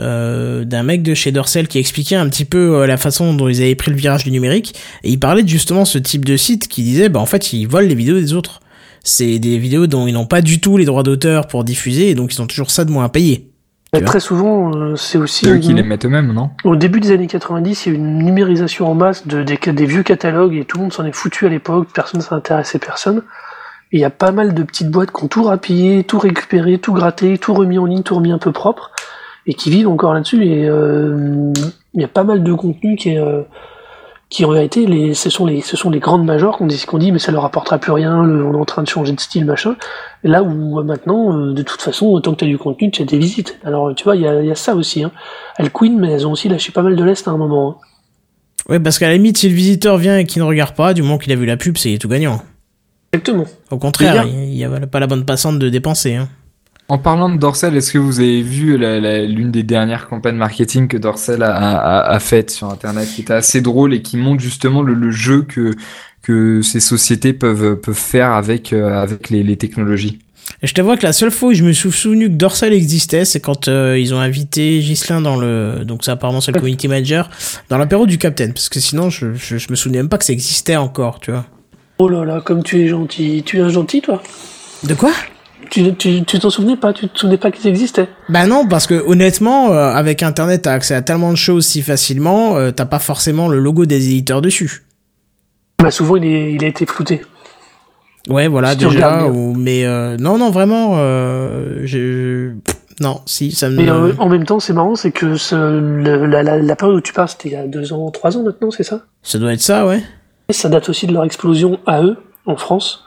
euh, d'un mec de chez Dorsel qui expliquait un petit peu euh, la façon dont ils avaient pris le virage du numérique. Et il parlait de justement ce type de site qui disait bah en fait ils volent les vidéos des autres. C'est des vidéos dont ils n'ont pas du tout les droits d'auteur pour diffuser et donc ils ont toujours ça de moins à payer très souvent, euh, c'est aussi. eux qui les mettent eux-mêmes, non? Au début des années 90, il y a eu une numérisation en masse de, des, des vieux catalogues et tout le monde s'en est foutu à l'époque, personne ne s'intéressait personne. Et il y a pas mal de petites boîtes qui ont tout rapillé, tout récupéré, tout gratté, tout remis en ligne, tout remis un peu propre et qui vivent encore là-dessus. Et euh, il y a pas mal de contenus qui, euh, qui en réalité, les, ce, sont les, ce sont les grandes majors qu'on dit, qu'on dit mais ça leur apportera plus rien, on est en train de changer de style, machin. là où euh, maintenant, de toute façon, autant que tu as du contenu, tu as des visites. Alors tu vois, il y a, y a, ça aussi. Hein. Elles Queen, mais elles ont aussi lâché pas mal de l'Est à un moment. Hein. Ouais, parce qu'à la limite, si le visiteur vient et qu'il ne regarde pas, du moment qu'il a vu la pub, c'est tout gagnant. Exactement. Au contraire, il n'y a, pas la bonne passante de dépenser. Hein. En parlant de Dorsel, est-ce que vous avez vu l'une des dernières campagnes marketing que Dorsel a, a, faites sur Internet, qui était assez drôle et qui montre justement le, jeu que que ces sociétés peuvent peuvent faire avec euh, avec les, technologies? Et je t'avoue que la seule fois où je me suis souvenu que Dorsel existait, c'est quand euh, ils ont invité Ghislain dans le, donc ça apparemment c'est le community manager, dans l'apéro du Captain, parce que sinon je, je, je me souvenais même pas que ça existait encore, tu vois. Oh là là, comme tu es gentil, tu es un gentil toi? De quoi? Tu, tu, tu t'en souvenais pas? Tu te souvenais pas qu'ils existaient? Bah non, parce que honnêtement, euh, avec Internet, t'as accès à tellement de choses si facilement, euh, t'as pas forcément le logo des éditeurs dessus. Bah souvent, il, est, il a été flouté. Ouais, voilà, déjà. mais euh, non, non, vraiment, je... non, si, ça me. Mais en même temps, c'est marrant, c'est que ce, la, la, la, période où tu parles, c'était il y a deux ans, trois ans maintenant, c'est ça? Ça doit être ça, ouais. Et ça date aussi de leur explosion à eux, en France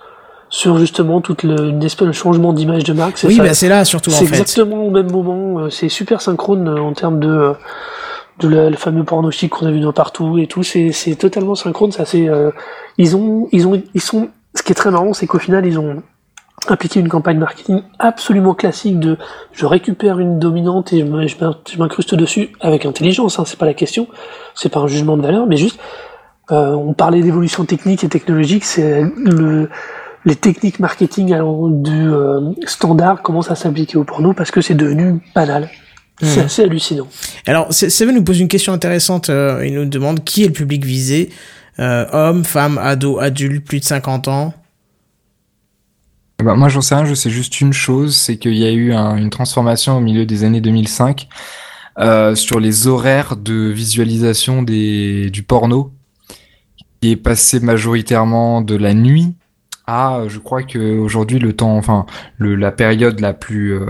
sur justement toute le, une espèce de changement d'image de marque. Oui, bah c'est là surtout en fait. C'est exactement au même moment. Euh, c'est super synchrone euh, en termes de euh, de le fameux porno chic qu'on a vu dans partout et tout. C'est c'est totalement synchrone. Ça c'est ils ont ils ont ils sont. Ce qui est très marrant, c'est qu'au final ils ont appliqué une campagne marketing absolument classique de je récupère une dominante et je m'incruste dessus avec intelligence. Hein, c'est pas la question. C'est pas un jugement de valeur, mais juste on parlait d'évolution technique et technologique. C'est le les techniques marketing du euh, standard commencent à s'appliquer au porno parce que c'est devenu banal. C'est hmm. assez hallucinant. Alors, Seven nous pose une question intéressante. Euh, il nous demande qui est le public visé euh, Hommes, femmes, ados, adultes, plus de 50 ans? Bah, Moi, j'en sais rien. Je sais juste une chose c'est qu'il y a eu une transformation au milieu des années 2005 sur les horaires de visualisation des, du porno qui est passé majoritairement de la nuit ah, je crois que aujourd'hui le temps, enfin le, la période la plus euh,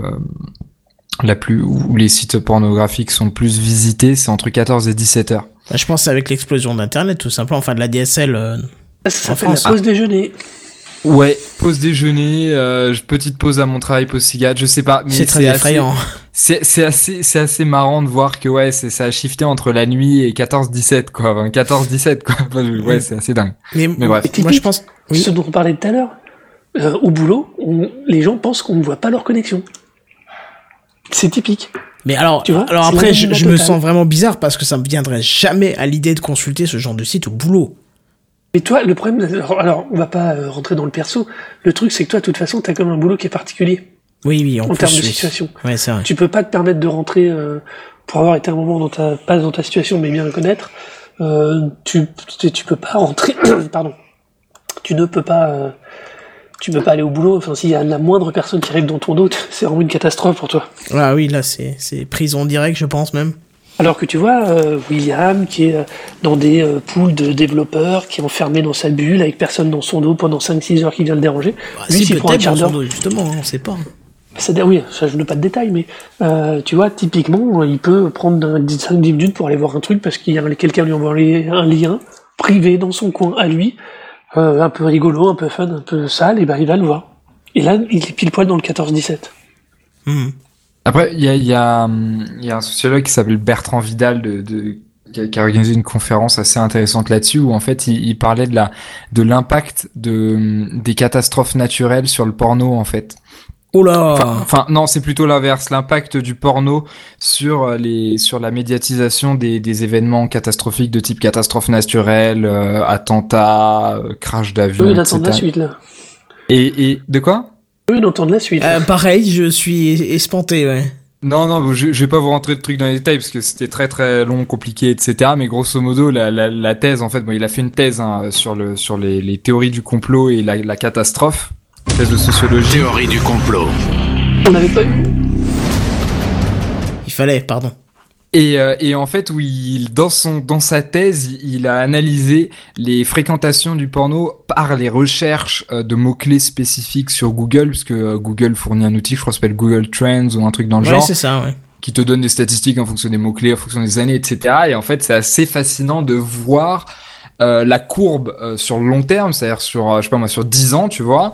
la plus où les sites pornographiques sont plus visités, c'est entre 14 et 17 heures. Bah, je pense c'est avec l'explosion d'internet tout simplement, enfin de la DSL. Euh, ça fait la pause déjeuner. Ouais, pause déjeuner, euh, petite pause à mon travail, pause cigare, je sais pas. C'est très effrayant. C'est assez, c'est assez marrant de voir que ouais, c'est ça a shifté entre la nuit et 14-17 quoi, 14-17 quoi. ouais, c'est assez dingue. Mais, bref, moi je pense. Ce dont on parlait tout à l'heure, euh, au boulot, les gens pensent qu'on ne voit pas leur connexion. C'est typique. Mais alors, tu vois, alors après, je, je me sens vraiment bizarre parce que ça me viendrait jamais à l'idée de consulter ce genre de site au boulot. Mais toi, le problème, alors, on va pas euh, rentrer dans le perso. Le truc, c'est que toi, de toute façon, t'as comme un boulot qui est particulier. Oui, oui, en, termes de situation. Ouais, vrai. Tu peux pas te permettre de rentrer euh, pour avoir été un moment dans ta pas dans ta situation, mais bien le connaître. Euh, tu, tu, peux pas rentrer. pardon. Tu ne peux pas. Euh, tu peux pas aller au boulot. Enfin, s'il y a la moindre personne qui arrive dans ton dos, c'est vraiment une catastrophe pour toi. Ah oui, là, c'est c'est prison directe, je pense même. Alors que tu vois, euh, William, qui est dans des euh, poules de développeurs, qui est enfermé dans sa bulle, avec personne dans son dos pendant 5-6 heures qui vient le déranger. Bah, lui, s'il prend un quart d'heure. Justement, on sait pas. C'est oui, ça je n'ai pas de détails, mais euh, tu vois, typiquement, il peut prendre 5-10 minutes pour aller voir un truc parce qu'il y a quelqu'un lui envoie un lien privé dans son coin à lui, euh, un peu rigolo, un peu fun, un peu sale, et ben il va le voir. Et là, il est pile poil dans le 14-17. Mmh. Après, il y a, y, a, y a un sociologue qui s'appelle Bertrand Vidal de, de qui a, organisé une conférence assez intéressante là-dessus où en fait il, il, parlait de la de l'impact de des catastrophes naturelles sur le porno en fait Oh là Enfin, enfin, non, c'est plutôt l'inverse, l'impact du porno sur euh, les sur la médiatisation des, des événements catastrophiques de type catastrophe naturelle, euh, attentat, euh, crash d'avion, Oui, attend la suite là. Et, et de quoi? Oui, attend la suite. Euh, pareil, je suis espanté, ouais. Non, non, je, je vais pas vous rentrer de trucs dans les détails parce que c'était très très long, compliqué, etc. Mais grosso modo, la, la, la thèse, en fait, bon, il a fait une thèse hein, sur le sur les, les théories du complot et la, la catastrophe, thèse de sociologie. Théorie du complot. On n'avait pas eu. Il fallait, pardon. Et, euh, et en fait, oui, il, dans son dans sa thèse, il, a analysé les fréquentations du porno par les recherches euh, de mots clés spécifiques sur Google, puisque euh, Google fournit un outil, je crois, qui s'appelle Google Trends ou un truc dans le Ouais, genre. c'est ça, ouais. qui te donne des statistiques en fonction des mots-clés, en fonction des années, etc. Et en fait, c'est assez fascinant de voir euh, la courbe euh, sur le long terme, c'est-à-dire sur, euh, je sais pas moi, sur 10 ans, tu vois,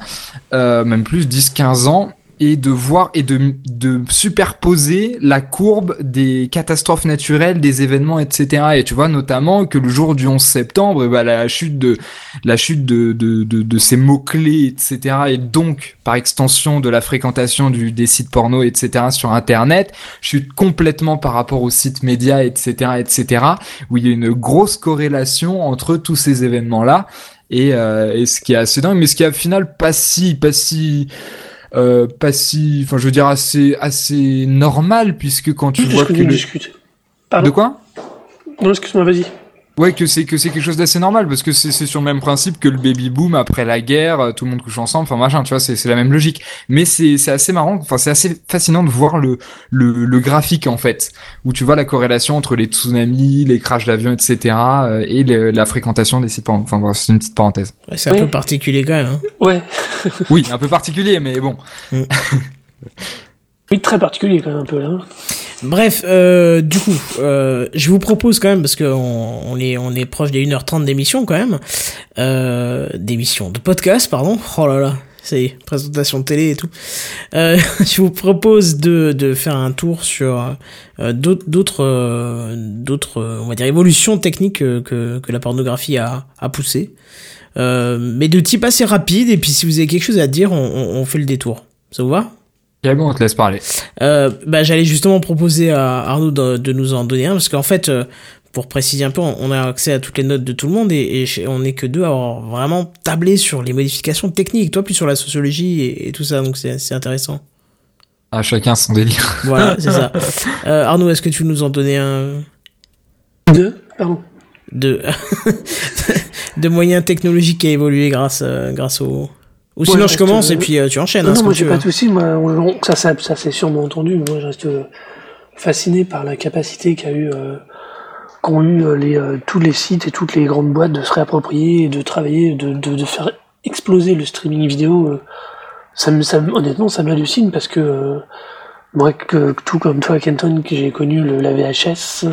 euh, même plus, 10, 15 ans, et de voir et de, de superposer la courbe des catastrophes naturelles, des événements, etc. Et tu vois notamment que le jour du 11 septembre, ben, la chute de la chute de, de, de, de ces mots-clés, etc. Et donc, par extension, de la fréquentation du, des sites porno, etc. sur Internet, chute complètement par rapport aux sites médias, etc., etc. Où il y a une grosse corrélation entre tous ces événements-là. Et, euh, et ce qui est assez dingue, mais ce qui est au final pas si, pas si, euh, pas si, enfin je veux dire assez, assez normal puisque quand tu Oui, vois que discute, le... discute. Pardon. de quoi? Non, excuse-moi, vas-y. Ouais, que c'est que c'est quelque chose d'assez normal parce que c'est c'est sur le même principe que le baby boom après la guerre, euh, tout le monde couche ensemble, enfin machin, tu vois, c'est c'est la même logique. Mais c'est c'est assez marrant, enfin c'est assez fascinant de voir le le le graphique en fait, où tu vois la corrélation entre les tsunamis, les crashs d'avions, etc. euh, et le- la fréquentation des sites. Enfin c'est une petite parenthèse. Ouais, c'est un Ouais. peu particulier quand même. Hein. Ouais. Oui, un peu particulier, mais bon. Oui, très particulier quand même un peu là. Bref, euh, du coup, euh, je vous propose quand même, parce qu'on on est, on est proche des 1h30 d'émission quand même, euh, d'émission, de podcast, pardon. Oh là là, ça y est, présentation de télé et tout. Euh, je vous propose de, de faire un tour sur euh, d'autres, d'autres, euh, on va dire, évolutions techniques que, que, que la pornographie a, a poussé. Euh, mais de type assez rapide, et puis si vous avez quelque chose à dire, on, on, on fait le détour. Ça vous va? Bon, on te laisse parler. euh, bah, j'allais justement proposer à Arnaud de, de nous en donner un parce qu'en fait, euh, pour préciser un peu, on a accès à toutes les notes de tout le monde et, on n'est que deux à avoir vraiment tablé sur les modifications techniques, toi plus sur la sociologie et, et tout ça, donc c'est intéressant. À chacun son délire. Voilà, c'est ça. Euh, Arnaud, est-ce que tu veux nous en donner un? Deux Pardon. de de moyens technologiques qui a évolué grâce grâce au ou sinon Ouais, je commence euh, et puis euh, tu enchaînes. Non, hein, non, moi j'ai pas de soucis. Moi, on- ça, ça, ça c'est sûrement entendu. Moi, je reste euh, fasciné par la capacité qu'a eu, euh, qu'ont eu les, euh, tous les sites et toutes les grandes boîtes de se réapproprier et de travailler, de, de, de faire exploser le streaming vidéo. Ça, me, ça, me- honnêtement, ça m'hallucine parce que euh, moi, que, tout comme toi, Kenton, que j'ai connu le, la VHS,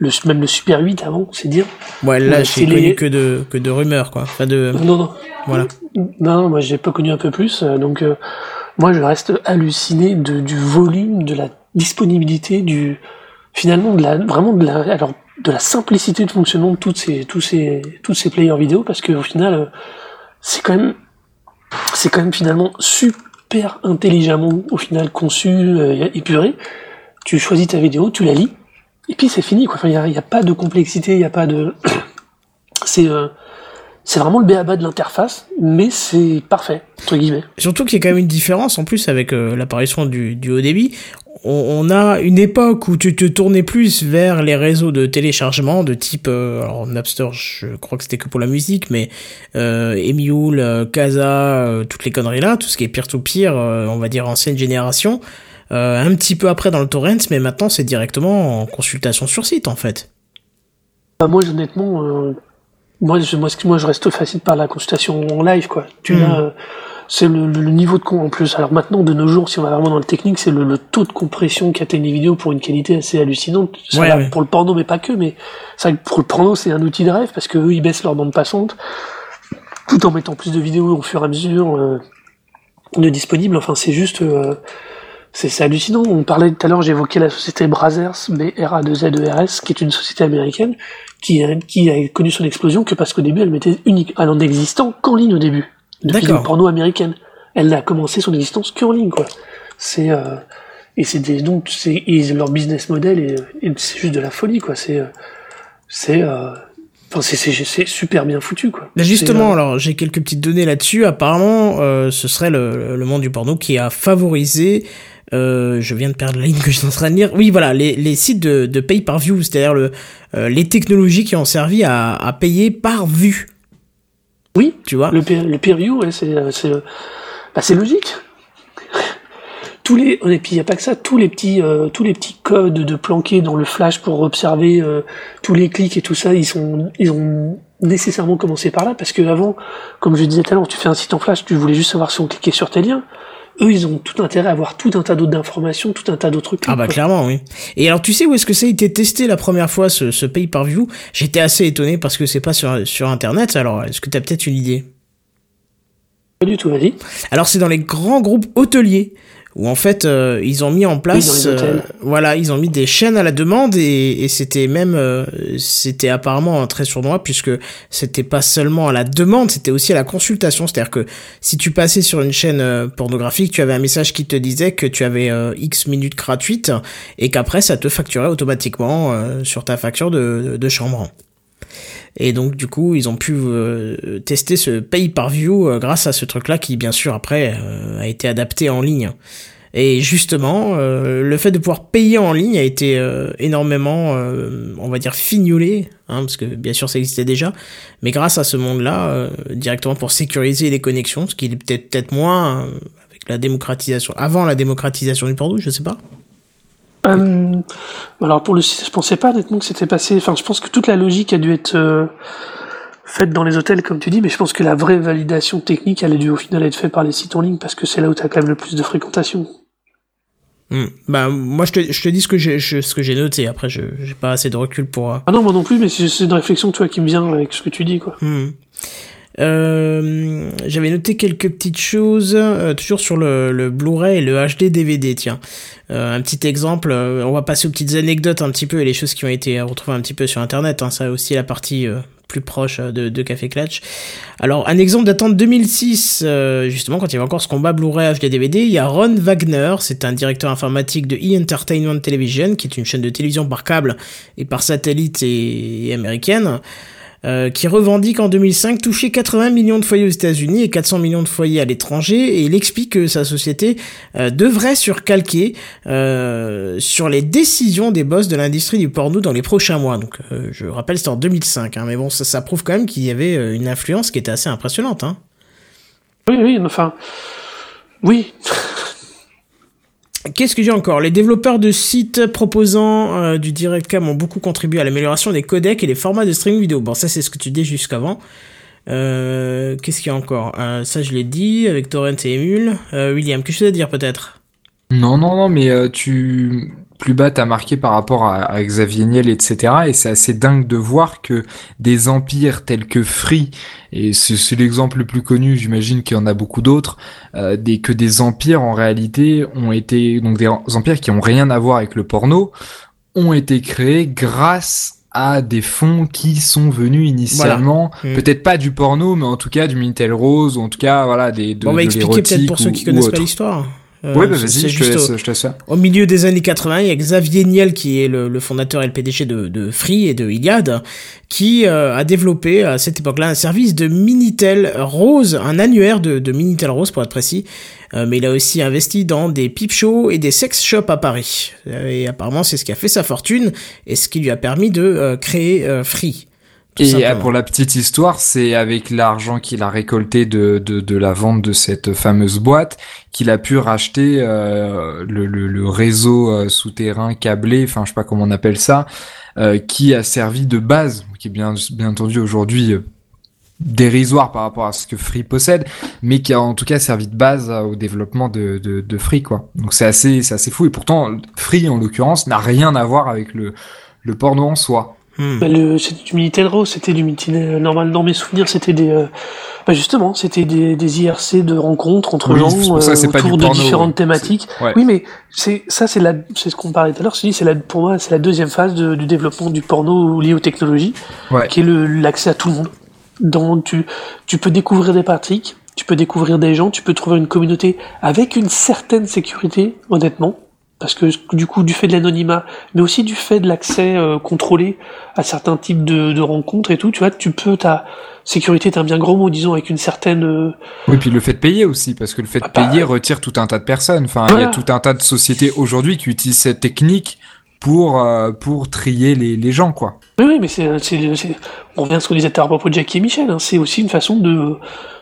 le, même le Super 8 avant, c'est dire. Ouais, là Ouais, j'ai connu les- que de que de rumeurs quoi. Enfin de Non, non. voilà. Non, moi j'ai pas connu un peu plus, euh, donc euh, moi je reste halluciné de, du volume, de la disponibilité, du finalement de la vraiment de la alors de la simplicité de fonctionnement de toutes ces tous ces tous ces players vidéo parce que au final euh, c'est quand même c'est quand même finalement super intelligemment au final conçu euh, épuré. Tu choisis ta vidéo, tu la lis et puis c'est fini quoi. Enfin il y a, pas de complexité, il y a pas de c'est euh, c'est vraiment le béaba de l'interface, mais c'est parfait, entre guillemets. Surtout qu'il y a quand même une différence en plus avec euh, l'apparition du, haut débit. On, a une époque où tu te tournais plus vers les réseaux de téléchargement de type, euh, alors Napster, je crois que c'était que pour la musique, mais euh, Emule, euh, Casa, toutes les conneries là, tout ce qui est peer-to-peer, euh, on va dire ancienne génération. Euh, un petit peu après dans le torrent, mais maintenant c'est directement en consultation sur site en fait. Bah, moi, honnêtement, euh, moi, je, moi, moi, je reste fasciné par la consultation en live, quoi. Tu euh, c'est le, le- niveau de en plus. Alors maintenant, de nos jours, si on va vraiment dans le technique, c'est le, le taux de compression qu'atteignent les vidéos pour une qualité assez hallucinante. Ça Ouais. Pour le porno, mais pas que. Mais que pour le porno, c'est un outil de rêve parce que eux, ils baissent leur bande passante tout en mettant plus de vidéos au fur et à mesure euh, de disponibles. Enfin, c'est juste. euh, c'est hallucinant. On parlait tout à l'heure, j'évoquais la société Brazzers, B-R-A-2-Z-E-R-S, qui est une société américaine qui a, qui a connu son explosion que parce qu'au début, elle mettait unique, elle en existant qu'en ligne au début. Depuis le porno américaine. elle n'a commencé son existence qu'en ligne, quoi. C'est euh, et c'est des donc c'est leur business model et, c'est juste de la folie, quoi. C'est c'est Enfin, c'est super bien foutu, quoi. Bah, justement, alors j'ai quelques petites données là-dessus. Apparemment, ce serait le, le, monde du porno qui a favorisé euh, je viens de perdre la ligne que je suis en train de lire. Oui, voilà, les, les sites de, de pay par view, c'est-à-dire le, euh, les technologies qui ont servi à, à payer par vue. Oui, tu vois. Le, le peer view, c'est bah, logique. Tous les, et puis il n'y a pas que ça, tous les petits, euh, tous les petits codes de planqués dans le flash pour observer euh, tous les clics et tout ça, ils sont, ils ont nécessairement commencé par là parce que avant, comme je disais tout à l'heure, tu fais un site en flash, tu voulais juste savoir si on cliquait sur tes liens eux, ils ont tout intérêt à avoir tout un tas d'autres d'informations, tout un tas d'autres trucs. Ah bah clairement, oui. Et alors, tu sais où est-ce que ça a été testé la première fois, ce, ce pay-per-view? J'étais assez étonné parce que c'est pas sur, sur Internet. Alors, est-ce que tu as peut-être une idée? Pas du tout, vas-y. Alors, c'est dans les grands groupes hôteliers où en fait euh, ils ont mis en place euh, voilà ils ont mis des chaînes à la demande et, et c'était même euh, c'était apparemment très sournois puisque c'était pas seulement à la demande c'était aussi à la consultation. C'est-à-dire que si tu passais sur une chaîne pornographique tu avais un message qui te disait que tu avais x minutes gratuites et qu'après ça te facturait automatiquement sur ta facture de, de chambre et donc du coup, ils ont pu euh, tester ce pay par view euh, grâce à ce truc-là qui, bien sûr, après euh, a été adapté en ligne. Et justement, le fait de pouvoir payer en ligne a été énormément, on va dire, fignolé, hein, parce que bien sûr ça existait déjà, mais grâce à ce monde-là, directement pour sécuriser les connexions, ce qui est peut-être peut-être moins avec la démocratisation, avant la démocratisation du porno, je sais pas. Euh, alors pour le je pensais pas honnêtement que c'était passé. Enfin, je pense que toute la logique a dû être euh, faite dans les hôtels, comme tu dis, mais je pense que la vraie validation technique, elle a dû au final être faite par les sites en ligne parce que c'est là où tu as quand même le plus de fréquentation. Hmm. Bah moi je te, je te dis ce que j'ai ce que j'ai noté. Après je j'ai pas assez de recul pour. Euh, ah non moi non plus, mais c'est une réflexion toi qui me vient avec ce que tu dis quoi. Hmm. Euh, j'avais noté quelques petites choses, euh, toujours sur le, Blu-ray et le HD DVD, tiens. Euh, un petit exemple, on va passer aux petites anecdotes un petit peu et les choses qui ont été retrouvées un petit peu sur Internet, hein, ça aussi la partie plus proche de, Café Clutch. Alors, un exemple datant de 2006, justement, quand il y avait encore ce combat Blu-ray HD DVD, il y a Ron Wagner, c'est un directeur informatique de E-Entertainment Television, qui est une chaîne de télévision par câble et par satellite et américaine. Euh, qui revendique en 2005 toucher 80 millions de foyers aux États-Unis et 400 millions de foyers à l'étranger, et il explique que sa société euh, devrait surcalquer euh, sur les décisions des boss de l'industrie du porno dans les prochains mois. Donc, je rappelle, c'était en 2005, hein, mais bon, ça, ça prouve quand même qu'il y avait une influence qui était assez impressionnante. Hein. Oui, oui, enfin, oui. Qu'est-ce que j'ai encore? Les développeurs de sites proposant euh, du direct cam ont beaucoup contribué à l'amélioration des codecs et des formats de streaming vidéo. Bon, ça c'est ce que tu dis jusqu'avant. Euh, Qu'est-ce qu'il y a encore? Euh, Ça je l'ai dit avec Torrent et Emule. Euh, William, quelque chose à dire peut-être? Non, non, non, mais euh, tu plus bas t'as marqué par rapport à, Xavier Niel, etc. Et c'est assez dingue de voir que des empires tels que Free, et c'est l'exemple le plus connu, j'imagine qu'il y en a beaucoup d'autres, euh, des, que des empires en réalité ont été, donc des empires qui ont rien à voir avec le porno, ont été créés grâce à des fonds qui sont venus initialement, mmh. peut-être pas du porno, mais en tout cas du Minitel Rose, ou en tout cas voilà des de, on va expliquer peut-être pour ceux qui connaissent pas l'histoire. Euh, oui, bah vas-y, je, te laisse, je te laisse Au milieu des années 80, il y a Xavier Niel, qui est le, fondateur et le PDG de, de, Free et de Iliad, qui euh, a développé à cette époque-là un service de Minitel Rose, un annuaire de, de Minitel Rose pour être précis. Euh, mais il a aussi investi dans des peep shows et des sex shops à Paris. Et apparemment, c'est ce qui a fait sa fortune et ce qui lui a permis de créer Free. Et euh, pour la petite histoire, c'est avec l'argent qu'il a récolté de, de, de, la vente de cette fameuse boîte qu'il a pu racheter euh, le, le, le, réseau euh, souterrain câblé, enfin je sais pas comment on appelle ça, euh, qui a servi de base, qui est bien, bien entendu aujourd'hui euh, dérisoire par rapport à ce que Free possède, mais qui a en tout cas servi de base au développement de, de, de Free quoi. Donc c'est assez, c'est assez fou et pourtant Free en l'occurrence n'a rien à voir avec le, le porno en soi. Hmm. Bah, c'était du Minitel Rose, c'était du Minitel normal. Dans mes souvenirs, c'était des, euh, bah justement, c'était des, des IRC de rencontres entre gens euh, autour de différentes thématiques. Oui, mais c'est ça, c'est la, c'est ce qu'on parlait tout à l'heure. C'est la, pour moi, c'est la deuxième phase de, du développement du porno lié aux technologies, qui est l'accès à tout le monde. Dont tu, tu peux découvrir des pratiques, tu peux découvrir des gens, tu peux trouver une communauté avec une certaine sécurité, honnêtement parce que du coup du fait de l'anonymat, mais aussi du fait de l'accès euh, contrôlé à certains types de, de, rencontres et tout, tu vois, tu peux ta sécurité est un bien gros mot, disons, avec une certaine. Euh, oui, puis le fait de payer aussi, parce que le fait de ah bah, payer retire tout un tas de personnes. Enfin, il y a tout un tas de sociétés aujourd'hui qui utilisent cette technique pour euh, pour trier les, les gens, quoi. Oui, oui, mais c'est on revient à ce qu'on disait à propos de Jackie et Michel. Hein, c'est aussi une façon de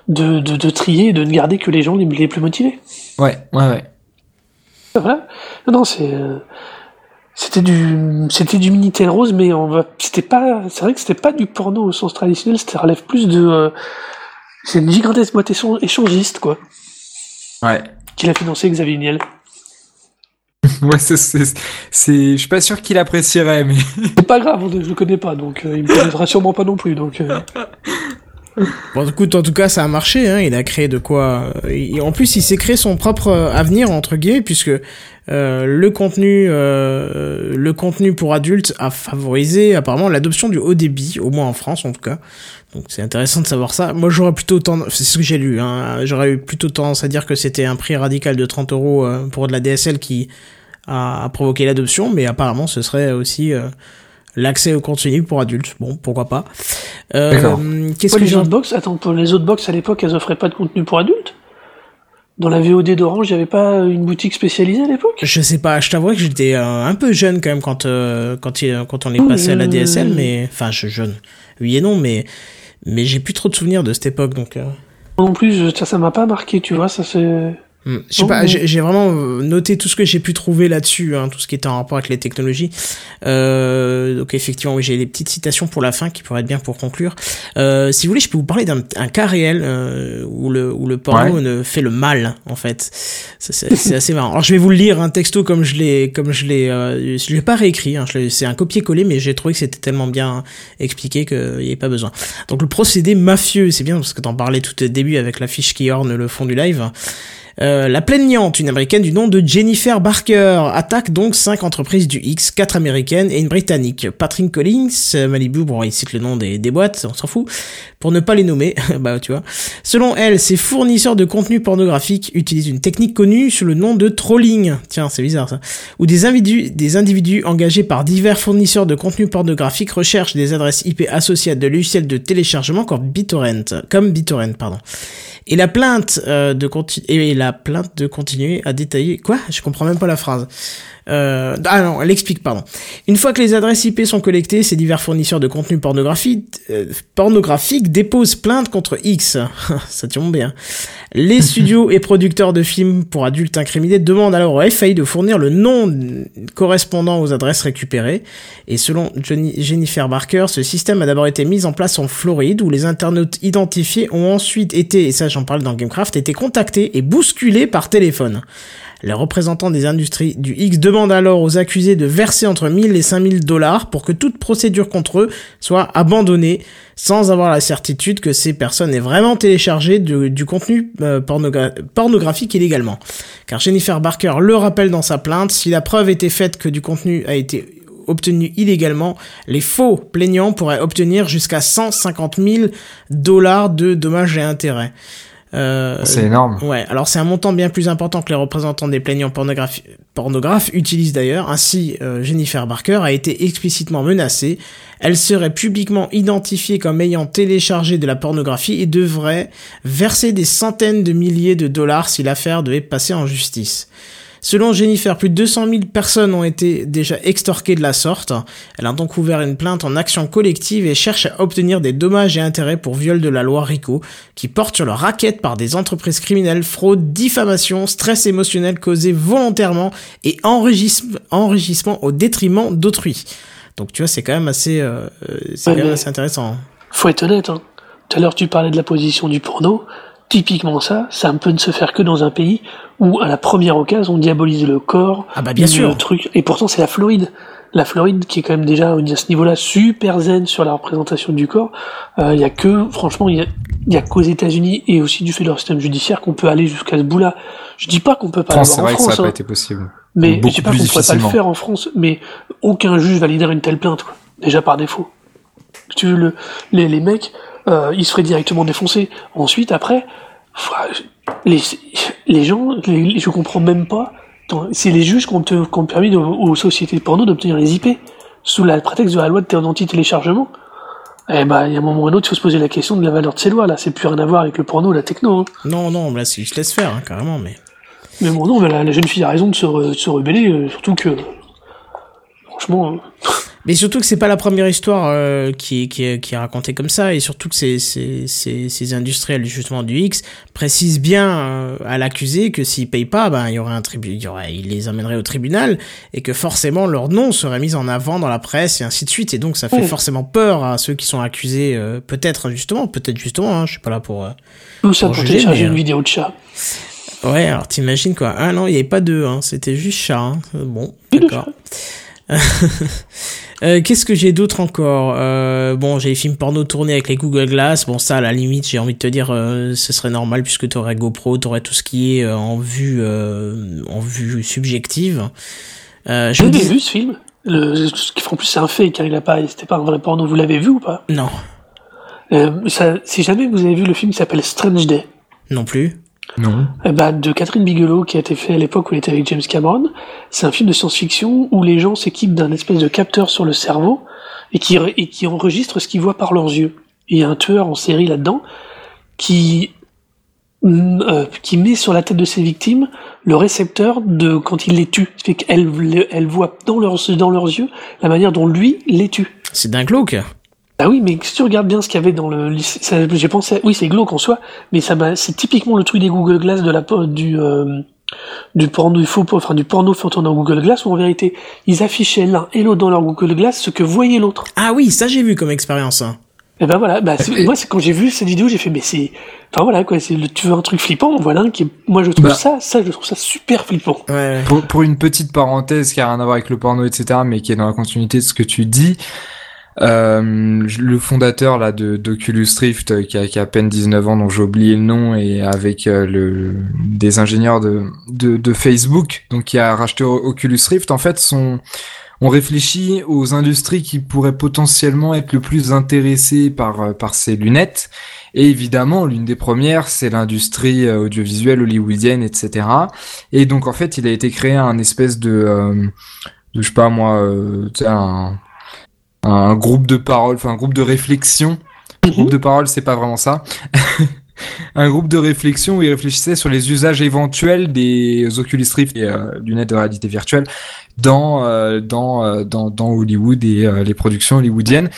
de, de de trier, de ne garder que les gens les, les plus motivés. Ouais, ouais, ouais. Voilà. Non, c'est euh, c'était du c'était du minitel rose, mais on va c'était pas c'est vrai que c'était pas du porno au sens traditionnel, c'était relève plus de euh, c'est une gigantesque boîte échangiste quoi. Ouais. Qu'il a financé Xavier Niel. ouais, c'est, c'est, je suis pas sûr qu'il apprécierait, mais. c'est pas grave, je le connais pas, donc euh, il me connaîtra sûrement pas non plus, donc. Bon, écoute, en tout cas, ça a marché. Hein. Il a créé de quoi. Euh, en plus, il s'est créé son propre euh, avenir entre guillemets, puisque euh, le contenu, euh, le contenu pour adultes a favorisé apparemment l'adoption du haut débit, au moins en France en tout cas. Donc c'est intéressant de savoir ça. Moi, j'aurais plutôt tendance, c'est ce que j'ai lu. Hein. J'aurais eu plutôt tendance à dire que c'était un prix radical de 30 euros pour de la DSL qui a, provoqué l'adoption, mais apparemment, ce serait aussi l'accès au contenu pour adultes. Bon, pourquoi pas. Euh, Qu'est-ce que les autres box Attends, pour les autres box à l'époque, elles offraient pas de contenu pour adultes? Dans la VOD d'Orange, il n'y avait pas une boutique spécialisée à l'époque? Je sais pas, je t'avoue que j'étais euh, un peu jeune quand même quand euh, quand, quand on est passé à la DSL, mais enfin je jeune, oui et non, mais mais j'ai plus trop de souvenirs de cette époque donc. Euh... Non plus, ça ça m'a pas marqué, tu vois, ça c'est. Hmm. Je sais pas, j'ai vraiment euh, noté tout ce que j'ai pu trouver là-dessus, hein, tout ce qui était en rapport avec les technologies. Euh, donc effectivement, oui, j'ai des petites citations pour la fin qui pourraient être bien pour conclure. Euh, si vous voulez, je peux vous parler d'un cas réel euh, où le où le porno ne fait le mal en fait. C'est assez marrant. Alors je vais vous le lire un texto comme je l'ai comme je l'ai je l'ai pas réécrit. Hein, c'est un copier-coller, mais j'ai trouvé que c'était tellement bien expliqué qu'il n'y avait pas besoin. Donc le procédé mafieux, c'est bien parce que t'en parlais tout au début avec la fiche qui orne le fond du live. Euh, la plaignante, une américaine du nom de Jennifer Barker, attaque donc cinq entreprises du X, quatre américaines et une britannique. Patrick Collins, Malibu, bon, il cite le nom des, boîtes, on s'en fout, pour ne pas les nommer, bah tu vois. Selon elle, ces fournisseurs de contenu pornographique utilisent une technique connue sous le nom de trolling. Tiens, c'est bizarre ça. Où des individus, des individus engagés par divers fournisseurs de contenu pornographique recherchent des adresses IP associées à de logiciels de téléchargement comme BitTorrent, comme BitTorrent, pardon. Et la plainte euh, de et la plainte de continuer à détailler quoi? Je comprends même pas la phrase. Euh, ah non, elle explique, pardon. Une fois que les adresses IP sont collectées, ces divers fournisseurs de contenu pornographique, euh, pornographique déposent plainte contre X. Ça tombe bien. Les studios et producteurs de films pour adultes incriminés demandent alors au FAI de fournir le nom correspondant aux adresses récupérées. Et selon Jennifer Barker, ce système a d'abord été mis en place en Floride, où les internautes identifiés ont ensuite été, et ça j'en parle dans Gamecraft, été contactés et bousculés par téléphone. Les représentants des industries du X demandent alors aux accusés de verser entre 1000 et 5000 dollars pour que toute procédure contre eux soit abandonnée sans avoir la certitude que ces personnes aient vraiment téléchargé du, contenu euh, pornographique illégalement. Car Jennifer Barker le rappelle dans sa plainte, si la preuve était faite que du contenu a été obtenu illégalement, les faux plaignants pourraient obtenir jusqu'à 150 000 dollars de dommages et intérêts. Euh, c'est énorme. Ouais, alors c'est un montant bien plus important que les représentants des plaignants pornographes utilisent d'ailleurs. Ainsi, euh, Jennifer Barker a été explicitement menacée. Elle serait publiquement identifiée comme ayant téléchargé de la pornographie et devrait verser des centaines de milliers de dollars si l'affaire devait passer en justice. Selon Jennifer, plus de 200 000 personnes ont été déjà extorquées de la sorte. Elle a donc ouvert une plainte en action collective et cherche à obtenir des dommages et intérêts pour viol de la loi RICO, qui porte sur leur raquette par des entreprises criminelles, fraude, diffamation, stress émotionnel causé volontairement et enrichissement au détriment d'autrui. Donc tu vois, c'est quand même assez, euh, c'est quand même assez intéressant. Faut être honnête. Hein. Tout à l'heure, tu parlais de la position du porno typiquement ça, ça ne peut ne se faire que dans un pays où, à la première occasion, on diabolise le corps. Ah bah bien sûr. Truc. Et pourtant, c'est la Floride. La Floride qui est quand même déjà à ce niveau-là super zen sur la représentation du corps. Il euh, y a que, franchement, il y a, y a qu'aux États-Unis et aussi du fait de leur système judiciaire qu'on peut aller jusqu'à ce bout-là. Je dis pas qu'on peut pas l'avoir en France. ça n'a pas hein. été possible. Mais je dis pas qu'on pourrait pas le faire en France. Mais aucun juge validerait une telle plainte, quoi. Déjà par défaut. Tu veux le, les, les mecs, euh, ils se feraient directement défoncer. Ensuite, après, les, les gens, les, je comprends même pas. C'est les juges qui ont, ont permis aux, sociétés de porno d'obtenir les IP sous la prétexte de la loi de anti-téléchargement. Eh ben, il y a un moment ou un autre, il faut se poser la question de la valeur de ces lois, là. C'est plus rien à voir avec le porno, la techno. Hein. Non, non, là, si je laisse faire, hein, carrément, mais. Mais bon, non, mais la, jeune fille a raison de se, se rebeller, euh, surtout que. Franchement. Hein. Mais surtout que c'est pas la première histoire euh, qui, qui, qui, est racontée comme ça, et surtout que ces, ces, ces, ces industriels justement du X précisent bien euh, à l'accusé que s'ils payent pas, ben il y aurait un tribunal, il, y aurait, il les amènerait au tribunal, et que forcément leur nom serait mis en avant dans la presse et ainsi de suite, et donc ça fait forcément peur à ceux qui sont accusés, euh, peut-être justement, peut-être justement, hein, je suis pas là pour. Tout ça pour, télécharger une vidéo de chat. Ouais, alors t'imagines quoi Ah non, il n'y avait pas deux, hein, c'était juste chat. Hein. Bon, d'accord. Euh, qu'est-ce que j'ai d'autre encore? Euh, Bon, j'ai les films porno tournés avec les Google Glass. Bon, ça, à la limite, j'ai envie de te dire, euh, ce serait normal puisque tu aurais GoPro, tu aurais tout ce qui est en vue, en vue subjective. Euh, je dis... vu ce film? Le, En plus, c'est un fait car il a pas, c'était pas un vrai porno. Vous l'avez vu ou pas? Non. Ça, si jamais vous avez vu le film qui s'appelle Strange Day. Non plus. Non. Ben, de Catherine Bigelow qui a été fait à l'époque où elle était avec James Cameron. C'est un film de science-fiction où les gens s'équipent d'un espèce de capteur sur le cerveau et qui, et qui enregistrent ce qu'ils voient par leurs yeux. Et il y a un tueur en série là-dedans qui mm, euh, qui met sur la tête de ses victimes le récepteur de quand il les tue. Ce fait qu'elle elle voit dans leurs dans leurs yeux la manière dont lui les tue. C'est d'un glauque. Ah oui, mais si tu regardes bien ce qu'il y avait dans le, j'ai pensé, oui, c'est glauque en soi, mais ça c'est typiquement le truc des Google Glass de la du euh, du porno, faux, enfin du porno fait dans Google Glass où en vérité ils affichaient l'un et l'autre dans leur Google Glass ce que voyait l'autre. Ah oui, ça j'ai vu comme expérience. Hein. Et eh ben voilà, bah, moi c'est quand j'ai vu cette vidéo, j'ai fait mais c'est, enfin voilà quoi, c'est tu veux un truc flippant, voilà un qui, est... moi je trouve bah. ça, ça je trouve ça super flippant. Ouais. Pour, pour une petite parenthèse qui a rien à voir avec le porno etc, mais qui est dans la continuité de ce que tu dis. Euh, le fondateur là de d'Oculus Rift euh, qui a, qui a à peine 19 ans dont j'ai oublié le nom et avec euh, le des ingénieurs de, de, de Facebook donc qui a racheté Oculus Rift en fait son on réfléchit aux industries qui pourraient potentiellement être le plus intéressées par par ces lunettes. Et évidemment l'une des premières c'est l'industrie audiovisuelle hollywoodienne etc et donc en fait il a été créé un espèce de, de je sais pas moi euh, un un groupe de parole, enfin un groupe de réflexion. Un groupe mhm. de parole, c'est pas vraiment ça. un groupe de réflexion où ils réfléchissaient sur les usages éventuels des Oculus Rift et euh, lunettes de réalité virtuelle dans euh, dans, euh, dans, dans Hollywood et euh, les productions hollywoodiennes.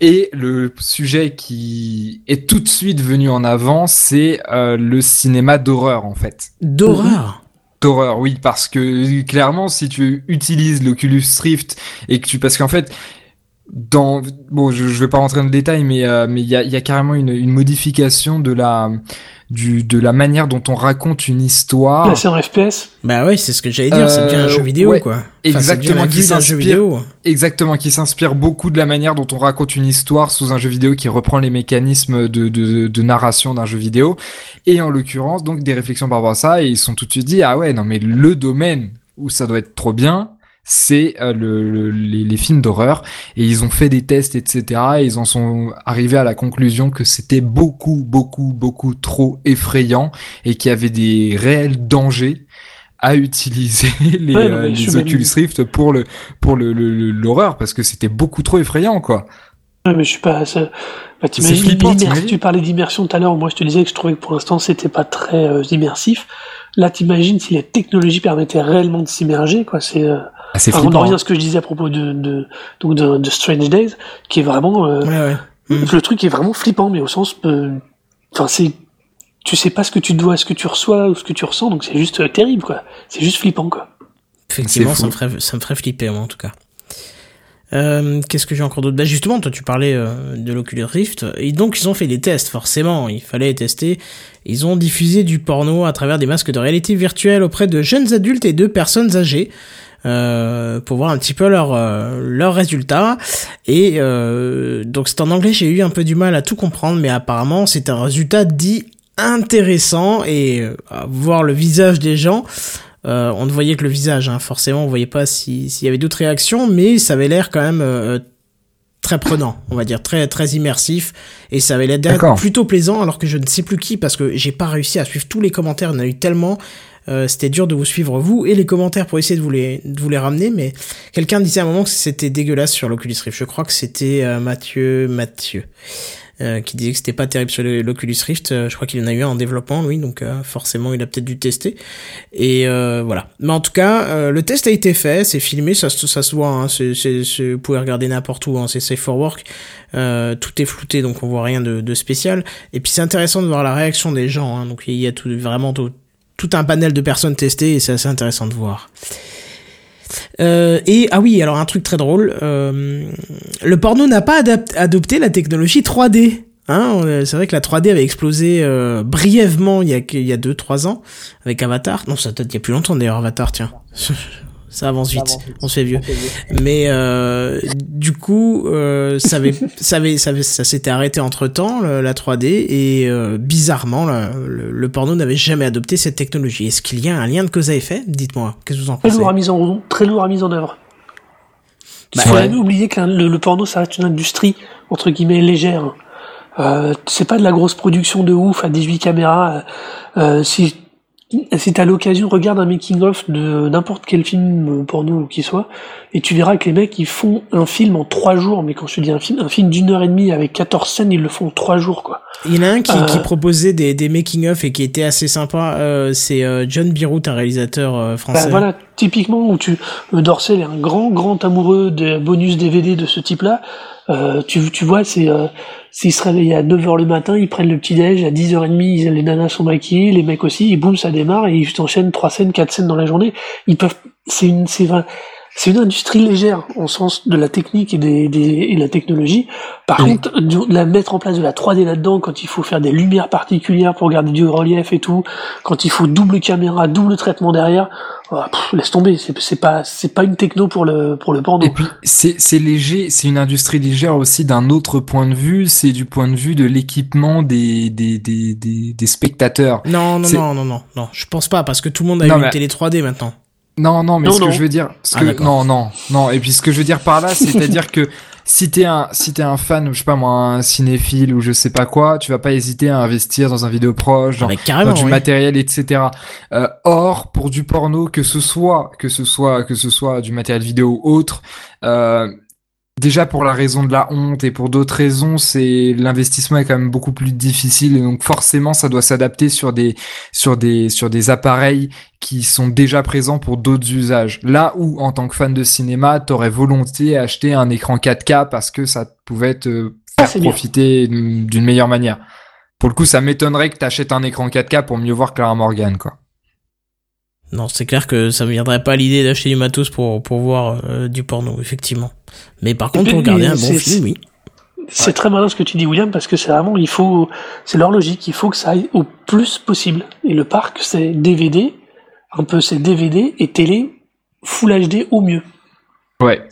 Et le sujet qui est tout de suite venu en avant, c'est le cinéma d'horreur en fait. D'horreur. D'horreur, oui, parce que clairement, si tu utilises l'Oculus Rift et que tu, parce qu'en fait, dans bon je, je vais pas rentrer dans le détail mais euh, mais il y a, y a carrément une, une modification de la du de la manière dont on raconte une histoire. c'est en FPS. Bah ouais, c'est ce que j'allais dire, c'est bien un jeu euh, vidéo quoi. exactement qui s'inspire exactement qui s'inspire beaucoup de la manière dont on raconte une histoire sous un jeu vidéo qui reprend les mécanismes de de, de narration d'un jeu vidéo et en l'occurrence donc des réflexions par rapport à ça et ils sont tout de suite dit ah ouais non mais le domaine où ça doit être trop bien c'est euh, le, les, films d'horreur et ils ont fait des tests etc et ils en sont arrivés à la conclusion que c'était beaucoup beaucoup beaucoup trop effrayant et qu'il y avait des réels dangers à utiliser les, euh, les Oculus Rift pour le pour le l'horreur parce que c'était beaucoup trop effrayant quoi. Ouais, mais je suis pas. Ça... Bah, tu parlais d'immersion tout à l'heure. Moi, je te disais que je trouvais que pour l'instant, c'était pas très euh, immersif. Là, t'imagines si les technologies permettaient réellement de s'immerger, quoi. C'est. C'est on revient à ce que je disais à propos de, de, donc de, de Strange Days, qui est vraiment, euh, ouais, ouais. le truc est vraiment flippant, mais au sens, euh, enfin c'est, tu sais pas ce que tu dois, ce que tu reçois ou ce que tu ressens, donc c'est juste euh, terrible, quoi. C'est juste flippant, quoi. Effectivement, ça me ferait, ça me ferait flipper, moi, en tout cas. Euh, Qu'est-ce que j'ai encore d'autre? Bah justement, toi tu parlais euh, de l'Oculus Rift, et donc ils ont fait des tests, forcément, il fallait tester. Ils ont diffusé du porno à travers des masques de réalité virtuelle auprès de jeunes adultes et de personnes âgées. Euh, pour voir un petit peu leurs euh, leurs résultats. Et euh, donc c'est en anglais j'ai eu un peu du mal à tout comprendre mais apparemment c'est un résultat dit intéressant. Et euh, voir le visage des gens on ne voyait que le visage hein. forcément on voyait pas s'il y avait d'autres réactions mais ça avait l'air quand même très prenant, on va dire, très très immersif, et ça avait l'air plutôt plaisant, alors que je ne sais plus qui, parce que j'ai pas réussi à suivre tous les commentaires, il y en a eu tellement, euh, c'était dur de vous suivre vous et les commentaires pour essayer de vous les, de vous les ramener, mais quelqu'un disait à un moment que c'était dégueulasse sur l'Oculus Rift. Je crois que c'était euh, Mathieu, Mathieu. Euh, qui disait que c'était pas terrible sur l'Oculus Rift. je crois qu'il en a eu un en développement, lui, donc forcément il a peut-être dû tester. Et voilà. Mais en tout cas, le test a été fait, c'est filmé, ça, ça se voit. Hein, vous pouvez regarder n'importe où. Hein, c'est safe for work. tout est flouté, donc on voit rien de, de spécial. Et puis c'est intéressant de voir la réaction des gens. Hein, donc il y a tout, vraiment tout, tout un panel de personnes testées et c'est assez intéressant de voir. Euh, et ah oui, alors un truc très drôle, euh, le porno n'a pas adopté la technologie 3D. Hein, c'est vrai que la 3D avait explosé euh, brièvement il y a il y a deux trois ans avec Avatar. Non, ça date il y a plus longtemps d'ailleurs Avatar, tiens. Ça avance vite, on se fait vieux. Mais euh, du coup, euh, ça avait, ça avait, ça, ça s'était arrêté entre temps la 3D et euh, bizarrement, le, porno n'avait jamais adopté cette technologie. Est-ce qu'il y a un lien de cause à effet? Dites-moi, qu'est-ce que vous en pensez Très lourd à mise en très lourd à mise en œuvre. Il faut jamais oublier que le, porno, ça reste une industrie entre guillemets légère. Euh, c'est pas de la grosse production de ouf à 18 caméras. Euh, si si t'as l'occasion, regarde un making-of de n'importe quel film porno qui soit, et tu verras que les mecs, ils font un film en trois jours, mais quand je te dis un film, un film d'une heure et demie avec 14 scènes, ils le font en trois jours, quoi. Il y en a un qui, qui euh. proposait des, des making-of et qui était assez sympa, euh, c'est euh, John Birut, un réalisateur français. Bah, voilà, typiquement, où tu, Dorsel est un grand, grand amoureux des bonus DVD de ce type-là, tu, tu vois, c'est S'ils se réveillent à 9h le matin, ils prennent le petit-déj, à 10h30, les nanas sont maquillées, les mecs aussi, et boum, ça démarre, et ils enchaînent trois scènes, quatre scènes dans la journée. Ils peuvent, c'est une, c'est c'est une industrie légère au sens de la technique et, des, des et la technologie. Par contre, la mettre en place de la 3D là-dedans, quand il faut faire des lumières particulières pour garder du relief et tout, quand il faut double caméra, double traitement derrière, oh, laisse tomber. C'est pas c'est pas une techno pour le pour le porno. Et puis c'est c'est léger, c'est une industrie légère aussi d'un autre point de vue. C'est du point de vue de l'équipement des des, des des des spectateurs. Non non non non non non. Je pense pas parce que tout le monde a une télé 3D maintenant. Non, non, mais ce que je veux dire, ce ah, que, non, non, non, et puis ce que je veux dire par là, c'est-à-dire que si t'es un, si t'es un fan, je sais pas moi, un cinéphile ou je sais pas quoi, tu vas pas hésiter à investir dans un vidéo proche, dans, dans du matériel, etc. Euh, or, pour du porno, que ce soit, que ce soit, que ce soit du matériel vidéo ou autre, euh, déjà pour la raison de la honte et pour d'autres raisons, c'est l'investissement est quand même beaucoup plus difficile et donc forcément ça doit s'adapter sur des sur des sur des appareils qui sont déjà présents pour d'autres usages. Là où en tant que fan de cinéma, t'aurais volontiers acheter un écran 4K parce que ça pouvait te faire profiter d'une meilleure manière. Pour le coup, ça m'étonnerait que t'achètes un écran 4K pour mieux voir Clara Morgan quoi. Non, c'est clair que ça me viendrait pas l'idée d'acheter du matos pour, pour voir euh, du porno, effectivement. Mais par contre, pour regarder un bon film, oui. C'est très malin ce que tu dis, William, parce que c'est vraiment, il faut, c'est leur logique, il faut que ça aille au plus possible. Et le parc, c'est DVD, un peu c'est DVD et télé Full HD au mieux. Ouais.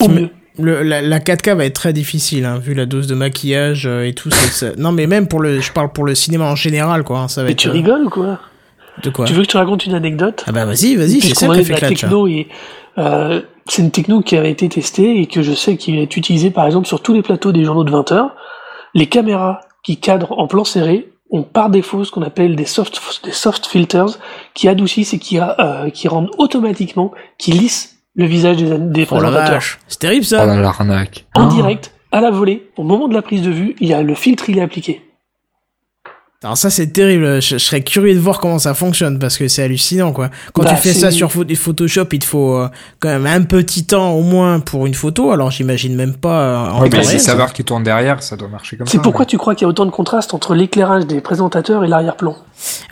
Au mieux. Le, la, 4K va être très difficile, hein, vu la dose de maquillage euh, et tout. Ça, Non, mais même pour le, je parle pour le cinéma en général, quoi. Hein, ça va mais tu rigoles ou quoi? De quoi Tu veux que je te raconte une anecdote Ah bah vas-y, vas-y, c'est ça fait la techno et euh, c'est une techno qui avait été testée et que je sais qu'il est utilisée par exemple sur tous les plateaux des journaux de 20 heures. Les caméras qui cadrent en plan serré ont par défaut ce qu'on appelle des soft, des soft filters qui adoucissent et qui, euh, qui rendent automatiquement, qui lissent le visage des, des oh présentateurs. C'est terrible ça. Oh l'arnaque. En direct, à la volée, au moment de la prise de vue, il y a le filtre, il est appliqué. Alors ça c'est terrible, je, serais curieux de voir comment ça fonctionne parce que c'est hallucinant quoi. Quand bah, tu fais ça sur Photoshop, il te faut euh, quand même un petit temps au moins pour une photo, alors j'imagine même pas euh, en ouais, mais c'est savoir qui tourne derrière, ça doit marcher comme ça. C'est pourquoi tu crois qu'il y a autant de contraste entre l'éclairage des présentateurs et l'arrière-plan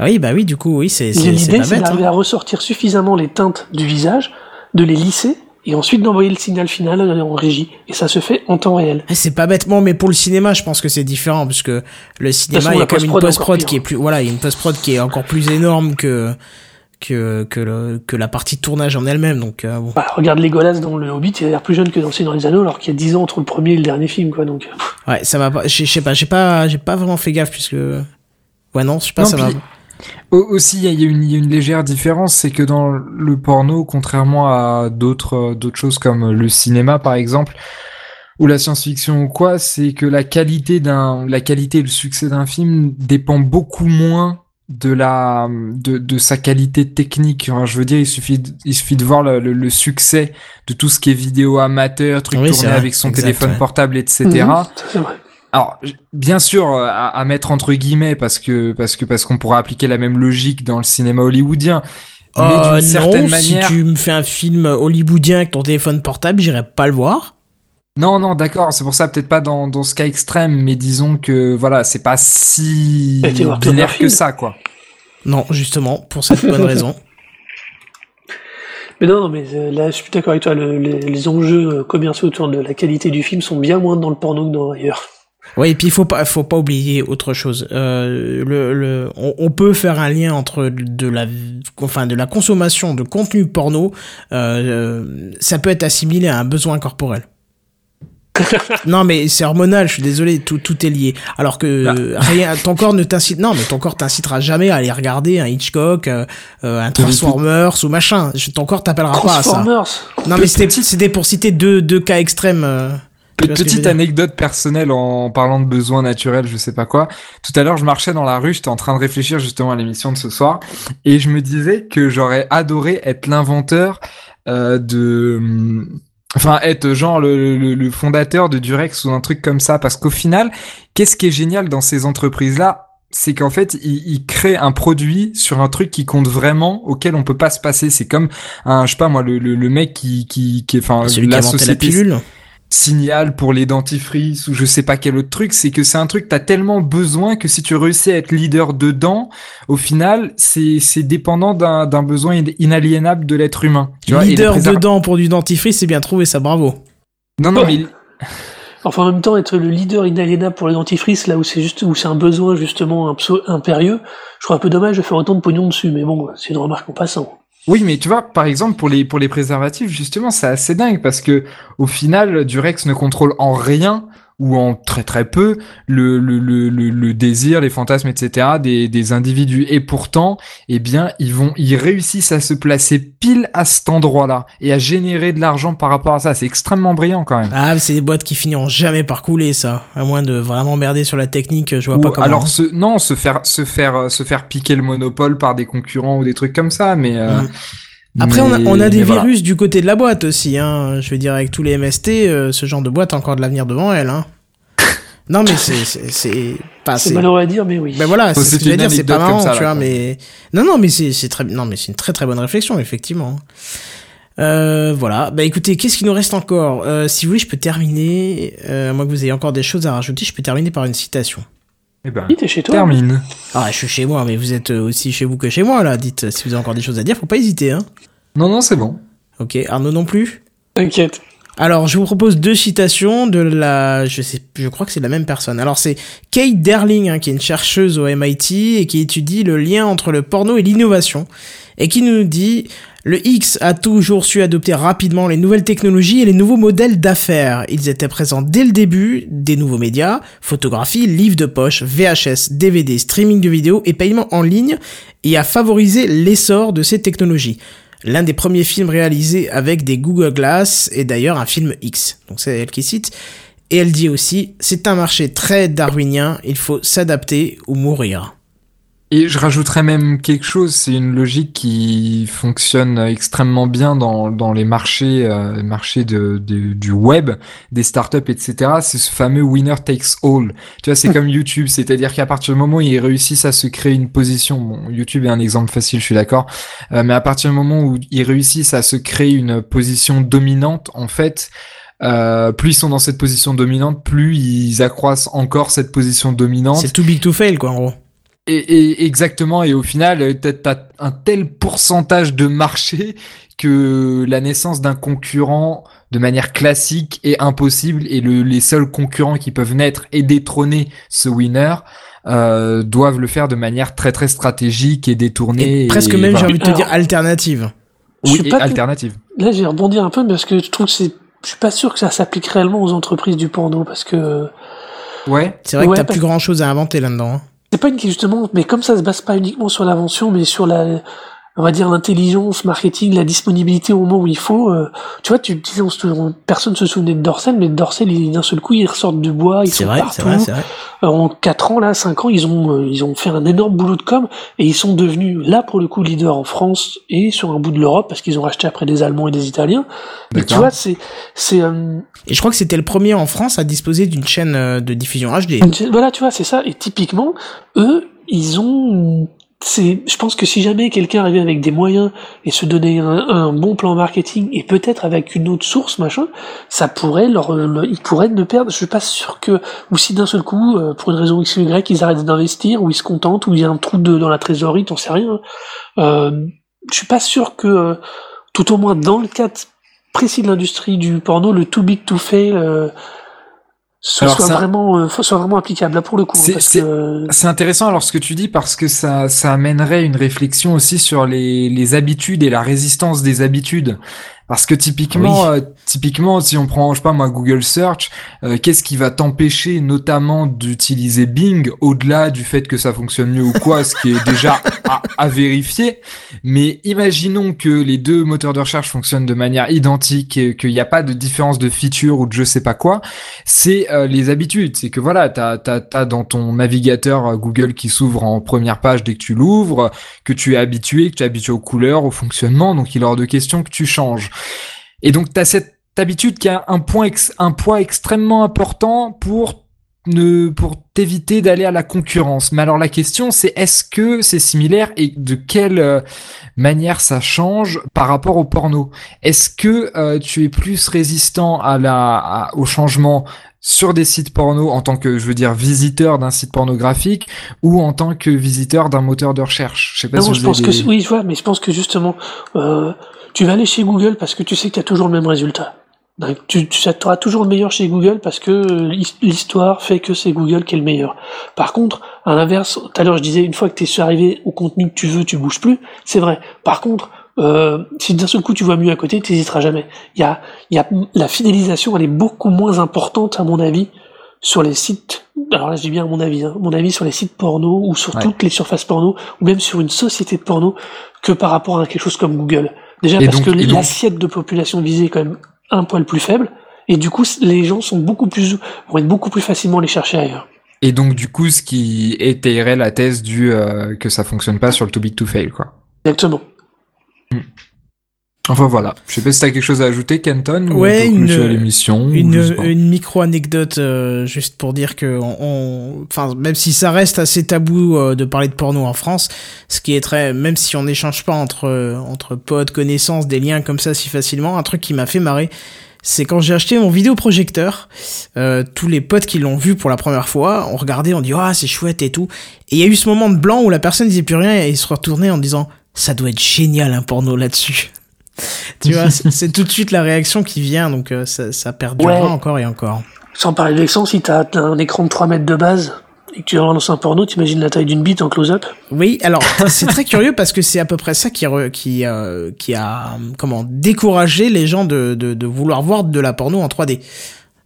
Oui, bah oui, du coup, oui, c'est L'idée c'est d'arriver hein. à ressortir suffisamment les teintes du visage, de les lisser et ensuite d'envoyer le signal final en régie. Et ça se fait en temps réel. Eh, c'est pas bêtement, mais pour le cinéma, je pense que c'est différent, parce que le cinéma, il y a quand même une post-prod qui est plus, voilà, il y a une post-prod qui est encore plus énorme que, que, que, le, que la partie de tournage en elle-même, donc, euh, bon. Bah, regarde Legolas dans le Hobbit, il a l'air plus jeune que dans dans les Anneaux, alors qu'il y a 10 ans entre le premier et le dernier film, quoi, donc. Ouais, ça va pas, je sais pas, j'ai pas, j'ai pas vraiment fait gaffe, puisque, ouais, non, je sais pas, ça va. Aussi, il y, a une, y a une légère différence, c'est que dans le porno, contrairement à d'autres d'autres choses comme le cinéma par exemple, ou la science-fiction ou quoi, c'est que la qualité d'un la qualité et le succès d'un film dépend beaucoup moins de la de, de sa qualité technique. je veux dire, il suffit de, il suffit de voir le, le, succès de tout ce qui est vidéo amateur, truc tourné avec son téléphone portable, etc. Mhm, Alors, bien sûr, euh, à, à, mettre entre guillemets parce que parce que parce qu'on pourra appliquer la même logique dans le cinéma hollywoodien. Mais euh, non, manière... si tu me fais un film hollywoodien avec ton téléphone portable, j'irai pas le voir. Non, non, d'accord, c'est pour ça peut-être pas dans, dans ce cas extrême, mais disons que voilà, c'est pas si binaire que ça, quoi. Non, justement, pour cette bonne raison. Mais non, mais euh, là, je suis d'accord avec toi, les, enjeux euh, commerciaux autour de la qualité du film sont bien moins dans le porno que dans ailleurs. Oui, et puis il faut pas, faut pas oublier autre chose. Euh, le, le, on, peut faire un lien entre de la, enfin, de la consommation de contenu porno. Euh, ça peut être assimilé à un besoin corporel non mais c'est hormonal, je suis désolé, tout, tout est lié. Alors que ah. rien, ton corps ne t'incite, non mais ton corps t'incitera jamais à aller regarder un Hitchcock, euh, euh un Transformers ou machin. Ton corps t'appellera pas à ça. Non mais c'était c'était pour citer deux deux cas extrêmes. Petite anecdote personnelle en parlant de besoins naturels, je sais pas quoi. Tout à l'heure, je marchais dans la rue, j'étais en train de réfléchir justement à l'émission de ce soir, et je me disais que j'aurais adoré être l'inventeur euh, de Enfin, être genre le, le, fondateur de Durex ou un truc comme ça, parce qu'au final, qu'est-ce qui est génial dans ces entreprises-là? C'est qu'en fait, ils, créent un produit sur un truc qui compte vraiment, auquel on peut pas se passer. C'est comme un, je sais pas moi, le, le, mec qui, qui, qui, enfin, la société. La pilule signal pour les dentifrices ou je sais pas quel autre truc, c'est que c'est un truc que t'as tellement besoin que si tu réussis à être leader dedans, au final, c'est c'est dépendant d'un d'un besoin inaliénable de l'être humain. Tu leader dedans pour du dentifrice, c'est bien trouvé, ça, bravo. Non, non, mais Enfin, en même temps, être le leader inaliénable pour les dentifrices, là où c'est juste, où c'est un besoin justement impérieux, je trouve un peu dommage de faire autant de pognon dessus, mais bon, c'est une remarque en passant. Oui, mais tu vois, par exemple, pour les, pour les préservatifs, justement, c'est assez dingue parce que, au final, Durex ne contrôle en rien ou en très très peu le, le, le, le, désir, les fantasmes, etc. des, des individus. Et pourtant, eh bien, ils vont, ils réussissent à se placer pile à cet endroit-là et à générer de l'argent par rapport à ça. C'est extrêmement brillant quand même. Ah, c'est des boîtes qui finiront jamais par couler, ça. À moins de vraiment merder sur la technique, je vois pas comment. Alors, non, se faire, se faire, se faire piquer le monopole par des concurrents ou des trucs comme ça, mais. Euh, mm. Après, on a, on a des virus du côté de la boîte aussi. Hein. Je veux dire, avec tous les MST, euh, ce genre de boîte a encore de l'avenir devant elle. Hein. Non, mais c'est c'est pas c'est malheureux à dire, mais oui. Ben voilà, c'est ce que je dire, c'est pas marrant, tu vois, mais non, non, mais c'est c'est très non, mais c'est une très très bonne réflexion, effectivement. Euh, voilà. Bah écoutez, qu'est-ce qu'il nous reste encore? Euh, Si vous voulez, je peux terminer. Euh, moi que vous ayez encore des choses à rajouter, je peux terminer par une citation. Eh ben, t'es chez toi. Termine. Ah, je suis chez moi, mais vous êtes aussi chez vous que chez moi, là. Dites, si vous avez encore des choses à dire, faut pas hésiter, hein. Non, non, c'est bon. Ok, Arnaud non plus? T'inquiète. Alors, je vous propose deux citations de la, je sais, je crois que c'est la même personne. Alors, c'est Kate Derling, hein, qui est une chercheuse au MIT et qui étudie le lien entre le porno et l'innovation, et qui nous dit le X a toujours su adopter rapidement les nouvelles technologies et les nouveaux modèles d'affaires. Ils étaient présents dès le début des nouveaux médias, photographie, livres de poche, VHS, DVD, streaming de vidéos et paiement en ligne, et a favorisé l'essor de ces technologies. L'un des premiers films réalisés avec des Google Glass est d'ailleurs un film X. Donc c'est elle qui cite. Et elle dit aussi, c'est un marché très darwinien, il faut s'adapter ou mourir. Et je rajouterais même quelque chose, c'est une logique qui fonctionne extrêmement bien dans, dans les marchés, euh, marchés de, du web, des startups, etc. C'est ce fameux winner takes all. Tu vois, c'est comme YouTube, c'est-à-dire qu'à partir du moment où ils réussissent à se créer une position, bon, YouTube est un exemple facile, je suis d'accord, euh, mais à partir du moment où ils réussissent à se créer une position dominante, en fait, euh, plus ils sont dans cette position dominante, plus ils accroissent encore cette position dominante. C'est too big to fail, quoi, en gros. Et, et, exactement, et au final, euh, t'as un tel pourcentage de marché que la naissance d'un concurrent de manière classique est impossible et le, les seuls concurrents qui peuvent naître et détrôner ce winner euh, doivent le faire de manière très très stratégique et détournée. presque même, j'ai envie de te dire, alternative. Oui, et alternative. Là, j'ai rebondi un peu parce que je trouve que c'est, je suis pas sûr que ça s'applique réellement aux entreprises du porno parce que. Ouais. C'est vrai que t'as plus grand chose à inventer là-dedans. Hein pas une justement, mais comme ça se base pas uniquement sur l'invention, mais sur la, on va dire l'intelligence marketing, la disponibilité au moment où il faut. Euh, tu vois, tu disais, on, personne se souvenait de Dorsel, mais Dorsel, d'un seul coup, ils ressortent du bois, ils sont vrai, partout. Vrai, vrai. Euh, en 4 ans, là, 5 ans, ils ont, euh, ils ont fait un énorme boulot de com et ils sont devenus, là, pour le coup, leaders en France et sur un bout de l'Europe parce qu'ils ont racheté après des Allemands et des Italiens. Mais tu vois, c'est, c'est, Et je crois que c'était le premier en France à disposer d'une chaîne de diffusion HD. Voilà, tu vois, c'est ça. Et typiquement, eux, ils ont c'est, je pense que si jamais quelqu'un arrivait avec des moyens et se donnait un, bon plan marketing et peut-être avec une autre source, machin, ça pourrait leur, ils pourraient ne perdre. Je suis pas sûr que, ou si d'un seul coup, euh, pour une raison X ou Y, ils arrêtent d'investir, ou ils se contentent, ou il y a un trou dans la trésorerie, t'en sais rien. Euh, je suis pas sûr que, euh, tout au moins dans le cadre précis de l'industrie du porno, le too big to fail, euh, soit, soit vraiment euh, soit vraiment applicable là pour le coup c'est c'est intéressant alors ce que tu dis parce que ça ça amènerait une réflexion aussi sur les les habitudes et la résistance des habitudes parce que typiquement, euh, typiquement, si on prend, je sais pas moi, Google Search, euh, qu'est-ce qui va t'empêcher notamment d'utiliser Bing au-delà du fait que ça fonctionne mieux ou quoi, ce qui est déjà à, à, vérifier. Mais imaginons que les deux moteurs de recherche fonctionnent de manière identique et qu'il n'y a pas de différence de feature ou de je sais pas quoi. C'est euh, les habitudes. C'est que voilà, t'as t'as t'as dans ton navigateur Google qui s'ouvre en première page dès que tu l'ouvres, que tu es habitué, que tu es habitué aux couleurs, au fonctionnement. Donc il est hors de question que tu changes. Et donc, tu as cette habitude qui a un, point un poids extrêmement important pour ne pour t'éviter d'aller à la concurrence. Mais alors la question c'est est-ce que c'est similaire et de quelle euh, manière ça change par rapport au porno? Est-ce que euh, tu es plus résistant à la au changement sur des sites porno en tant que je veux dire visiteur d'un site pornographique ou en tant que visiteur d'un moteur de recherche? Je sais pas si je pense que oui, je vois, mais je pense que justement euh, tu vas aller chez Google parce que tu sais qu'il y a toujours le même résultat. Tu, tu auras toujours le meilleur chez Google parce que l'histoire fait que c'est Google qui est le meilleur. Par contre, à l'inverse, tout à l'heure je disais, une fois que tu es arrivé au contenu que tu veux, tu bouges plus. C'est vrai. Par contre, euh, si d'un seul coup tu vois mieux à côté, tu n'hésiteras jamais. Il y a, y a, la fidélisation, elle est beaucoup moins importante à mon avis sur les sites. Alors là, je dis bien à mon avis, hein, mon avis sur les sites porno ou sur toutes les surfaces porno ou même sur une société de porno que par rapport à quelque chose comme Google. Déjà parce que l'assiette de population visée est quand même un poil plus faible, et du coup les gens sont beaucoup plus vont être beaucoup plus facilement les chercher ailleurs. Et donc du coup, ce qui étayerait la thèse du euh, que ça fonctionne pas sur le too big to fail, quoi. Exactement. Hmm. Enfin voilà, je sais pas si t'as quelque chose à ajouter, Kenton, ouais, ou une, l'émission. Une, une micro anecdote euh, juste pour dire que, on, enfin même si ça reste assez tabou euh, de parler de porno en France, ce qui est très, même si on n'échange pas entre entre potes, connaissances, des liens comme ça si facilement, un truc qui m'a fait marrer, c'est quand j'ai acheté mon vidéoprojecteur, euh, tous les potes qui l'ont vu pour la première fois, on regardait, on dit ah c'est chouette et tout, et il y a eu ce moment de blanc où la personne disait plus rien et il se retournait en disant ça doit être génial un porno là-dessus tu vois, c'est tout de suite la réaction qui vient, donc euh, ça, ça perdurera encore et encore. Sans parler de l'exemple, si t'as un écran de 3 mètres de base et que tu relances un porno, t'imagines la taille d'une bite en close-up? Oui, alors c'est très curieux parce que c'est à peu près ça qui, qui, euh, qui a comment découragé les gens de, de, de vouloir voir de la porno en 3D.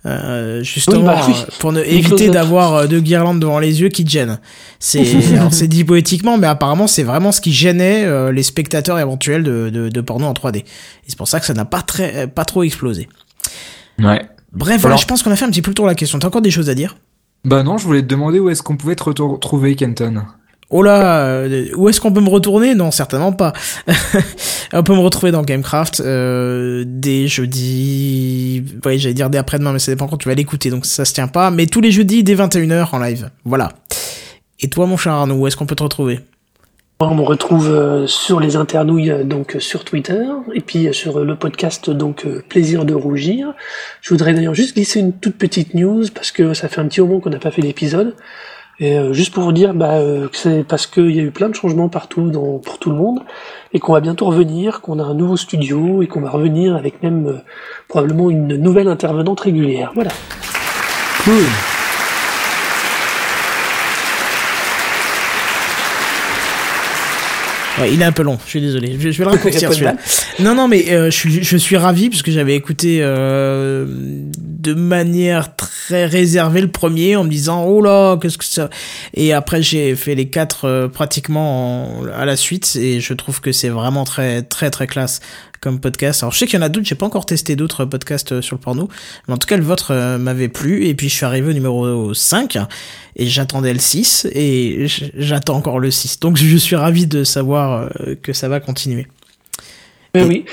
Euh, justement bah euh, pour ne éviter d'avoir euh, deux guirlandes devant les yeux qui te gênent. C'est c'est dit poétiquement, mais apparemment c'est vraiment ce qui gênait euh, les spectateurs éventuels de, de, de, porno en 3D. Et c'est pour ça que ça n'a pas très pas trop explosé. Ouais. Bref, voilà, je pense qu'on a fait un petit peu le tour de la question. T'as encore des choses à dire? Bah non, je voulais te demander où est-ce qu'on pouvait te retrouver, Kenton? Oh là, euh, où est-ce qu'on peut me retourner? Non, certainement pas. on peut me retrouver dans Gamecraft euh, dès jeudi. Oui, j'allais dire dès après-demain, mais ça dépend quand tu vas l'écouter, donc ça se tient pas. Mais tous les jeudis dès 21h en live. Voilà. Et toi, mon cher Arnaud, où est-ce qu'on peut te retrouver? On me retrouve euh, sur les internouilles, euh, donc sur Twitter, et puis sur le podcast, donc Plaisir de rougir. Je voudrais d'ailleurs juste glisser une toute petite news, parce que ça fait un petit moment qu'on n'a pas fait d'épisode. Et euh, juste pour vous dire bah, euh, que c'est parce qu'il y a eu plein de changements partout dans, pour tout le monde et qu'on va bientôt revenir, qu'on a un nouveau studio et qu'on va revenir avec même euh, probablement une nouvelle intervenante régulière. Voilà. Ouais, il est un peu long, je suis désolé. Je, vais le raccourcir celui-là. Non, non, mais je, suis, je suis ravi parce que j'avais écouté de manière très réservée le premier en me disant oh là qu'est-ce que ça et après j'ai fait les quatre euh, pratiquement à la suite et je trouve que c'est vraiment très très très classe comme podcast. Alors je sais qu'il y en a d'autres, j'ai pas encore testé d'autres podcasts euh, sur le porno, mais en tout cas le vôtre euh, m'avait plu et puis je suis arrivé au numéro 5 et j'attendais le 6 et j'attends encore le 6. Donc je suis ravi de savoir euh, que ça va continuer. et... oui.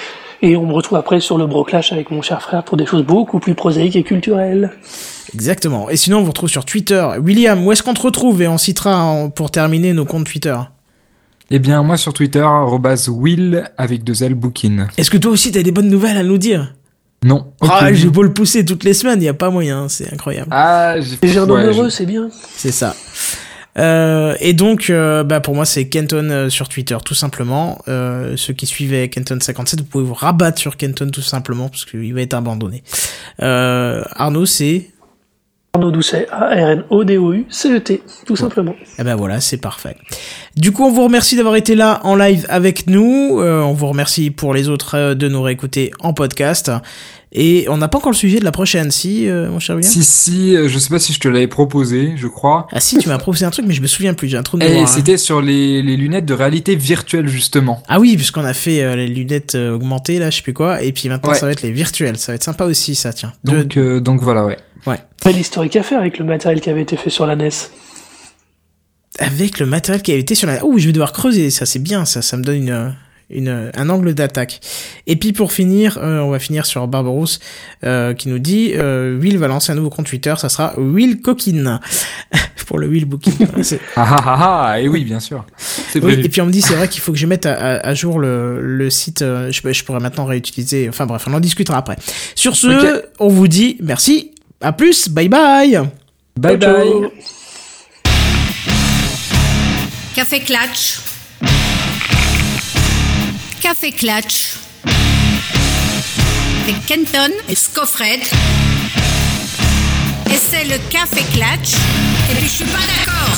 Et on me retrouve après sur le Broclash avec mon cher frère pour des choses beaucoup plus prosaïques et culturelles. Exactement. Et sinon, on vous retrouve sur Twitter. William, où est-ce qu'on te retrouve? Et on citera pour terminer nos comptes Twitter. Eh bien, moi sur Twitter, Will avec deux L bookin. Est-ce que toi aussi t'as des bonnes nouvelles à nous dire? Non. Ah, j'ai beau le pousser toutes les semaines, il y a pas moyen, c'est incroyable. Ah, j'ai ouais, heureux, c'est bien. C'est ça. Euh, et donc, euh, bah pour moi, c'est Kenton euh, sur Twitter, tout simplement. Euh, ceux qui suivaient Kenton57, vous pouvez vous rabattre sur Kenton tout simplement, parce qu'il va être abandonné. Arnaud, c'est Arnaud Doucet, A-R-N-O-D-O-U-C-E-T, tout simplement. Et eh ben voilà, c'est parfait. Du coup, on vous remercie d'avoir été là en live avec nous. Euh, on vous remercie pour les autres euh, de nous réécouter en podcast. Et on n'a pas encore le sujet de la prochaine, si, euh, mon cher William Si, si, je sais pas si je te l'avais proposé, je crois. Ah si, tu m'as proposé un truc, mais je me souviens plus, j'ai un trou de eh, mémoire. Et hein. c'était sur les, les, lunettes de réalité virtuelle, justement. Ah oui, puisqu'on a fait les lunettes augmentées, là, je sais plus quoi, et puis maintenant ça va être les virtuelles, ça va être sympa aussi, ça, tiens. Donc, donc voilà, ouais. Ouais. Pas l'historique à faire avec le matériel qui avait été fait sur la NES. Avec le matériel qui avait été sur la... Oh, je vais devoir creuser, ça c'est bien, ça, ça me donne une, une, un angle d'attaque. Et puis pour finir, euh, on va finir sur Barbarousse euh, qui nous dit euh, Will va lancer un nouveau compte Twitter, ça sera Will Coquine pour le Will Booking. ah, ah ah ah et oui bien sûr. Oui, et puis on me dit c'est vrai qu'il faut que je mette à, jour le, le site. Je, je, pourrais maintenant réutiliser. Enfin bref, on en discutera après. Sur ce, on vous dit merci à plus, bye bye. Bye bye. Café Clatch. Café Clatch. Avec Kenton et Scoffred. Et c'est le Café Clatch. Et puis je suis pas d'accord.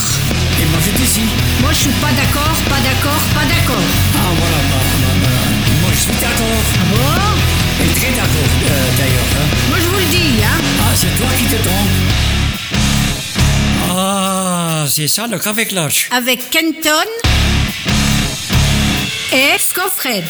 Et moi j'étais ici. Moi je suis pas d'accord, pas d'accord, pas d'accord. Ah voilà, bah, bah, bah, moi je suis d'accord. Ah bon? Et très d'accord, euh, d'ailleurs. Hein. Moi, je vous le dis, hein. C'est toi qui te trompes. Ah, c'est ça, le café clutch. Avec Kenton et Scoffred.